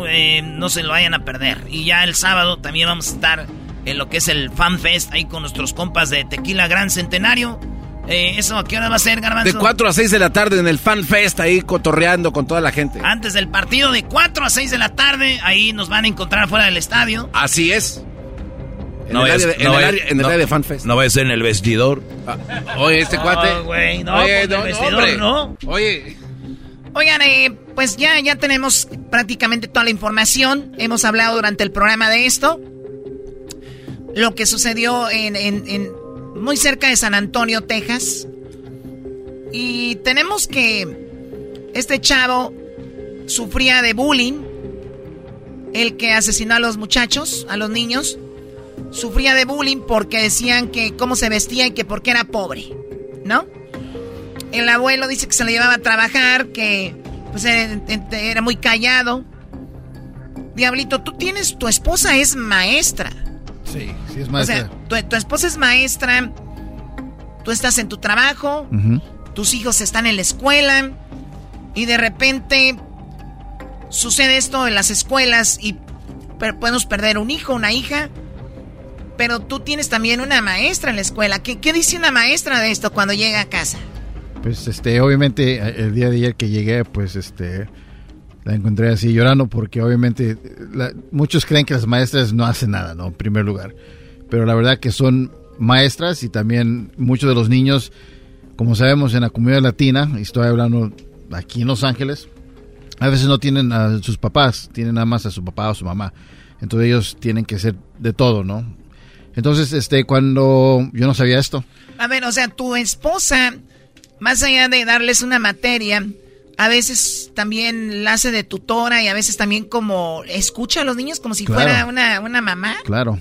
Eh, no se lo vayan a perder. Y ya el sábado también vamos a estar en lo que es el Fan Fest, ahí con nuestros compas de Tequila Gran Centenario. Eh, ¿Eso a qué hora va a ser, Garbanzo? De 4 a 6 de la tarde en el Fan Fest, ahí cotorreando con toda la gente. Antes del partido, de 4 a 6 de la tarde, ahí nos van a encontrar fuera del estadio. Así es. En No el es- área de- en no el es- área- en el no- área de Fan Fest. No va a ser en el vestidor. Oye, este cuate. No, güey, no, Oye, pues, no, el no, vestidor, hombre. ¿no? Oye. Oigan, eh, pues ya, ya tenemos prácticamente toda la información. Hemos hablado durante el programa de esto. Lo que sucedió en, en- en- muy cerca de San Antonio, Texas. Y tenemos que este chavo sufría de bullying. El que asesinó a los muchachos, a los niños. Sufría de bullying porque decían que cómo se vestía y que porque era pobre. ¿No? El abuelo dice que se le llevaba a trabajar, que pues era, era muy callado. Diablito, tú tienes, tu esposa es maestra. Sí, sí es O maestra. sea, tu, tu esposa es maestra, tú estás en tu trabajo, tus hijos están en la escuela y de repente sucede esto en las escuelas y podemos perder un hijo, una hija. Pero tú tienes también una maestra en la escuela. ¿Qué, qué dice una maestra de esto cuando llega a casa? Pues este, obviamente eh, el día de ayer que llegué, pues este, la encontré así llorando porque obviamente la- muchos creen que las maestras no hacen nada, ¿no? En primer lugar. Pero la verdad que son maestras y también muchos de los niños, como sabemos en la comunidad latina, y estoy hablando aquí en Los Ángeles, a veces no tienen a sus papás, tienen nada más a su papá o su mamá. Entonces ellos tienen que ser de todo, ¿no? Entonces, este, cuando yo no sabía esto, A ver, o sea, tu esposa, más allá de darles una materia, a veces también la hace de tutora y a veces también como escucha a los niños como si Claro. fuera una, una mamá. Claro,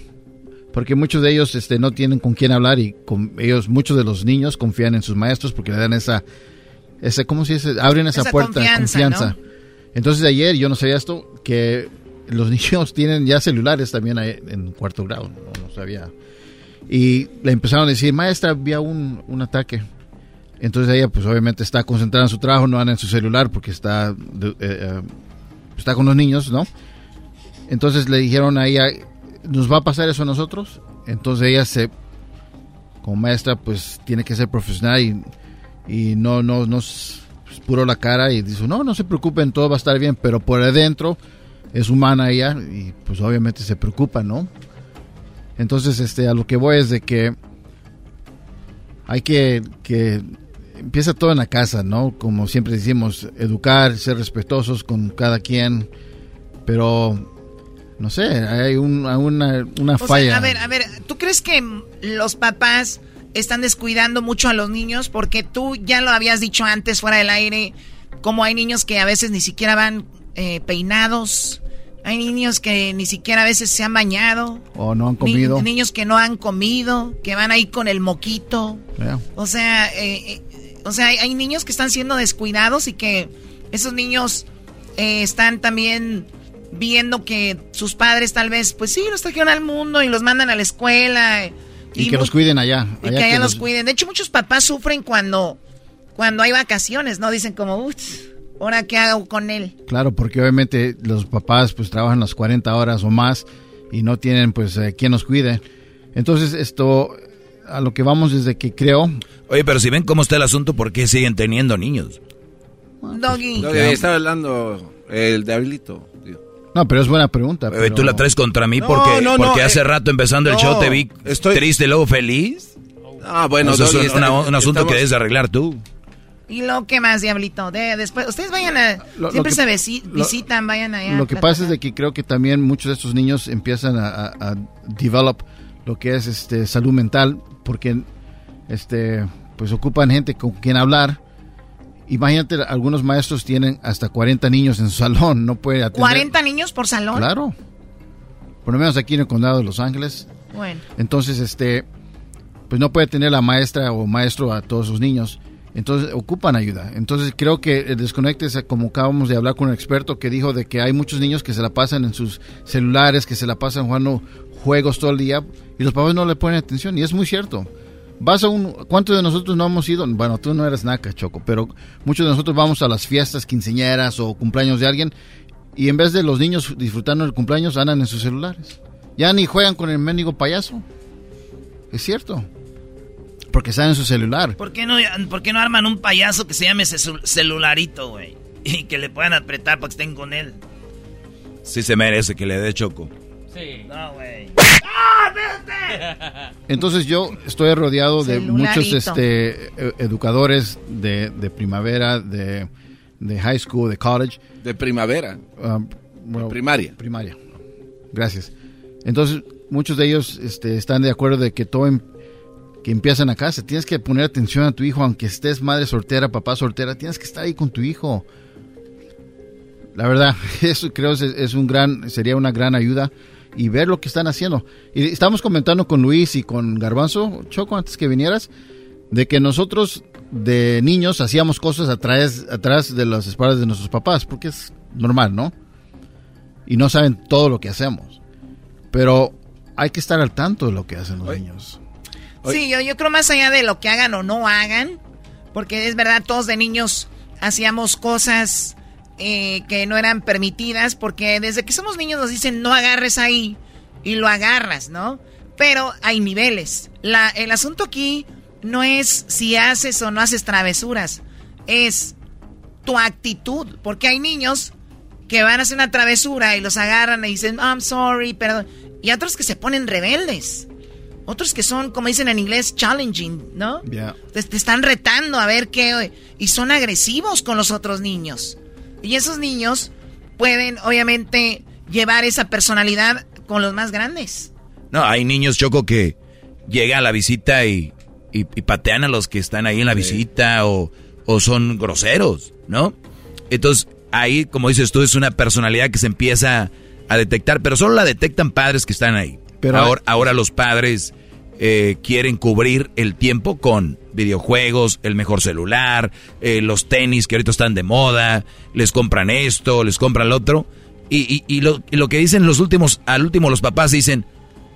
porque muchos de ellos este, no tienen con quién hablar y con ellos, muchos de los niños confían en sus maestros porque le dan esa, ese, ¿cómo se dice? Abren esa, Esa puerta, confianza, confianza. Entonces ayer yo no sabía esto, que los niños tienen ya celulares también en cuarto grado, no, no sabía. Y le empezaron a decir, maestra, había un, un ataque. Entonces ella pues obviamente está concentrada en su trabajo, no anda en su celular porque está, eh, eh, está con los niños, ¿no? Entonces le dijeron a ella, ¿nos va a pasar eso a nosotros? Entonces ella se, como maestra, pues tiene que ser profesional y, y no, no, pues, puro la cara y dice, no, no se preocupen, todo va a estar bien, pero por adentro es humana ella y pues obviamente se preocupa, ¿no? Entonces, este, a lo que voy es de que hay que, que empieza todo en la casa, ¿no? Como siempre decimos, educar, ser respetuosos con cada quien, pero no sé, hay un- una, una O sea, falla. a ver, a ver, ¿tú crees que los papás están descuidando mucho a los niños? Porque tú ya lo habías dicho antes fuera del aire, como hay niños que a veces ni siquiera van eh, peinados, hay niños que ni siquiera a veces se han bañado, o no han ni- comido. niños que no han comido, que van ahí con el moquito. O sea, eh, eh, o sea, hay, hay niños que están siendo descuidados y que esos niños eh, están también viendo que sus padres tal vez, pues sí, los trajeron al mundo y los mandan a la escuela. Y, que los cuiden allá. y que allá los cuiden. De hecho, muchos papás sufren cuando, cuando hay vacaciones, ¿no? Dicen como, uff, ¿ahora qué hago con él? Claro, porque obviamente los papás pues trabajan las 40 horas o más y no tienen pues eh, quien los cuide. Entonces esto, a lo que vamos desde que creo... Oye, pero si ven cómo está el asunto, ¿por qué siguen teniendo niños? Doggy. No, que estaba hablando el de Habilito. No, pero es buena pregunta. Eh, pero- Tú la traes contra mí No, porque, no, no, porque hace eh, rato empezando el show te vi estoy- triste y luego feliz. Ah, bueno, Eso es Doggy, un, está- una- un asunto estamos- que debes de arreglar tú. ¿Y lo que más, Diablito? De, después, ustedes vayan a... Lo- lo siempre que- se visi- lo- visitan, vayan allá. Lo que pasa es de que creo que también muchos de estos niños empiezan a, a, a develop lo que es este salud mental porque este pues ocupan gente con quien hablar Imagínate, algunos maestros tienen hasta 40 niños en su salón, no puede atender. ¿40 niños por salón? Claro. Por lo menos aquí en el condado de Los Ángeles. Bueno. Entonces, este, pues no puede tener la maestra o maestro a todos sus niños. Entonces ocupan ayuda. Entonces creo que el desconecte es como acabamos de hablar con un experto que dijo de que hay muchos niños que se la pasan en sus celulares, que se la pasan jugando juegos todo el día y los papás no le ponen atención y es muy cierto. Vas a un ¿cuántos de nosotros no hemos ido? Bueno, tú no eres naca, Choco, pero muchos de nosotros vamos a las fiestas quinceñeras o cumpleaños de alguien y en vez de los niños disfrutando del cumpleaños andan en sus celulares. Ya ni juegan con el mendigo payaso. Es cierto. Porque están en su celular. ¿Por qué no, por qué no arman un payaso que se llame celularito, güey? Y que le puedan apretar para que estén con él. Sí se merece que le dé choco. Sí. No, güey. ¡Ah, Entonces yo estoy rodeado de muchos este, e, educadores de, de primavera, de, de, high school, de college. ¿De primavera? Um, primaria. Primaria. Gracias. Entonces muchos de ellos este, están de acuerdo de que todo em, que empiezan a casa. Tienes que poner atención a tu hijo, aunque estés madre soltera, papá soltera, tienes que estar ahí con tu hijo. La verdad, eso creo es, es un gran, sería una gran ayuda y ver lo que están haciendo. Y estamos comentando con Luis y con Garbanzo, Choco, antes que vinieras, de que nosotros de niños hacíamos cosas atrás, atrás de las espaldas de nuestros papás, porque es normal, ¿no? Y no saben todo lo que hacemos. Pero hay que estar al tanto de lo que hacen los niños. Sí, yo, yo creo más allá de lo que hagan o no hagan, porque es verdad, todos de niños hacíamos cosas eh, que no eran permitidas, porque desde que somos niños nos dicen no agarres ahí y lo agarras, ¿no? Pero hay niveles. La, el asunto aquí no es si haces o no haces travesuras, es tu actitud, porque hay niños que van a hacer una travesura y los agarran y dicen, I'm sorry, perdón, y otros que se ponen rebeldes. Otros que son, como dicen en inglés, challenging, ¿no? Te, están retando a ver qué... Y son agresivos con los otros niños. Y esos niños pueden, obviamente, llevar esa personalidad con los más grandes. No, hay niños, Choco, que llegan a la visita y, y, patean a los que están ahí en la visita o, o son groseros, ¿no? Entonces, ahí, como dices tú, es una personalidad que se empieza a detectar, pero solo la detectan padres que están ahí ahora, ahora los padres eh, quieren cubrir el tiempo con videojuegos, el mejor celular, eh, los tenis que ahorita están de moda, les compran esto, les compran lo otro. Y, y, lo, lo, que dicen los últimos, al último los papás dicen,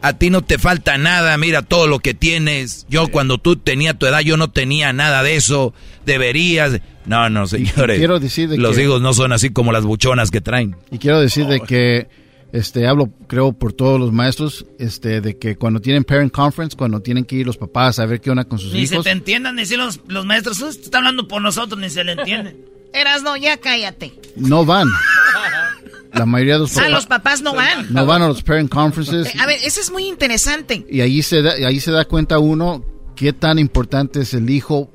a ti no te falta nada, mira todo lo que tienes. Yo cuando tú tenías tu edad, yo no tenía nada de eso. Deberías... No, no, señores. Quiero decir los hijos no son así como las buchonas que traen. Y quiero decir de que este, hablo, creo, por todos los maestros, este, de que cuando tienen parent conference, cuando tienen que ir los papás a ver qué onda con sus hijos. Ni se te entiendan, ni si los, los maestros, usted está hablando por nosotros, ni se le entiende. Eras no, ya cállate. No van. La mayoría de los papás. Ah, los papás no van. No van a los parent conferences. Eh, a ver, eso es muy interesante. Y ahí se da, ahí se da cuenta uno qué tan importante es el hijo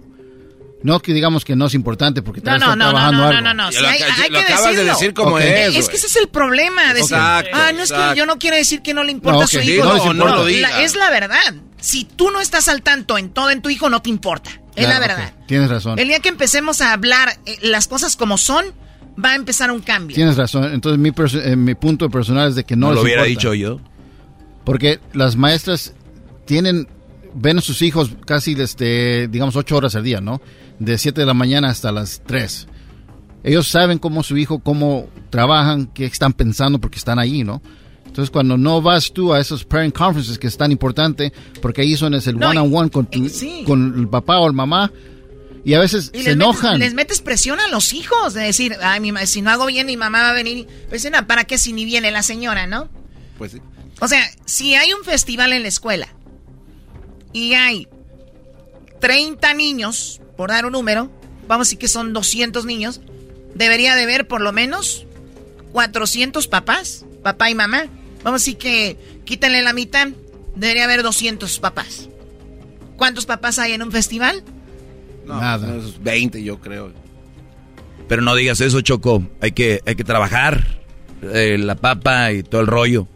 no que digamos que no es importante porque no, no, no, trabajando no, no, no, no, no, hay, lo acabas de decir como es. Es que ese es el problema. Decir, ah, no es que yo no quiero decir que no le importa a su hijo. No, no, lo diga. es la verdad. Si tú no estás al tanto en todo en tu hijo, no te importa. Es la verdad. Tienes razón. El día que empecemos a hablar eh, las cosas como son, va a empezar un cambio. Tienes razón. Entonces mi, eh, mi punto personal es de que no, no lo hubiera dicho yo. Porque las maestras tienen ven a sus hijos casi este digamos ocho horas al día, ¿no? De 7 de la mañana hasta las 3. Ellos saben cómo su hijo, cómo trabajan, qué están pensando porque están ahí, ¿no? Entonces, cuando no vas tú a esos parent conferences que es tan importante, porque ahí son es el one on one con, eh, con el papá o el mamá, y a veces se enojan. les metes presión a los hijos de decir, ay, mi, si no hago bien, mi mamá va a venir. Pues, no, ¿para qué si ni viene la señora, no? Pues sí. O sea, si hay un festival en la escuela y hay 30 niños por dar un número, vamos a decir que son 200 niños, debería de haber por lo menos 400 papás, papá y mamá. Vamos a decir que quítenle la mitad, debería haber 200 papás. ¿Cuántos papás hay en un festival? Nada. 20 yo creo. Pero no digas eso, Choco. Hay que, hay que trabajar. Eh, la papa y todo el rollo.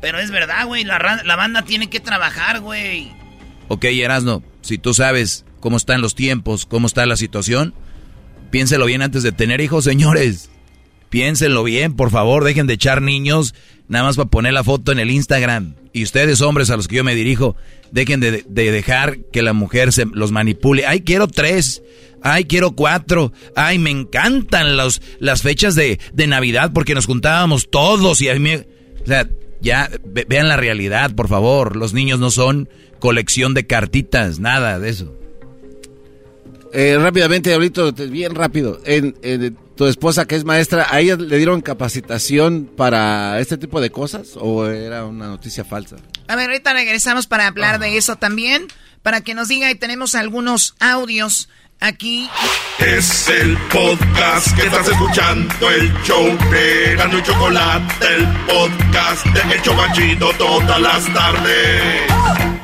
Pero es verdad, güey. La, la banda tiene que trabajar, güey. Ok, Erasno, si tú sabes cómo están los tiempos, cómo está la situación, piénselo bien antes de tener hijos, señores. Piénsenlo bien, por favor, dejen de echar niños nada más para poner la foto en el Instagram. Y ustedes, hombres a los que yo me dirijo, dejen de, dejar que la mujer se los manipule. Ay, quiero tres. Ay, quiero cuatro. Ay, me encantan las fechas de, de Navidad porque nos juntábamos todos y a mí... O sea, ya vean la realidad, por favor. Los niños no son colección de cartitas, nada de eso. Eh, rápidamente, Diablito, bien rápido. En, tu esposa, que es maestra, ¿a ella le dieron capacitación para este tipo de cosas o era una noticia falsa? A ver, ahorita regresamos para hablar de eso también, para que nos diga y tenemos algunos audios aquí. Es el podcast que estás escuchando, el show de Gano y Chocolate, el podcast de Hecho Chocachito todas las tardes.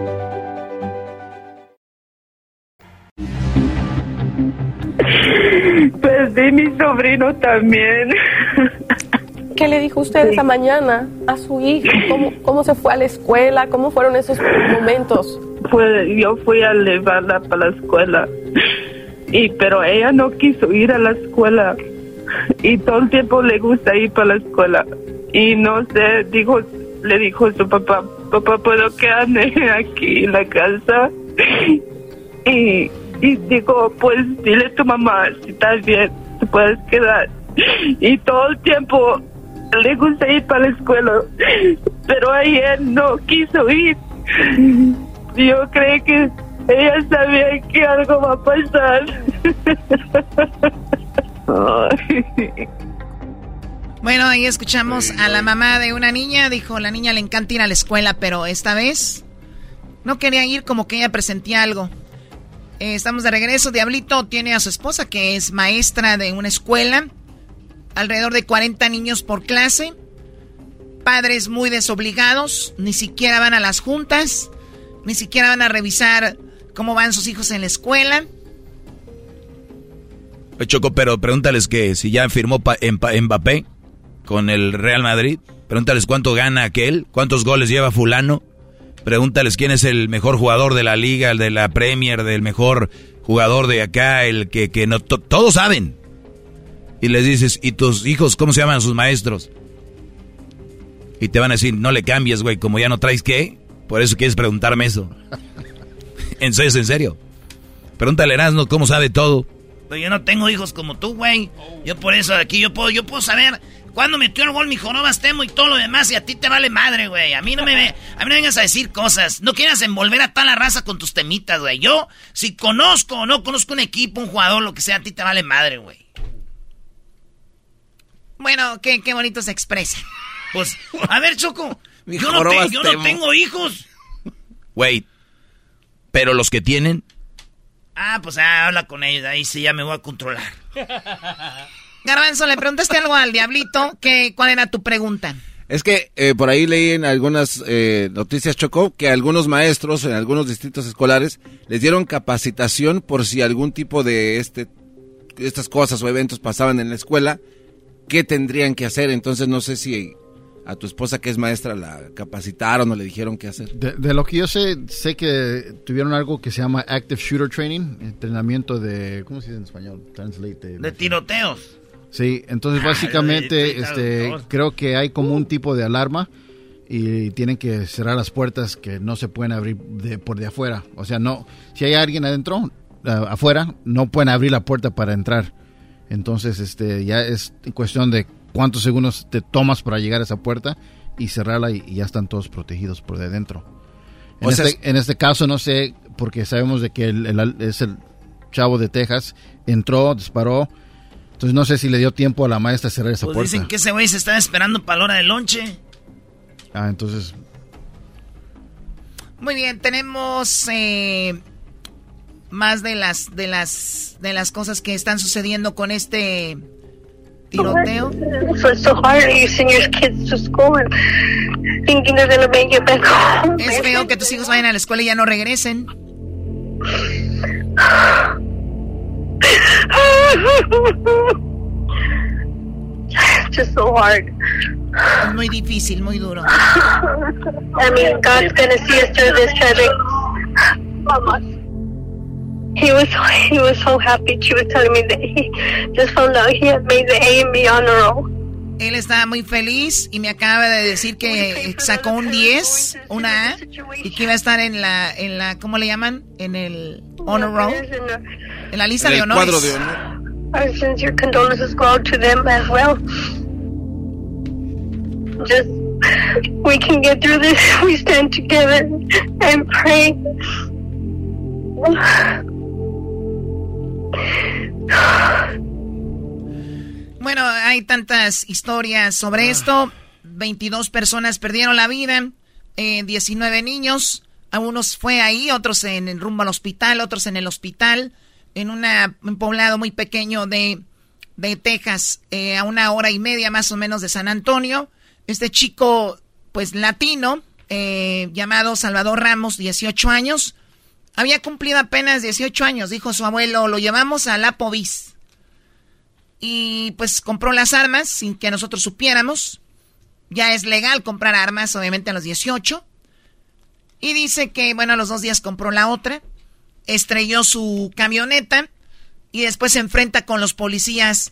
Perdí mi sobrino también. ¿Qué le dijo usted esa mañana a su hijo? ¿Cómo, ¿Cómo se fue a la escuela? ¿Cómo fueron esos momentos? Pues yo fui a llevarla para la escuela, y pero ella no quiso ir a la escuela y todo el tiempo le gusta ir para la escuela y no sé, dijo, le dijo a su papá, papá, ¿puedo quedarme aquí en la casa? Y, y dijo, pues dile a tu mamá, si estás bien, puedes quedar. Y todo el tiempo le gusta ir para la escuela, pero ayer no quiso ir. Yo creo que ella sabía que algo va a pasar. Bueno, ahí escuchamos a la mamá de una niña. Dijo, la niña le encanta ir a la escuela, pero esta vez no quería ir como que ella presentía algo. Eh, estamos de regreso. Diablito tiene a su esposa que es maestra de una escuela. Alrededor de 40 niños por clase, padres muy desobligados, ni siquiera van a las juntas, ni siquiera van a revisar cómo van sus hijos en la escuela. Choco, pero pregúntales que si ya firmó Mbappé con el Real Madrid, pregúntales cuánto gana aquel, cuántos goles lleva fulano, pregúntales quién es el mejor jugador de la liga, el de la Premier, del mejor jugador de acá, el que, que no, todos saben y les dices, ¿y tus hijos cómo se llaman sus maestros? Y te van a decir, no le cambies, güey, como ya no traes qué. Por eso quieres preguntarme eso. ¿En serio? ¿En serio? Pregúntale a Erasmo cómo sabe todo. Pero yo no tengo hijos como tú, güey. Yo por eso aquí, yo puedo, yo puedo saber cuándo metió el gol mi joroba Temo y todo lo demás. Y a ti te vale madre, güey. A mí no me, a mí no vengas a decir cosas. No quieras envolver a tal la raza con tus temitas, güey. Yo, si conozco o no conozco un equipo, un jugador, lo que sea, a ti te vale madre, güey. Bueno, qué, qué bonito se expresa. Pues, a ver, Choco, yo no, yo no tengo hijos. Wait, pero los que tienen. Ah, pues ah, habla con ellos, ahí sí ya me voy a controlar. Garbanzo, le preguntaste algo al diablito, que, ¿cuál era tu pregunta? Es que eh, por ahí leí en algunas eh, noticias, Choco, que algunos maestros en algunos distritos escolares les dieron capacitación por si algún tipo de este estas cosas o eventos pasaban en la escuela qué tendrían que hacer. Entonces no sé si a tu esposa que es maestra la capacitaron o le dijeron qué hacer. De, lo que yo sé, sé que tuvieron algo que se llama Active Shooter Training, entrenamiento de, ¿cómo se dice en español? Translate. De, tiroteos. Sí, entonces básicamente este, creo que hay como un tipo de alarma y tienen que cerrar las puertas que no se pueden abrir de, por de afuera. O sea, no, si hay alguien adentro, afuera, no pueden abrir la puerta para entrar. Entonces, este, ya es cuestión de cuántos segundos te tomas para llegar a esa puerta y cerrarla y, ya están todos protegidos por de dentro. En, este, en este caso no sé, porque sabemos de que el, es el chavo de Texas, entró, disparó, entonces no sé si le dio tiempo a la maestra a cerrar esa pues puerta. Dicen que ese güey se está esperando para la hora del lonche. Ah, entonces... Muy bien, tenemos eh, más de las de las de las cosas que están sucediendo con este tiroteo. Es feo que tus hijos vayan a la escuela y ya no regresen. Just so hard. Es muy difícil, muy duro. I mean, God's gonna see us through this tragic. Mama. He was he was so happy. She was telling me that he just found out he had made the A and B honor roll. Él estaba muy feliz y me acaba de decir que sacó un 10, una A, y que iba a estar en la, en la, ¿cómo le llaman? En el honor roll. En la lista En de honores. cuadro de honor. Our sincere condolences go out to them as well. Just we can get through this. We stand together and pray. Bueno, hay tantas historias sobre esto. 22 personas perdieron la vida, eh, 19 niños. A unos fue ahí, otros en el rumbo al hospital, otros en el hospital, en un poblado muy pequeño de, de Texas, eh, a una hora y media más o menos de San Antonio. Este chico, pues latino, eh, llamado Salvador Ramos, 18 años, había cumplido apenas 18 años, dijo su abuelo, lo llevamos a la Povis y pues compró las armas sin que nosotros supiéramos. Ya es legal comprar armas, obviamente a los 18. Y dice que, bueno, a los dos días compró la otra, estrelló su camioneta y después se enfrenta con los policías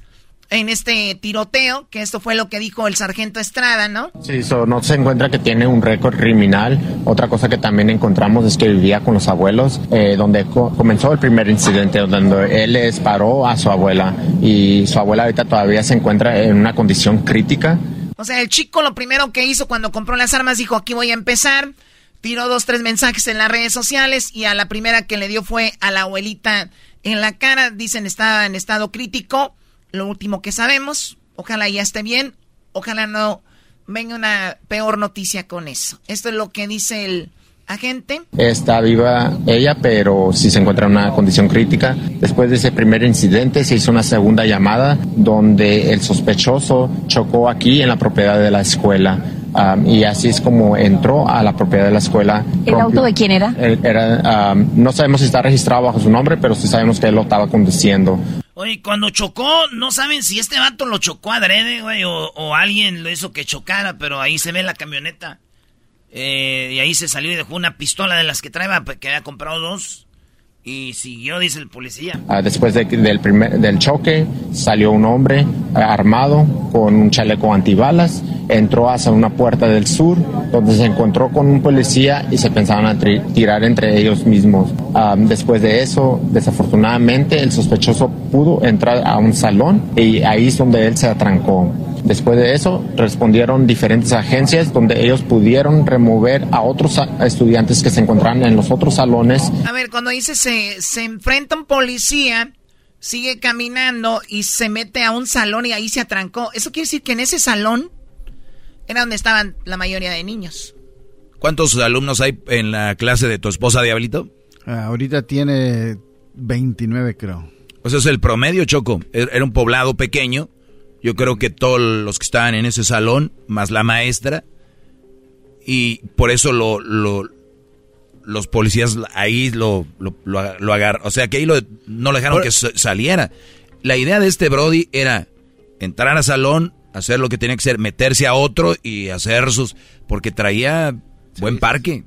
en este tiroteo, que esto fue lo que dijo el sargento Estrada, ¿no? Sí, so, no se encuentra que tiene un récord criminal. Otra cosa que también encontramos es que vivía con los abuelos, eh, donde co- comenzó el primer incidente, donde él le disparó a su abuela y su abuela ahorita todavía se encuentra en una condición crítica. O sea, el chico lo primero que hizo cuando compró las armas dijo, aquí voy a empezar. Tiró dos, tres mensajes en las redes sociales y a la primera que le dio fue a la abuelita en la cara. Dicen estaba en estado crítico. Lo último que sabemos. Ojalá ya esté bien. Ojalá no venga una peor noticia con eso. Esto es lo que dice el agente. Está viva ella, pero sí se encuentra en una condición crítica. Después de ese primer incidente se hizo una segunda llamada donde el sospechoso chocó aquí en la propiedad de la escuela. Um, y así es como entró a la propiedad de la escuela. ¿El auto de quién era? Él era, um, no sabemos si está registrado bajo su nombre, pero sí sabemos que él lo estaba conduciendo. Oye, cuando chocó, no saben si este vato lo chocó adrede, güey, o, o alguien lo hizo que chocara, pero ahí se ve la camioneta. Eh, y ahí se salió y dejó una pistola de las que traía, pues, que había comprado dos. Y siguió, dice el policía. Ah, después de- del, primer, del choque salió un hombre eh, armado con un chaleco antibalas, entró hacia una puerta del sur donde se encontró con un policía y se pensaban tirar entre ellos mismos. Ah, después de eso, desafortunadamente, el sospechoso pudo entrar a un salón y ahí es donde él se atrancó. Después de eso, respondieron diferentes agencias donde ellos pudieron remover a otros a- estudiantes que se encontraban en los otros salones A ver, cuando dice se, se enfrenta un policía, sigue caminando y se mete a un salón y ahí se atrancó. Eso quiere decir que en ese salón era donde estaban la mayoría de niños. ¿Cuántos alumnos hay en la clase de tu esposa, Diablito? Ah, ahorita tiene 29, creo. Pues es el promedio, Choco. Er- Era un poblado pequeño. Yo creo que todos los que estaban en ese salón, más la maestra, y por eso lo, lo- los policías ahí lo, lo, lo, lo agarraron. O sea, que ahí lo, no lo dejaron que sa- saliera. La idea de este Brody era entrar al salón, hacer lo que tenía que hacer, meterse a otro y hacer sus... Porque traía buen parque.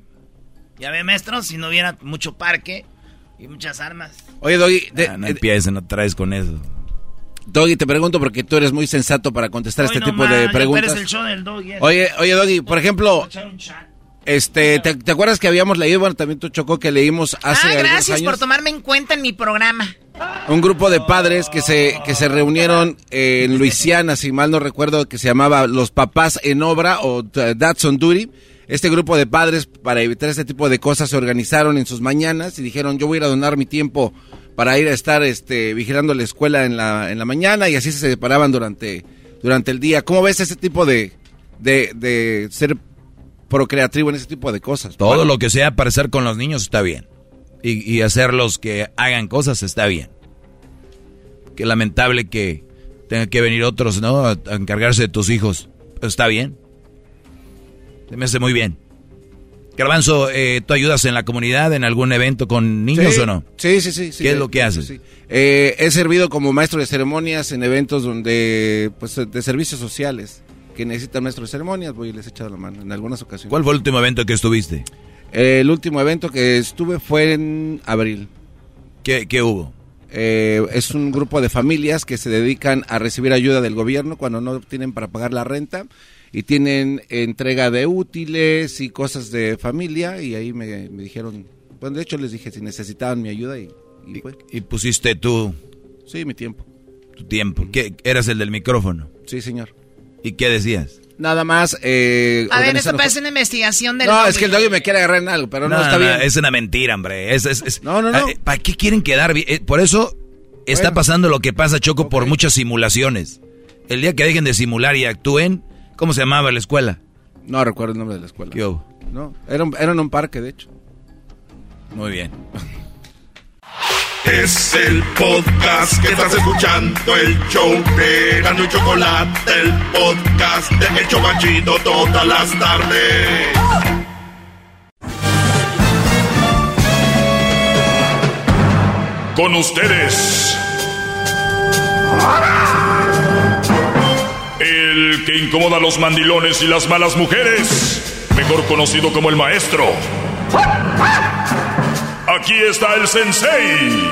Ya ve, maestro, si no hubiera mucho parque y muchas armas. Oye, Doggy, de- Ah, no empieces, no traes con eso. Doggy, te pregunto porque tú eres muy sensato para contestar Hoy este no tipo de preguntas. eres el show del doggy, eh. Oye, oye, Doggy, por ejemplo, este, ¿te, te acuerdas que habíamos leído, bueno, también tú chocó que leímos hace ah, gracias años por tomarme en cuenta en mi programa. un grupo de padres que se que se reunieron en Luisiana, si mal no recuerdo, que se llamaba Los Papás en Obra o uh, Dads on Duty. Este grupo de padres, para evitar este tipo de cosas, se organizaron en sus mañanas y dijeron, yo voy a ir a donar mi tiempo para ir a estar este, vigilando la escuela en la, en la mañana y así se separaban durante, durante el día. ¿Cómo ves ese tipo de, de, de ser procreativo en ese tipo de cosas? Todo lo que sea parecer con los niños está bien. Y, y hacerlos que hagan cosas está bien. Qué lamentable que tengan que venir otros, ¿no? A, a encargarse de tus hijos. Está bien. Se me hace muy bien. Garbanzo, eh, ¿tú ayudas en la comunidad en algún evento con niños Sí, o no? Sí, sí, sí. sí, ¿Qué es lo que haces? sí. Eh, he servido como maestro de ceremonias en eventos donde, pues, de servicios sociales que necesitan maestro de ceremonias, voy y les he echado la mano en algunas ocasiones. ¿Cuál fue el último evento que estuviste? Eh, el último evento que estuve fue en abril. ¿Qué, qué hubo? Eh, es un grupo de familias que se dedican a recibir ayuda del gobierno cuando no tienen para pagar la renta y tienen entrega de útiles y cosas de familia y ahí me, me dijeron, bueno, de hecho les dije si necesitaban mi ayuda y, y fue. Y pusiste tú Sí, mi tiempo. tu tiempo. ¿Qué, eras el del micrófono. Sí, señor. ¿Y qué decías? Nada más. Eh, A ver, esto parece una investigación del. No, es que el doggy me quiere agarrar en algo, pero no, está bien. Es una mentira, hombre. Es, es- es- No, no, no. Ah, ¿Para qué quieren quedar bien? Eh, Por eso está Bueno. pasando lo que pasa, Choco, por muchas simulaciones. El día que dejen de simular y actúen, ¿cómo se llamaba la escuela? No recuerdo el nombre de la escuela. ¿Qué hubo? No, era, un- era en un parque, de hecho. Muy bien. Es el podcast que estás escuchando, el show de Gano y Chocolate, el podcast de El Chobachito todas las tardes. Con ustedes. El que incomoda a los mandilones y las malas mujeres. Mejor conocido como el maestro. Aquí está el sensei.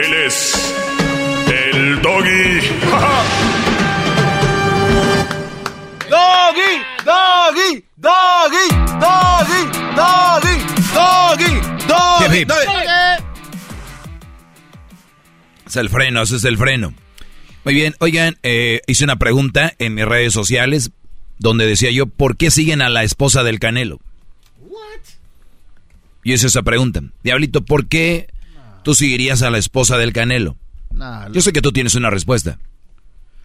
Él es el doggy. ¡Doggy! ¡Doggy! ¡Doggy! ¡Doggy! ¡Doggy! ¡Doggy! ¡Doggy! Hip. Es el freno, ese es el freno. Muy bien, oigan, eh, hice una pregunta en mis redes sociales donde decía yo, ¿por qué siguen a la esposa del Canelo? Y hice esa pregunta. Diablito, ¿por qué tú seguirías a la esposa del Canelo? Nah, Yo sé que tú tienes una respuesta.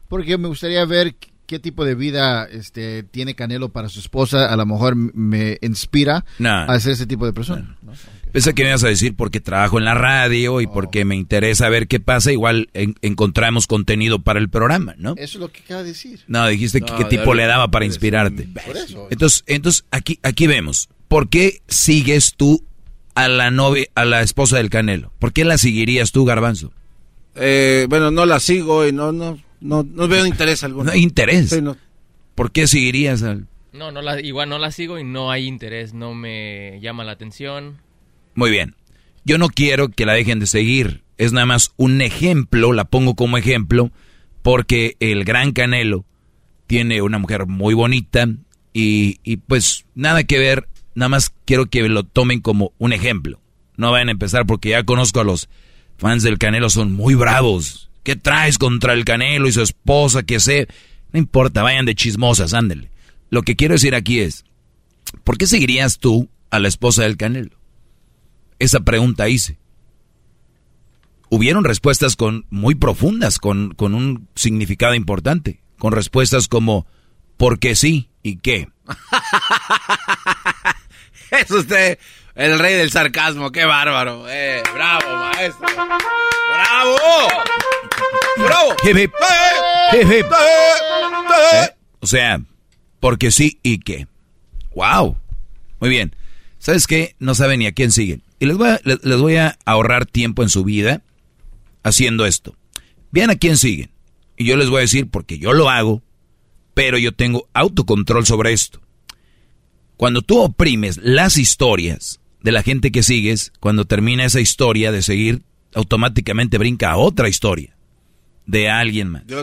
Porque me gustaría ver qué tipo de vida este tiene Canelo para su esposa. A lo mejor me inspira Nah. a ser ese tipo de persona. ¿no? Pensé que me ibas a decir porque trabajo en la radio y porque me interesa ver qué pasa. Igual en- encontramos contenido para el programa, ¿no? Eso es lo que acaba de decir. No, dijiste que No, qué tipo le daba para inspirarte. Por eso. Entonces, entonces aquí, aquí vemos. ¿Por qué sigues tú a la novia, a la esposa del Canelo? ¿Por qué la seguirías tú, Garbanzo? Eh, bueno, no la sigo y no, no, no, no veo interés alguno. No hay interés. Sí, no. ¿Por qué seguirías al? No, no la, igual no la sigo y no hay interés, no me llama la atención. Muy bien. Yo no quiero que la dejen de seguir. Es nada más un ejemplo, la pongo como ejemplo, porque el gran Canelo tiene una mujer muy bonita y, y pues nada que ver, nada más quiero que lo tomen como un ejemplo. No vayan a empezar porque ya conozco a los fans del Canelo, son muy bravos. ¿Qué traes contra el Canelo y su esposa? Que sé. No importa, vayan de chismosas, ándele. Lo que quiero decir aquí es, ¿por qué seguirías tú a la esposa del Canelo? Esa pregunta hice. Hubieron respuestas con, muy profundas, con, con un significado importante, con respuestas como ¿por qué sí? ¿y qué? Es usted el rey del sarcasmo, qué bárbaro. Eh, bravo, maestro. ¡Bravo! ¡Bravo! Hip, hip. ¡Eh! Hip, hip. ¡Eh! ¿Eh? O sea, porque sí y qué. ¡Wow! Muy bien. ¿Sabes qué? No saben ni a quién siguen. Y les voy a, les, les voy a ahorrar tiempo en su vida haciendo esto. Vean a quién siguen. Y yo les voy a decir porque yo lo hago, pero yo tengo autocontrol sobre esto. Cuando tú oprimes las historias de la gente que sigues, cuando termina esa historia de seguir, automáticamente brinca a otra historia de alguien más. De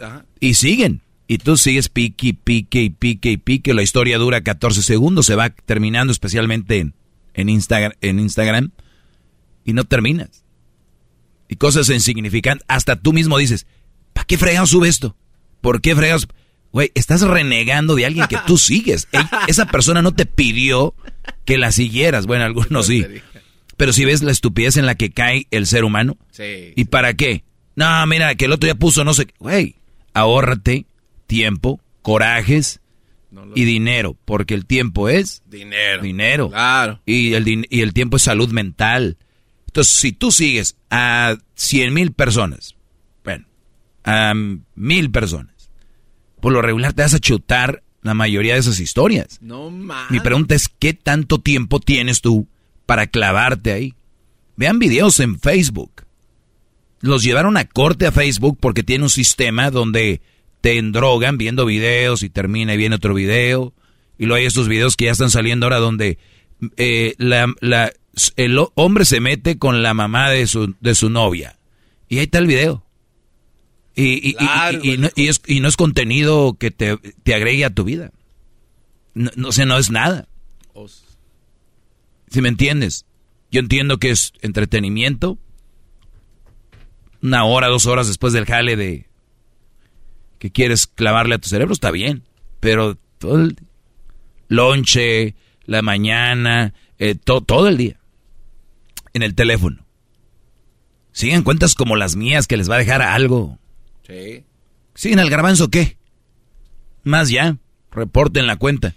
ajá. Y siguen. Y tú sigues pique pique y pique y pique. La historia dura 14 segundos, se va terminando especialmente en, en, Instagram, en Instagram. Y no terminas. Y cosas insignificantes. Hasta tú mismo dices, ¿para qué fregados sube esto? ¿Por qué fregados? Güey, estás renegando de alguien que tú sigues. Ey, esa persona no te pidió que la siguieras. Bueno, algunos sí. Pero si ves la estupidez en la que cae el ser humano. Sí. ¿Y para qué? No, mira, que el otro día puso no sé qué. Güey, ahórrate tiempo, corajes y dinero. Porque el tiempo es Dinero. dinero. Claro. Y el, din- y el tiempo es salud mental. Entonces, si tú sigues a 100 mil personas, bueno, a mil personas. Por lo regular te vas a chutar la mayoría de esas historias. No. Mi pregunta es, ¿qué tanto tiempo tienes tú para clavarte ahí? Vean videos en Facebook. Los llevaron a corte a Facebook porque tiene un sistema donde te endrogan viendo videos y termina y viene otro video. Y luego hay estos videos que ya están saliendo ahora donde eh, la, la, el hombre se mete con la mamá de su, de su novia. Y ahí está el video. Y, y, y- y no, y es, y no es contenido que te, te agregue a tu vida. No, no, o sea, no es nada. Si me entiendes. Yo entiendo que es entretenimiento. Una hora, dos horas después del jale de que quieres clavarle a tu cerebro, está bien. Pero todo el lonche, la mañana, eh, to- todo el día. En el teléfono. Siguen cuentas como las mías que les va a dejar algo. Sí. ¿Siguen al garbanzo qué? Más ya, reporten la cuenta.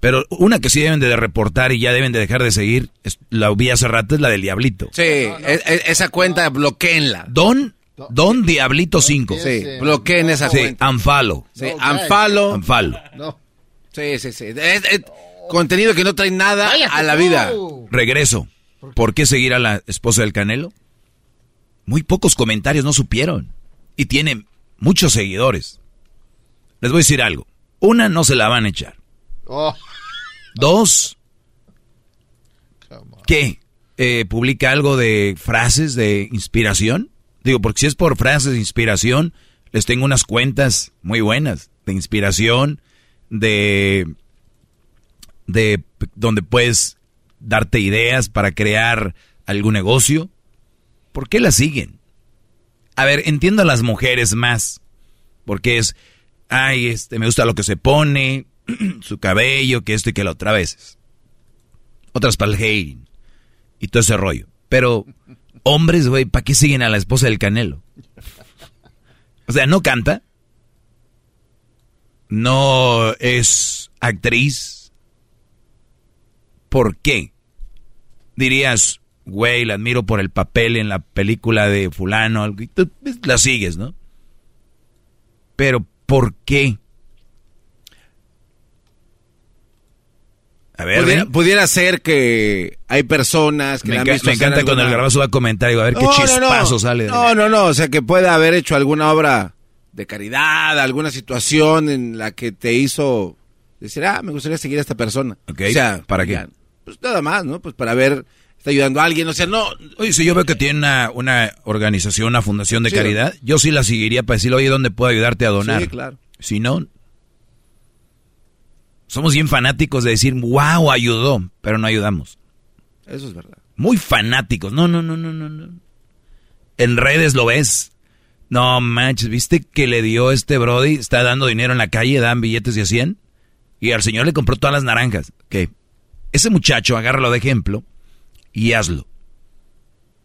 Pero una que sí deben de reportar y ya deben de dejar de seguir, es- la vi hace rato, es la del Diablito. Sí, e- e- esa cuenta bloqueenla. Don, Don Diablito 5. Sí, bloqueen esa Sí, cuenta. Anfalo. Sí, unfollow. Anfalo. Sí, sí, sí. Es- es contenido que no trae nada a la vida. Regreso. ¿Por qué seguir a la esposa del Canelo? Muy pocos comentarios no supieron. Y tiene muchos seguidores. Les voy a decir algo. Una, no se la van a echar. Oh. Dos, ¿qué? Eh, ¿Publica algo de frases de inspiración? Digo, porque si es por frases de inspiración, les tengo unas cuentas muy buenas de inspiración, de, de donde puedes darte ideas para crear algún negocio. ¿Por qué la siguen? A ver, entiendo a las mujeres más, porque es, ay, este, me gusta lo que se pone, su cabello, que esto y que lo otra veces. Otras para el hating y todo ese rollo. Pero hombres, güey, ¿para qué siguen a la esposa del Canelo? O sea, no canta, no es actriz. ¿Por qué? Dirías, güey, la admiro por el papel en la película de fulano, algo, y tú pues, la sigues, ¿no? Pero, ¿por qué? A ver, Pudiera, ser que hay personas que me, la han visto me encanta cuando el garbazo va a comentar y va a ver qué No, no, chispazo no. sale de No, no, no, o sea, que puede haber hecho alguna obra de caridad, alguna situación en la que te hizo decir, ah, me gustaría seguir a esta persona. Ok, O sea, ¿para qué? Pues nada más, ¿no? Pues para ver, está ayudando a alguien, o sea, no... Oye, si yo veo que tiene una, una organización, una fundación de Sí. caridad, yo sí la seguiría para decirle, oye, ¿dónde puedo ayudarte a donar? Sí, claro. Si no, somos bien fanáticos de decir, wow, ayudó, pero no ayudamos. Eso es verdad. Muy fanáticos. No, no, no, no, no, no. En redes lo ves. No manches, ¿viste que le dio este Brody? Está dando dinero en la calle, dan billetes de a 100. Y al señor le compró todas las naranjas. Que ese muchacho, agárralo de ejemplo y hazlo.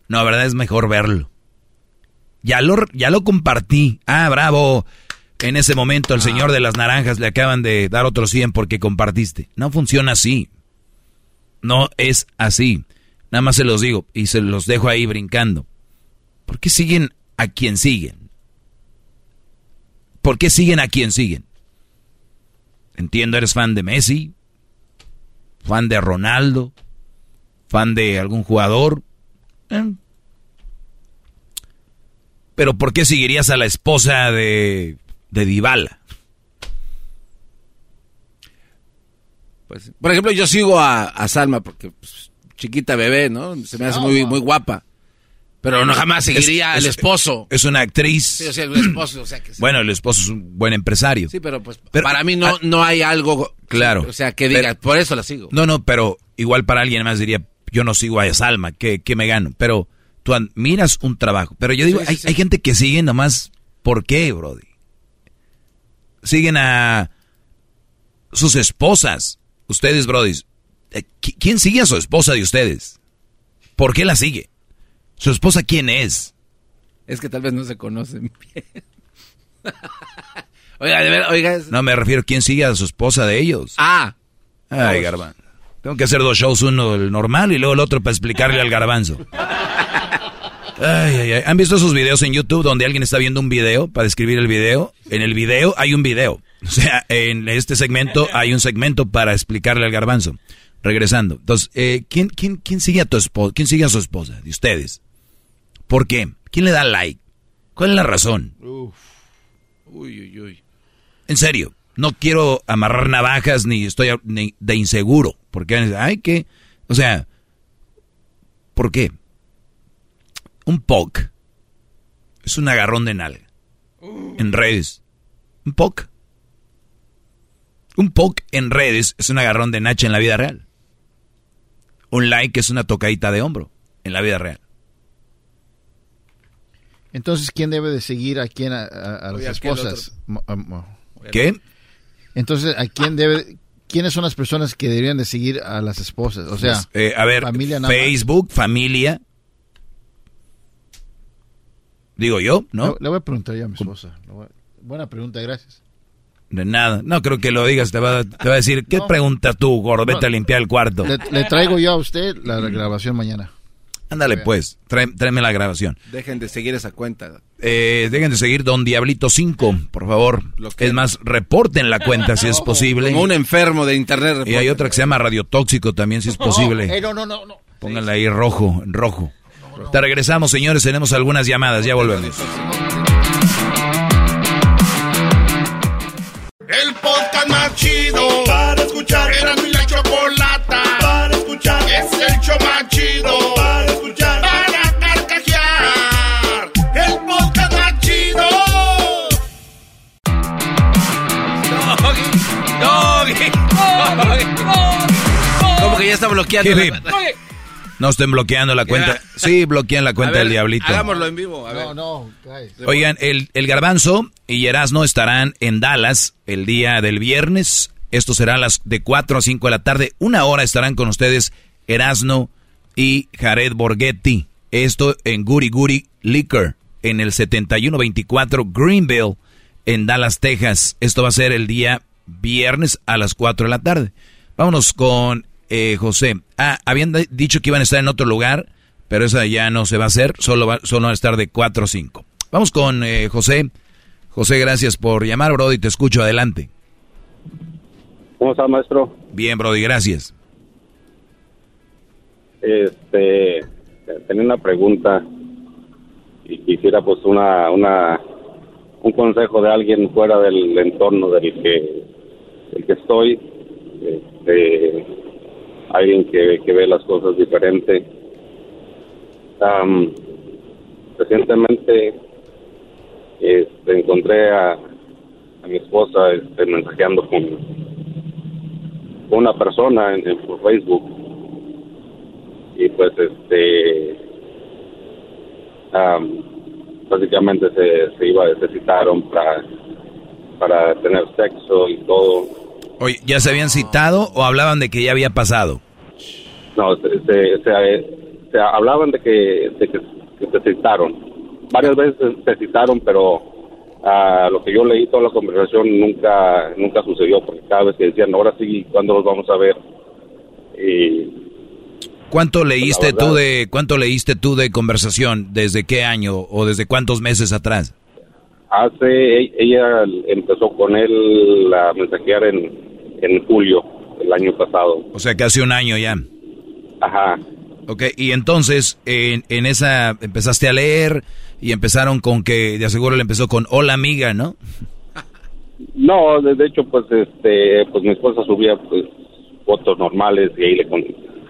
No, la verdad es mejor verlo. Ya lo, ya lo compartí. Ah, bravo. En ese momento el señor de las naranjas le acaban de dar otro 100 porque compartiste. No funciona así. No es así. Nada más se los digo y se los dejo ahí brincando. ¿Por qué siguen a quien siguen? ¿Por qué siguen a quien siguen? Entiendo, eres fan de Messi, fan de Ronaldo, fan de algún jugador. Eh. Pero ¿por qué seguirías a la esposa de, de Dybala? Pues, por ejemplo, yo sigo a, a Salma porque pues, chiquita bebé, ¿no? Se me hace muy, muy guapa. Pero no jamás seguiría Es- al es- esposo. Es una actriz. Sí, o sea, el esposo, o sea, que sí. Bueno, el esposo es un buen empresario. Sí, pero pues Pero- para mí no, no hay algo. Claro. O sea, que diga, Pero- por eso la sigo. No, no, pero igual para alguien más diría, yo no sigo a Salma, ¿qué, qué me gano? Pero tú admiras un trabajo. Pero yo digo, Sí, sí, hay, sí. hay gente que sigue nomás, ¿por qué, Brody? Siguen a sus esposas. Ustedes, Brody. eh, ¿qui- ¿Quién sigue a su esposa de ustedes? ¿Por qué la sigue? ¿Su esposa quién es? Es que tal vez no se conocen bien. oiga, de ver, oiga. es- No me refiero, ¿quién sigue a su esposa de ellos? Ah. Ay, garbanzo. Tengo que hacer dos shows, uno el normal y luego el otro para explicarle al garbanzo. Ay, ay, ay. ¿Han visto esos videos en YouTube donde alguien está viendo un video para describir el video? En el video hay un video. O sea, en este segmento hay un segmento para explicarle al garbanzo. Regresando. Entonces, eh, ¿quién, quién, quién sigue a tu esposa? ¿Quién sigue a su esposa? De ustedes. ¿Por qué? ¿Quién le da like? ¿Cuál es la razón? Uf. Uy, uy, uy. En serio, no quiero amarrar navajas ni estoy de inseguro. Porque, ay, que, o sea, ¿por qué? Un POC es un agarrón de nalga en redes. Un POC. Un POC en redes es un agarrón de nacha en la vida real. Un like es una tocadita de hombro en la vida real. Entonces, ¿quién debe de seguir a quién a, a- a las esposas? ¿Qué? Entonces, ¿a quién debe, quiénes son las personas que deberían de seguir a las esposas? O sea, Pues, eh, a ver, familia nada más. Facebook, familia. Digo yo, ¿no? Le, le voy a preguntar yo a mi esposa. A- Buena pregunta, gracias. De nada. No creo que lo digas. Te va, te va a decir, ¿qué preguntas tú, gordo? Vete a limpiar el cuarto. Le, le traigo yo a usted la grabación mañana. Ándale, pues. Trae- tráeme la grabación. Dejen de seguir esa cuenta. Eh, dejen de seguir Don Diablito 5, por favor. Es más, reporten la cuenta si es posible. Como un enfermo de internet. Y hay otra que se llama Radio Tóxico también, si es posible. Eh, no, no, no, no. Pónganla ahí rojo, en rojo. Te regresamos, señores. Tenemos algunas llamadas. Ya volvemos. El podcast más chido para bloqueando? No estén bloqueando la cuenta. Sí, bloquean la cuenta ver, del Diablito. Hagámoslo en vivo. A ver. No, no, guys. Oigan, el, el Garbanzo y Erasno estarán en Dallas el día del viernes. Esto será a las de 4 a 5 de la tarde. Una hora estarán con ustedes Erasno y Jared Borghetti. Esto en Guri Guri Liquor, en el 7124 Greenville, en Dallas, Texas. Esto va a ser el día viernes a las 4 de la tarde. Vámonos con eh, José. Ah, habían dicho que iban a estar en otro lugar, pero esa ya no se va a hacer, solo, va, solo van a estar de 4 a 5. Vamos con eh, José. José, gracias por llamar, Brody, te escucho, adelante. ¿Cómo está, maestro? Bien, Brody, gracias. Este, tenía una pregunta y quisiera pues una, una, un consejo de alguien fuera del entorno del que, del que estoy, este, alguien que, que ve las cosas diferente. Am, recientemente este, encontré a, mi esposa este, mensajeando con, una persona en, por Facebook y pues este am, básicamente se, se iba se citaron para para tener sexo y todo Oye, ¿ya se habían citado o hablaban de que ya había pasado? no se, se, se- se hablaban de que de que, que se citaron varias veces se citaron pero a lo que yo leí toda la conversación nunca nunca sucedió porque cada vez que decían ahora sí cuándo los vamos a ver y ¿Cuánto leíste verdad- tú de cuánto leíste tú de conversación? ¿Desde qué año o desde cuántos meses atrás? Hace, e- ella empezó con él a mensajear en, en julio del año pasado. O sea, que hace un año ya. Ajá. Ok, y entonces en, en esa empezaste a leer y empezaron con que, de aseguro le empezó con hola amiga, ¿no? No, de, de hecho, pues, este, pues mi esposa subía pues fotos normales y ahí le,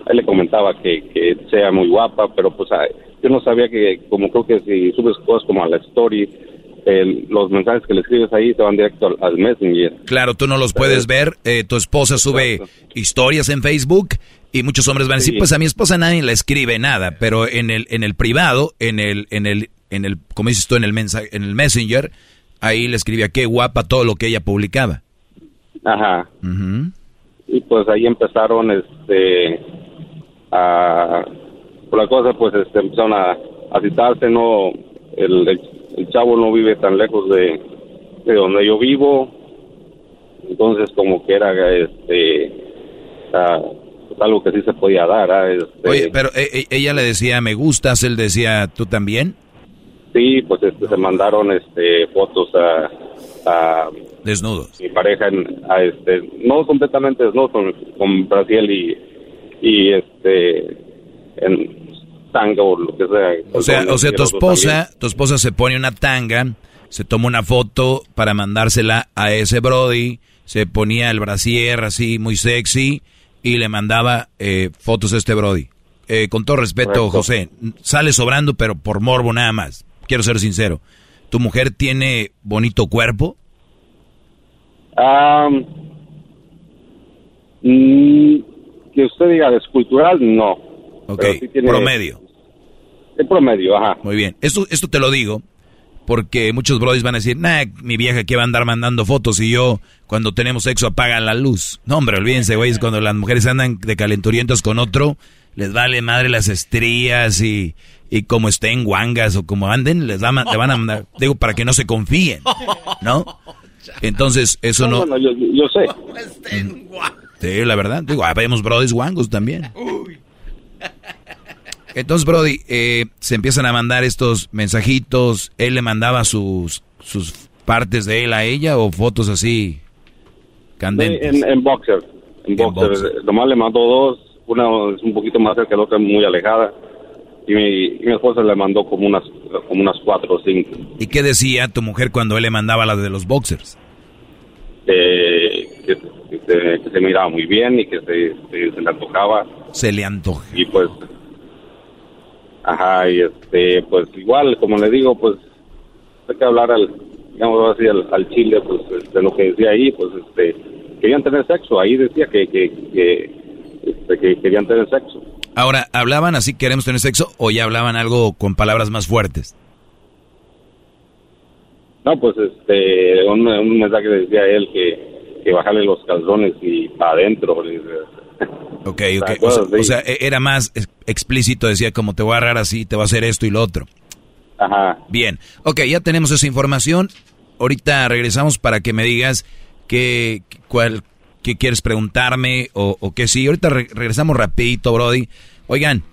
ahí le comentaba que, que sea muy guapa, pero pues yo no sabía que, como creo que si subes cosas como a la story, el- los mensajes que le escribes ahí te van directo al, al Messenger. Claro, tú no los puedes ver, eh, tu esposa sube historias en Facebook y muchos hombres van a decir, Sí. pues a mi esposa nadie le escribe nada, pero en el en el privado, en el en el en el como dices tú en el mensaje, en el Messenger, ahí le escribía qué guapa todo lo que ella publicaba. Ajá. Y pues ahí empezaron este a por la cosa pues este empezaron a, a citarse no el, el, el chavo no vive tan lejos de, de donde yo vivo entonces como que era este ah, es algo que sí se podía dar. ¿ah? Este, Oye, pero eh, eh, ella le decía, me gustas, él decía, ¿tú también? Sí, pues este, se mandaron este, fotos a, a Desnudos. mi pareja, en, a, este, no completamente desnudos, con, con Brasil y, y este, en tanga o lo que sea. O sea, o sea, tu esposa, tu esposa se pone una tanga, se toma una foto para mandársela a ese Brody, se ponía el brasier así muy sexy y le mandaba eh, fotos a este Brody. Eh, con todo respeto, Correcto. José, sale sobrando, pero por morbo nada más. Quiero ser sincero. ¿Tu mujer tiene bonito cuerpo? Mm, que usted diga de escultural, no. Ok, Pero sí tiene- promedio. De promedio, ajá. Muy bien. Esto, esto te lo digo porque muchos brodis van a decir, nah, mi vieja que va a andar mandando fotos y yo cuando tenemos sexo apaga la luz. No, hombre, olvídense, güey, es cuando las mujeres andan de calenturientos con otro, les vale madre las estrías y, y como estén guangas o como anden, les da, ma- le van a mandar, digo, para que no se confíen, ¿no? Entonces, eso no... Bueno, yo, yo sé. Sí, la verdad. Digo, habemos brodis guangos también. Entonces, Brody, eh, se empiezan a mandar estos mensajitos. Él le mandaba sus, sus partes de él a ella o fotos así candentes. En, en boxer. En boxer. boxer. Nomás le mandó dos. Una es un poquito más cerca, la otra muy alejada. Y mi, y mi esposa le mandó como unas, como unas cuatro o cinco. ¿Y qué decía tu mujer cuando él le mandaba las de los boxers? eh, que, que se, que se miraba muy bien y que se, se, se le antojaba. Se le antoja. Y pues, ajá, y este, pues igual, como le digo, pues hay que hablar al, digamos así, al, al chile, pues de lo que decía ahí, pues este, querían tener sexo. Ahí decía que, que, que, este, que querían tener sexo. Ahora, ¿hablaban así queremos tener sexo o ya hablaban algo con palabras más fuertes? No, pues este, un, un mensaje decía él que, que bajarle los calzones y para adentro. le. Ok, ¿Te ok. O sea, o Sí. sea, e- era más ex- explícito, decía como te voy a agarrar así, te voy a hacer esto y lo otro. Ajá. Bien, ok, ya tenemos esa información. Ahorita regresamos para que me digas qué, cuál, qué quieres preguntarme o, o qué sí. Ahorita re- regresamos rapidito, Brody. Oigan,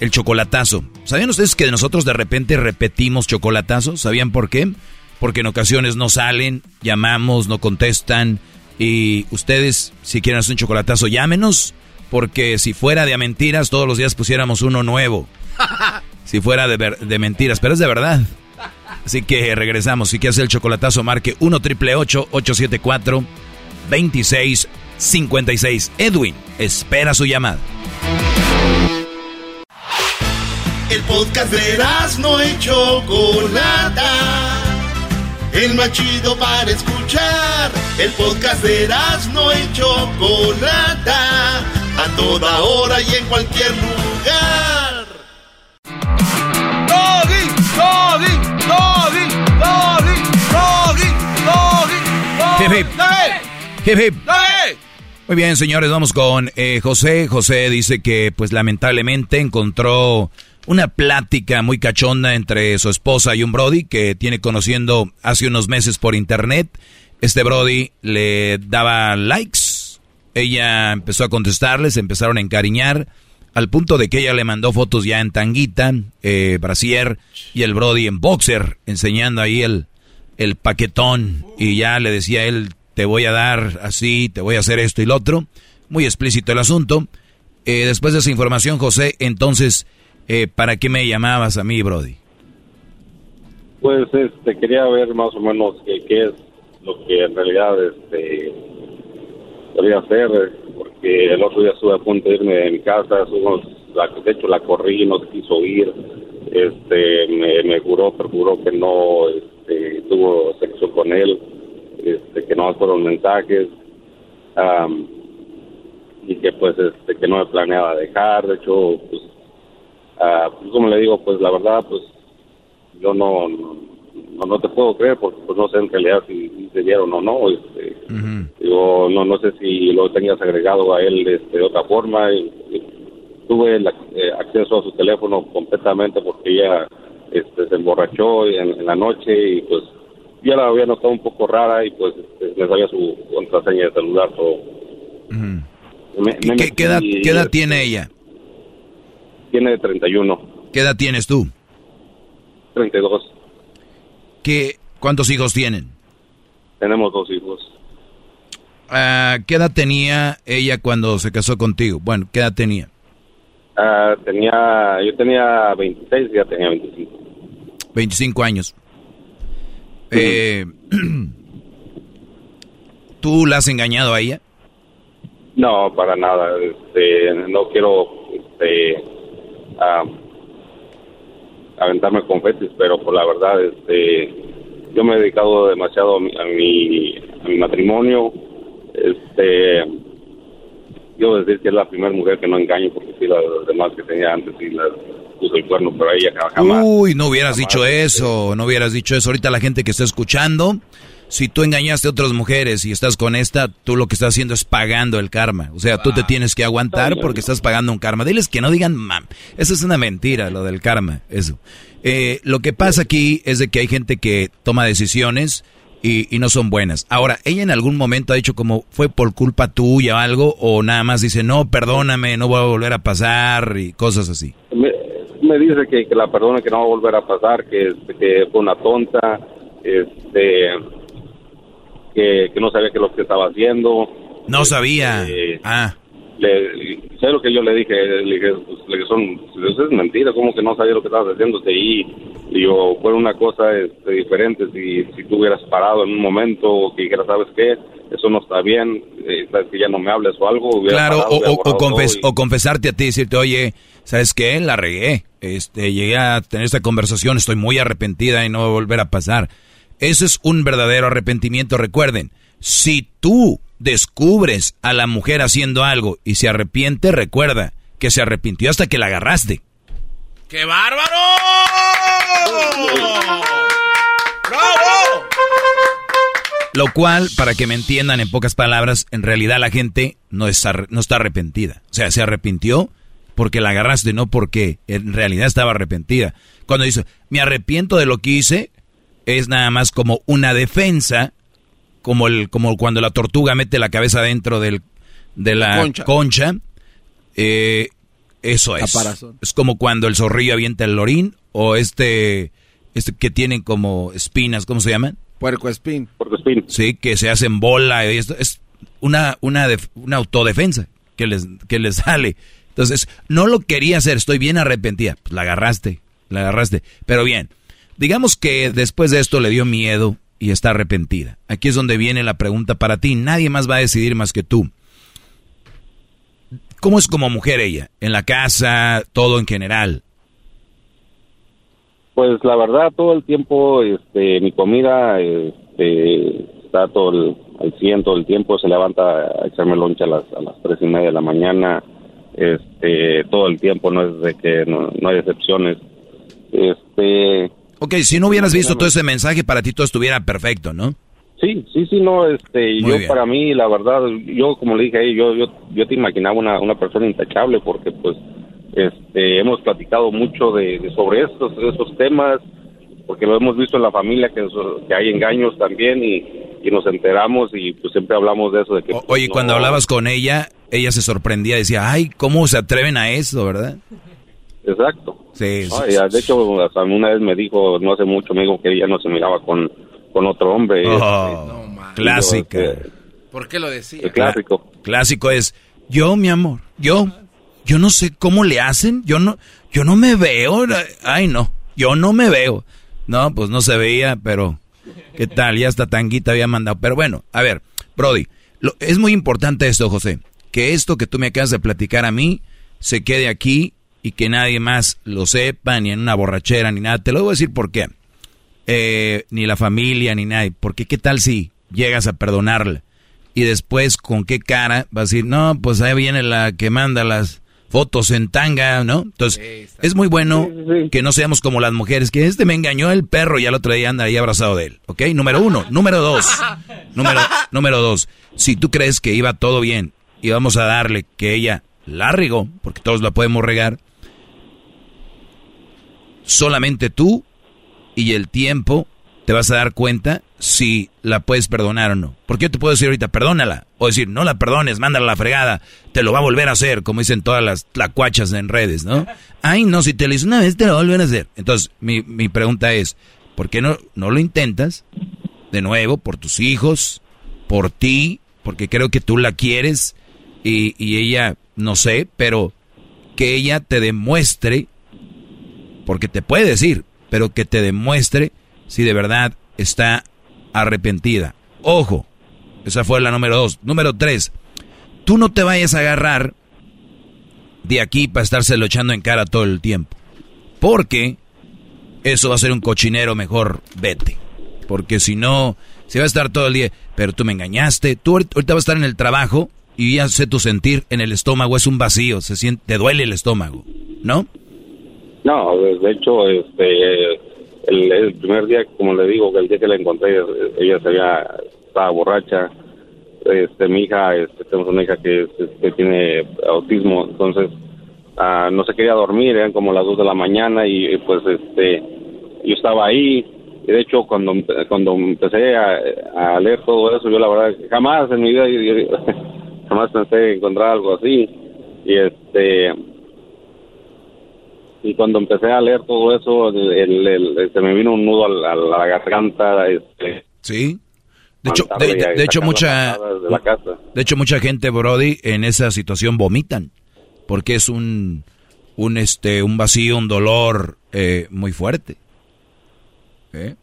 el chocolatazo. ¿Sabían ustedes que nosotros de repente repetimos chocolatazos? ¿Sabían por qué? Porque en ocasiones no salen, llamamos, no contestan. Y ustedes, si quieren hacer un chocolatazo, llámenos. Porque si fuera de a mentiras, todos los días pusiéramos uno nuevo. Si fuera de, ver- de mentiras, pero es de verdad. Así que regresamos. Si quieres hacer el chocolatazo, marque 1 triple 874 2656. Edwin, espera su llamada. El podcast de no y Chocolata. El más chido para escuchar. El podcast de no y Chocolata. A toda hora y en cualquier lugar. Doggy, doggy, doggy, doggy, doggy, doggy, Hip, hip. Hip, hip. doggy. Muy bien, señores, vamos con eh, José. José dice que, pues, lamentablemente encontró una plática muy cachonda entre su esposa y un Brody que tiene conociendo hace unos meses por internet. Este Brody le daba likes. Ella empezó a contestarles, empezaron a encariñar. Al punto de que ella le mandó fotos ya en tanguita, eh, brasier, y el Brody en boxer, enseñando ahí el, el paquetón. Y ya le decía él, te voy a dar así, te voy a hacer esto y lo otro. Muy explícito el asunto. Eh, después de esa información, José, entonces, eh, ¿para qué me llamabas a mí, Brody? Pues este, quería ver más o menos qué, qué es lo que en realidad este, hacer, porque el otro día estuve a punto de irme de mi casa, la, de hecho la corrí, no se quiso ir, este, me, me juró, perjuró que no este, tuvo sexo con él, este, que no fueron mensajes, am, y que pues este, que no me planeaba dejar, de hecho, pues, pues, como le digo, pues la verdad, pues yo no, no, no te puedo creer porque pues no sé en realidad si, si se dieron o no. Este, Digo, no, no sé si lo tenías agregado a él este, de otra forma. Y, y tuve el eh, acceso a su teléfono completamente porque ella este, se emborrachó en, en la noche y pues yo la había notado un poco rara y pues este, me sabía su contraseña de celular todo. Me- me ¿Qué, metí qué edad, y- qué edad tiene ella? Tiene 31, ¿Qué edad tienes tú? 32. ¿Qué, ¿Cuántos hijos tienen? Tenemos dos hijos. Ah, ¿Qué edad tenía ella cuando se casó contigo? Bueno, ¿qué edad tenía? Ah, tenía, yo tenía 26 y ya tenía 25. 25 años. Eh, ¿Tú la has engañado a ella? No, para nada. Este, no quiero este, ah, aventarme confetis, pero por la verdad, este, yo me he dedicado demasiado a mi, a mi, a mi matrimonio. Este, yo decir que es la primera mujer que no engaño, porque sí, las demás que tenía antes sí las puso el cuerno, pero a ella jamás. Uy, no hubieras dicho eso, no hubieras dicho eso. Ahorita la gente que está escuchando, si tú engañaste a otras mujeres y estás con esta, tú lo que estás haciendo es pagando el karma. O sea, tú te tienes que aguantar porque estás pagando un karma. Diles que no digan, mam, eso es una mentira, lo del karma, eso. Eh, lo que pasa aquí es de que hay gente que toma decisiones y, y no son buenas. Ahora, ¿ella en algún momento ha dicho como fue por culpa tuya o algo? ¿O nada más dice, no, perdóname, no voy a volver a pasar y cosas así? me, me dice que, que la perdone, que no va a volver a pasar, que, que fue una tonta, este, que, que no sabía qué es lo que estaba haciendo. No sabía. Eh, Ah. Le, sé lo que yo le dije, le dije, pues, le dije, son, eso es mentira, como que no sabía lo que estabas haciendo, y, y yo, fue una cosa este, diferente, si, si tú hubieras parado en un momento, o que dijeras, ¿sabes qué? Eso no está bien, eh, sabes que ya no me hables o algo, Claro, parado, o, o- o confes- o confesarte a ti, decirte, oye, ¿sabes qué? La regué. Este, llegué a tener esta conversación, estoy muy arrepentida y no va a volver a pasar. Eso es un verdadero arrepentimiento. Recuerden, si tú descubres a la mujer haciendo algo y se arrepiente, recuerda que se arrepintió hasta que la agarraste. ¡Qué bárbaro! Lo cual, para que me entiendan en pocas palabras, en realidad la gente no está, no está arrepentida. O sea, se arrepintió porque la agarraste, no porque en realidad estaba arrepentida. Cuando dice, me arrepiento de lo que hice, es nada más como una defensa, como, el, como cuando la tortuga mete la cabeza dentro del, de la Concha. concha. Eh, eso es. Caparazón. Es como cuando el zorrillo avienta el lorín o este, este que tienen como espinas, ¿cómo se llaman? Puerco espín. Puerco espín. Sí, que se hacen bola y esto es una una def- una autodefensa que les que les sale. Entonces, no lo quería hacer, estoy bien arrepentida. Pues la agarraste, la agarraste. Pero bien, digamos que después de esto le dio miedo y está arrepentida. Aquí es donde viene la pregunta para ti. Nadie más va a decidir más que tú. ¿Cómo es como mujer ella? En la casa, todo en general. Pues la verdad, todo el tiempo, este, mi comida, este, está todo el, al 100 todo el tiempo, se levanta a echarme loncha a las, a las tres y media de la mañana, este, todo el tiempo, no es de que no, no hay excepciones. Este, Ok, si no hubieras visto todo ese mensaje, para ti todo estuviera perfecto, ¿no? Sí, sí, sí, no, este, Muy yo bien. para mí, la verdad, yo como le dije ahí, yo, yo, yo te imaginaba una, una persona intachable porque pues, este, hemos platicado mucho de, de sobre estos, esos temas, porque lo hemos visto en la familia que, que hay engaños también y, y nos enteramos y pues siempre hablamos de eso de que. pues, Oye, no- cuando hablabas con ella, ella se sorprendía, decía, ay, ¿cómo se atreven a eso, verdad? Exacto. Sí, sí, Ay, de hecho, hasta una vez me dijo, no hace mucho, me dijo que ella no se miraba con, con otro hombre. Oh, este, clásica. y yo, este, ¿Por qué lo decía? el clásico. Clásico es, yo, mi amor, yo, yo no sé cómo le hacen, yo no, yo no me veo, ay no, yo no me veo. No, pues no se veía, pero, ¿qué tal? Ya hasta tanguita había mandado. Pero bueno, a ver, Brody, lo- es muy importante esto, José, que esto que tú me acabas de platicar a mí, se quede aquí y que nadie más lo sepa, ni en una borrachera, ni nada. Te lo voy a decir por qué. Eh, ni la familia, ni nadie. Porque qué tal si llegas a perdonarla y después con qué cara vas a decir, no, pues ahí viene la que manda las fotos en tanga, ¿no? Entonces, es muy bueno que no seamos como las mujeres, que este me engañó el perro y al otro día anda ahí abrazado de él, ¿ok? Número uno. Número dos. Número, número dos. Si tú crees que iba todo bien y vamos a darle que ella la regó, porque todos la podemos regar, solamente tú y el tiempo te vas a dar cuenta si la puedes perdonar o no. Porque yo te puedo decir ahorita, perdónala. O decir, no la perdones, mándala a la fregada. Te lo va a volver a hacer, como dicen todas las tlacuachas en redes, ¿no? Ay, no, si te lo hizo una vez, te lo va a volver a hacer. Entonces, mi, mi pregunta es, ¿por qué no, no lo intentas? De nuevo, por tus hijos, por ti, porque creo que tú la quieres y, y ella, no sé, pero que ella te demuestre, porque te puede decir, pero que te demuestre si de verdad está arrepentida. Ojo, esa fue la número dos. Número tres, tú no te vayas a agarrar de aquí para estárselo echando en cara todo el tiempo. Porque eso va a ser un cochinero, mejor vete. Porque si no, se va a estar todo el día, pero tú me engañaste, tú ahorita vas a estar en el trabajo y ya sé tu sentir en el estómago, es un vacío, se siente, te duele el estómago, ¿no? No, de hecho, este, el, primer día, como le digo, el día que la encontré, ella se estaba borracha. Este, mi hija, este, tenemos una hija que, que tiene autismo, entonces ah, no se quería dormir, eran como las dos de la mañana y pues este, yo estaba ahí. Y de hecho, cuando, cuando empecé a, leer todo eso, yo la verdad jamás en mi vida, jamás pensé encontrar algo así. Y este, y cuando empecé a leer todo eso, el, se me vino un nudo a la, garganta. Este, sí. De hecho, de, hecho mucha, de, hecho mucha gente, Brody, en esa situación vomitan, porque es un, un este, un vacío, un dolor eh, muy fuerte. ¿Eh?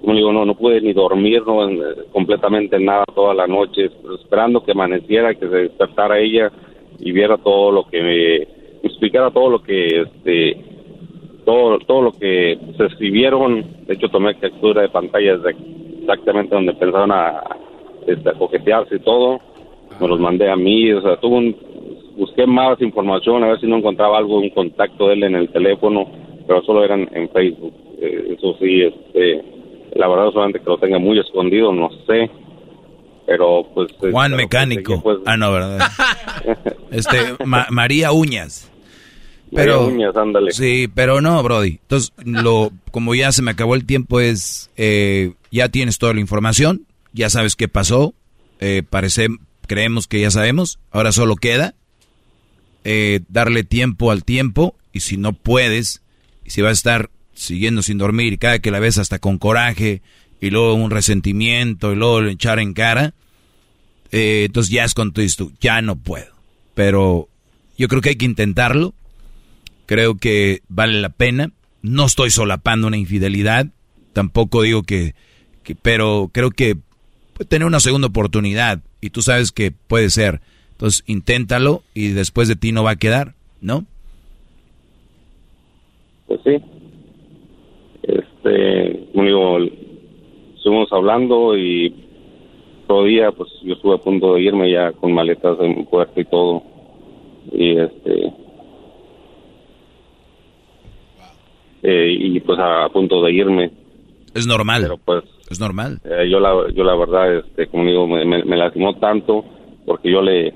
Como digo, no, no pude ni dormir no, completamente nada toda la noche, esperando que amaneciera, que se despertara ella y viera todo lo que me explicara todo lo que este todo todo lo que se escribieron. De hecho tomé captura de pantallas de exactamente donde pensaron a, este, coquetearse y todo. Me los mandé a mí o sea tuve un, busqué más información a ver si no encontraba algo un contacto de él en el teléfono pero solo eran en Facebook. Eh, eso sí este la verdad solamente que lo tenga muy escondido no sé. Pero pues Juan Mecánico. pues, ah no verdad este María Uñas pero, Sí, pero no, Brody. Entonces, lo, como ya se me acabó el tiempo, es, eh, ya tienes toda la información, ya sabes qué pasó, eh, parece, creemos que ya sabemos, ahora solo queda eh, darle tiempo al tiempo, y si no puedes, y si vas a estar siguiendo sin dormir, cada que la ves hasta con coraje, y luego un resentimiento, y luego echar en cara, eh, entonces ya es con tu ya no puedo. Pero yo creo que hay que intentarlo Creo que vale la pena. No estoy solapando una infidelidad. Tampoco digo que, pero creo que puede tener una segunda oportunidad y tú sabes que puede ser. Entonces, inténtalo y después de ti no va a quedar, ¿no? Pues sí. Este, como digo, estuvimos hablando y todo día, pues yo estuve a punto de irme ya con maletas en puerta y todo. Y este, Eh, y pues a, punto de irme. Es normal. Pero pues es normal. Eh, yo la yo la verdad este como digo me, me, lastimó tanto porque yo le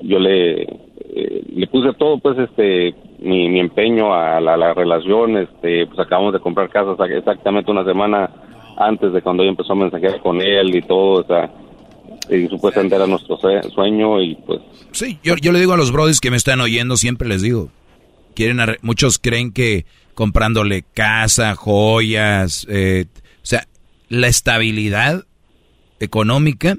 yo le eh, le puse todo pues este mi, mi empeño a la, relación este pues acabamos de comprar casa exactamente una semana antes de cuando yo empezó a mensajear con él y todo o sea y supuestamente era nuestro sueño y pues sí yo, yo le digo a los brothers que me están oyendo siempre les digo quieren muchos creen que comprándole casa, joyas, eh, o sea, la estabilidad económica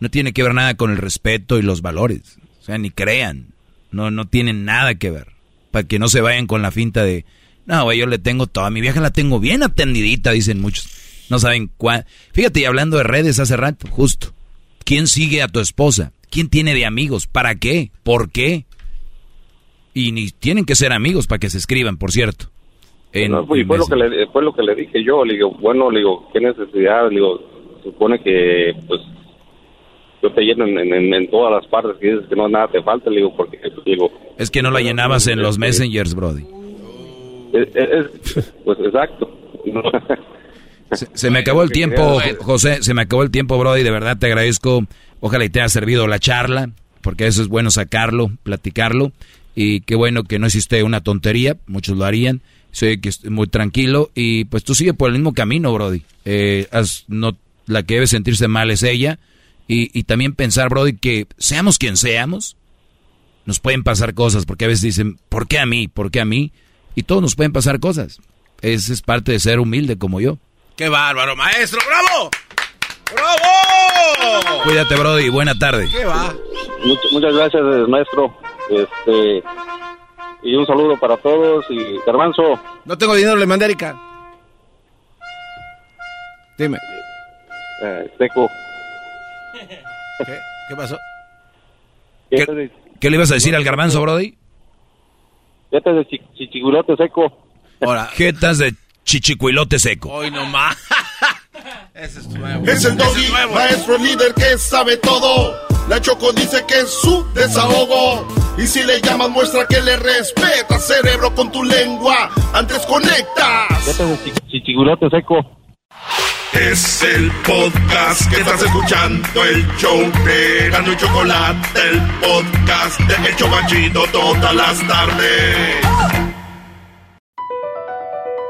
no tiene que ver nada con el respeto y los valores. O sea, ni crean. No, no tienen nada que ver. Para que no se vayan con la finta de, no, güey, yo le tengo toda mi vieja la tengo bien atendidita, dicen muchos. No saben cuál. Fíjate, y hablando de redes hace rato, justo. ¿Quién sigue a tu esposa? ¿Quién tiene de amigos? ¿Para qué? ¿Por qué? Y ni tienen que ser amigos para que se escriban, por cierto. Fue, lo que le, fue lo que le dije yo, le digo, bueno, le digo, ¿qué necesidad? Le digo, supone que, pues, yo te lleno en, todas las partes que dices que no nada te falta, le digo, porque, digo... Es que no la llenabas en los messengers, Brody. pues, exacto. Se, me acabó el tiempo, José, se me acabó el tiempo, Brody, de verdad te agradezco. Ojalá y te haya servido la charla, porque eso es bueno sacarlo, platicarlo. Y qué bueno que no existe una tontería, muchos lo harían. Soy que estoy muy tranquilo y pues tú sigue por el mismo camino, Brody. Eh, no, la que debe sentirse mal es ella. Y, y también pensar, Brody, que seamos quien seamos, nos pueden pasar cosas, porque a veces dicen, ¿por qué a mí? ¿Por qué a mí? Y todos nos pueden pasar cosas. Esa es parte de ser humilde como yo. ¡Qué bárbaro, maestro! ¡Bravo! ¡Bravo! Cuídate, Brody. Buena tarde. ¿Qué va? muchas gracias, maestro. Este, y un saludo para todos. Y Garbanzo. No tengo dinero, le mandé a Erika. Dime. Eh, seco. ¿Qué? ¿Qué pasó? ¿Qué, ¿Qué, le ibas a decir al garbanzo, Brody? Jetas de chichicuilote seco. Ahora. Jetas de chichicuilote seco. Hoy nomás. Ese es nuevo. Es el doggy, maestro líder que sabe todo. La Choco dice que es su desahogo. Y si le llamas, muestra que le respeta, cerebro, con tu lengua. Antes conectas. Jetas de chichicuilote seco. Es el podcast que estás escuchando, el show de Gano y Chocolate, el podcast de Hecho Banchito todas las tardes.